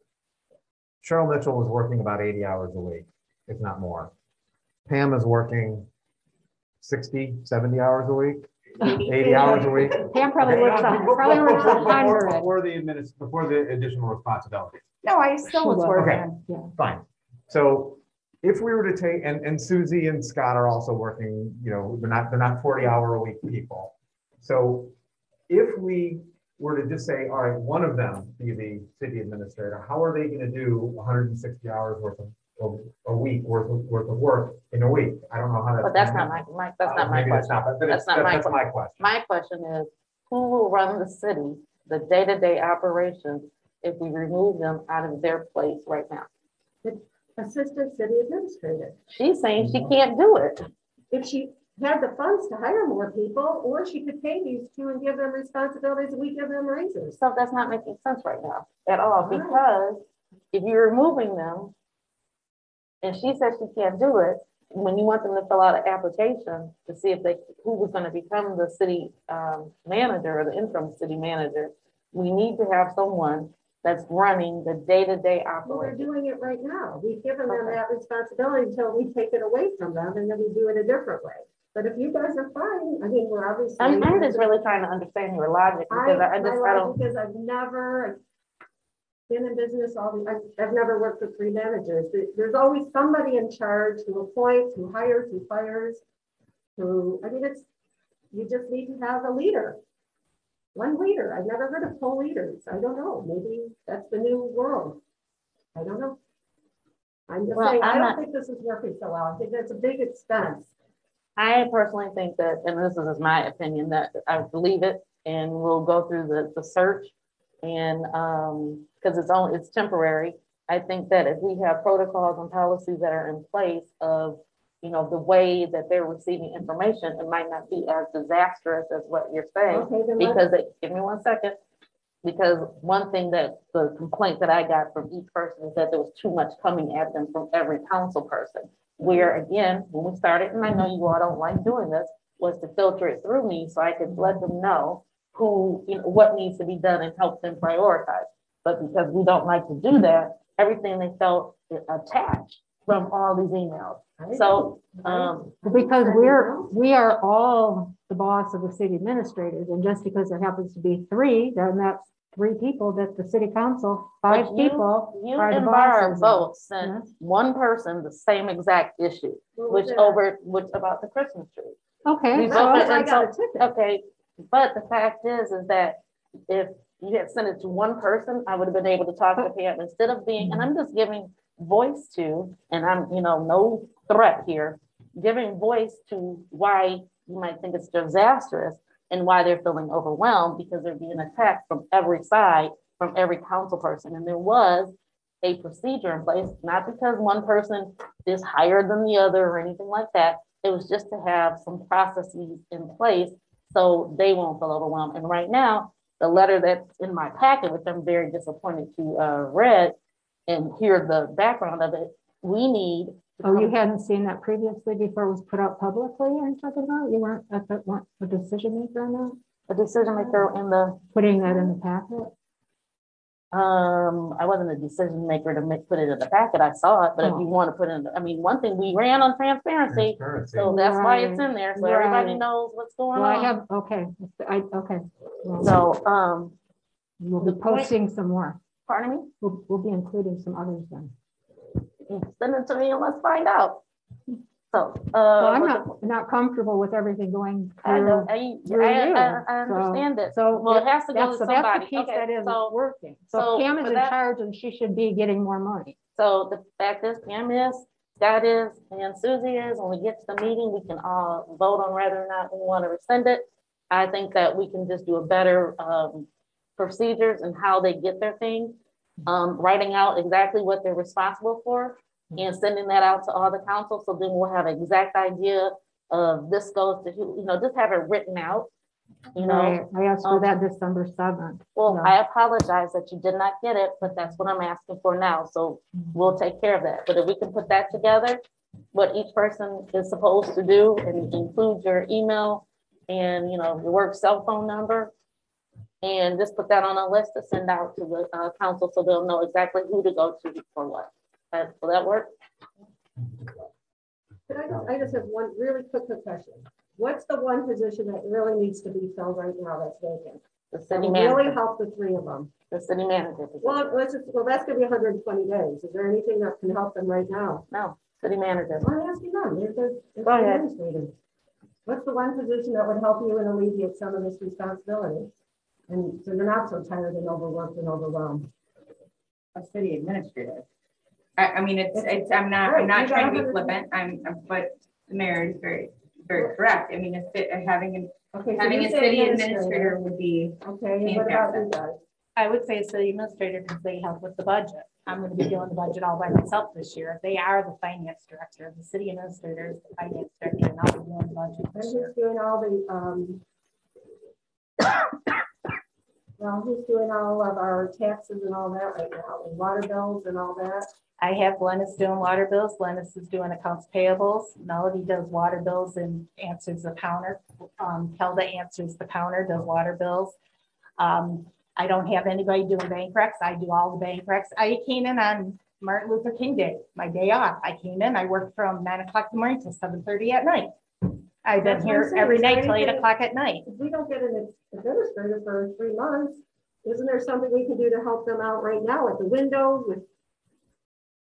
Cheryl Mitchell was working about eighty hours a week, if not more. Pam is working 60, 70 hours a week, eighty hours a week. Pam probably works on, probably works on Before- hundred. Before the adminis, before the additional responsibilities. No, I still was Sure. working. Yeah. Fine. So if we were to take, and, and Susie and Scott are also working, you know, they're not, they're not forty hour a week people. So if we were to just say, all right, one of them be the city administrator, how are they gonna do hundred and sixty hours worth of, of, a week worth of, worth of work in a week? I don't know how that's. But that's not my, my, that's Uh, not my maybe that's question. not, but- but That's it's- not my That's my question. My question is, who will run the city, the day-to-day operations, if we remove them out of their place right now? It's assistant city administrator. She's saying she can't do it. If she had the funds to hire more people, or she could pay these two and give them responsibilities, and we give them raises. So that's not making sense right now at all. because if you're removing them, and she says she can't do it, when you want them to fill out an application to see if they, who was gonna become the city, um, manager or the interim city manager, we need to have someone that's running the day-to-day Well, We're doing it right now. We've given them that responsibility until we take it away from them, and then we do it a different way. But if you guys are fine, I mean, we're obviously. I'm, I'm just really trying to understand your logic, because I I just, I don't. is I've never, been in business all the, I've, I've never worked with three managers. There's always somebody in charge who appoints, who hires, who fires, who, I mean, it's, you just need to have a leader. One leader. I've never heard of co-leaders. I don't know. Maybe that's the new world. I don't know. I'm just Well, saying, I I'm don't not- think this is working so well. I think that's a big expense. I personally think that, and this is my opinion, that I believe it and we'll go through the, the search. And, um, because it's only, it's temporary. I think that if we have protocols and policies that are in place of, you know, the way that they're receiving information, it might not be as disastrous as what you're saying. Okay, Because it, give me one second. Because one thing that the complaint that I got from each person is that there was too much coming at them from every council person. Where again, when we started, and I know you all don't like doing this, was to filter it through me so I could let them know who, you know, what needs to be done and help them prioritize. But because we don't like to do that, everything they felt attached from all these emails. So, um, Because we're, we are all the boss of the city administrators, and just because there happens to be three, then that's three people that the city council, five But you- people You are the and Barb bosses. of. both sent uh-huh. one person the same exact issue, What which was over, which about the Christmas tree. Okay, We so- both- I and got a so- ticket. Okay, but the fact is, is that if you had sent it to one person, I would have been able to talk to him instead of being, and I'm mm-hmm. just giving voice to, and I'm, you know, no threat here, giving voice to why you might think it's disastrous and why they're feeling overwhelmed because they're being attacked from every side, from every council person. And there was a procedure in place, not because one person is higher than the other or anything like that. It was just to have some processes in place so they won't feel overwhelmed. And right now, the letter that's in my packet, which I'm very disappointed to uh, read and hear the background of it, we need. To Oh, you hadn't seen that previously before it was put out publicly, are you talking about? You weren't, at the weren't a decision maker on that? A decision maker in the, Putting that in the packet? um, I wasn't a decision maker to make, put it in the packet. I saw it, but if you want to put it in, I mean, one thing, we ran on transparency. Transparency. So that's why it's in there, so everybody right. knows what's going Well, I on. have, okay, I, okay. Well, So, um, We'll be the point- posting some more. pardon me? We'll, we'll be including some others then. Send it to me and let's find out. So, uh. Well, I'm not, not comfortable with everything going I know, through. I, through I, you. I, I So- understand it. So. Well, it has to go that's- to so that's the somebody. piece Okay, That isn't so- working. so So Pam is for in that- charge and she should be getting more money. So the fact is, Pam is, Scott is, and Susie is, when we get to the meeting, we can all vote on whether or not we want to rescind it. I think that we can just do a better, um, procedures and how they get their thing. Um, writing out exactly what they're responsible for and sending that out to all the council, so then we'll have an exact idea of this goes to who, you know, just have it written out. You know, Right, I asked for um, that December seventh. well, I apologize that you did not get it, but that's what I'm asking for now, so we'll take care of that. But if we can put that together, what each person is supposed to do and include your email and, you know, your work cell phone number. And just put that on a list to send out to the uh, council so they'll know exactly who to go to for what. Uh, Will that work? Could I just, I just have one really quick question. What's the one position that really needs to be filled right now that's vacant? The That city will Really manager, help the three of them. the city manager. Well, let's just, well, that's gonna be hundred and twenty days. Is there anything that can help them right now? No, city manager. I'm asking them. They're the- they're Go ahead. What's the one position that would help you and alleviate some of this responsibility? And so you're not so tired and overworked and overwhelmed. A city administrator. I, I mean, it's, it's, I'm not, Right, I'm not you trying to be flippant, I'm, I'm- but the mayor is very, very correct. I mean, it's, it- having, an- Okay, having you a city administrator. administrator would be Okay, what about you guys? I would say a city administrator because they help with the budget. I'm gonna be doing the budget all by myself this year. They are the finance director, the city administrator is the finance director, and I'll be doing the budget And this year. who's doing all the, um, well, who's doing all of our taxes and all that right now, and water bills and all that? I have Glennis doing water bills, Glennis is doing accounts payables, Melody does water bills and answers the counter. Um, Kelda answers the counter, does water bills. Um, I don't have anybody doing bank recs, I do all the bank recs. I came in on Martin Luther King Day, my day off. I came in, I worked from nine o'clock in the morning till seven thirty at night. I've been That's here every night till eight o'clock at night. If we don't get an administrator for three months, Isn't there something we can do to help them out right now with the windows, with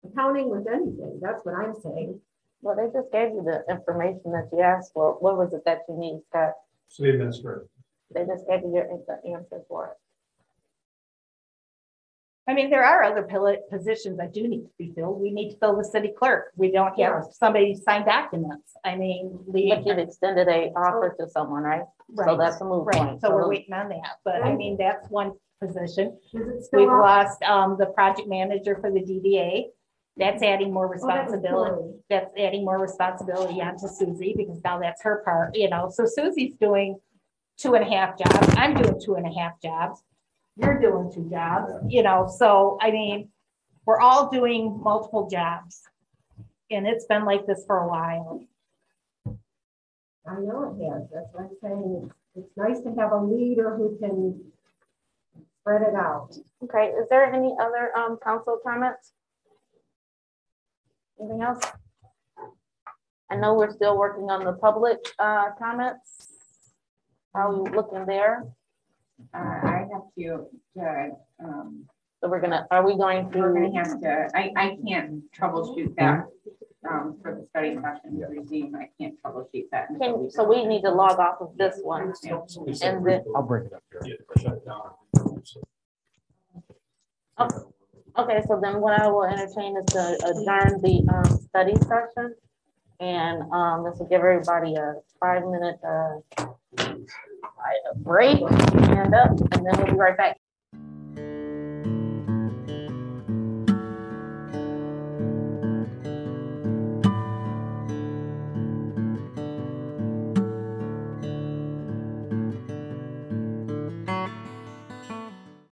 accounting, with anything? That's what I'm saying. Well, they just gave you the information that you asked for. What was it that you need, Scott? City administrator. They just gave you your the answer for it. I mean, there are other pili- positions that do need to be filled. We need to fill the city clerk. We don't have somebody sign documents. I mean, we. But you've extended a offer to someone, right? right. So that's a move right. point. So we're waiting on that, but I mean, that's one position. Is it still We've up? lost, um, the project manager for the DDA. That's adding more Oh, that was responsibility. That's adding more responsibility onto Susie because now that's her part, you know, so Susie's doing two and a half jobs. I'm doing two and a half jobs. You're doing two jobs, you know, so I mean, we're all doing multiple jobs. And it's been like this for a while. I know it has. That's what I'm saying. It's- It's nice to have a leader who can spread it out. Okay, is there any other um council comments? Anything else? I know we're still working on the public uh comments. How are we looking there? Uh, I have to, to, um, So we're gonna, are we going to? we're gonna have to, I, I can't troubleshoot that, um, for the study session regime. I can't troubleshoot that. until Can, so we need to log off of this one. And then, I'll bring it up here. okay, okay, so then what I will entertain is to adjourn the um study session. And um this will give everybody a five minute uh break, stand up, and then we'll be right back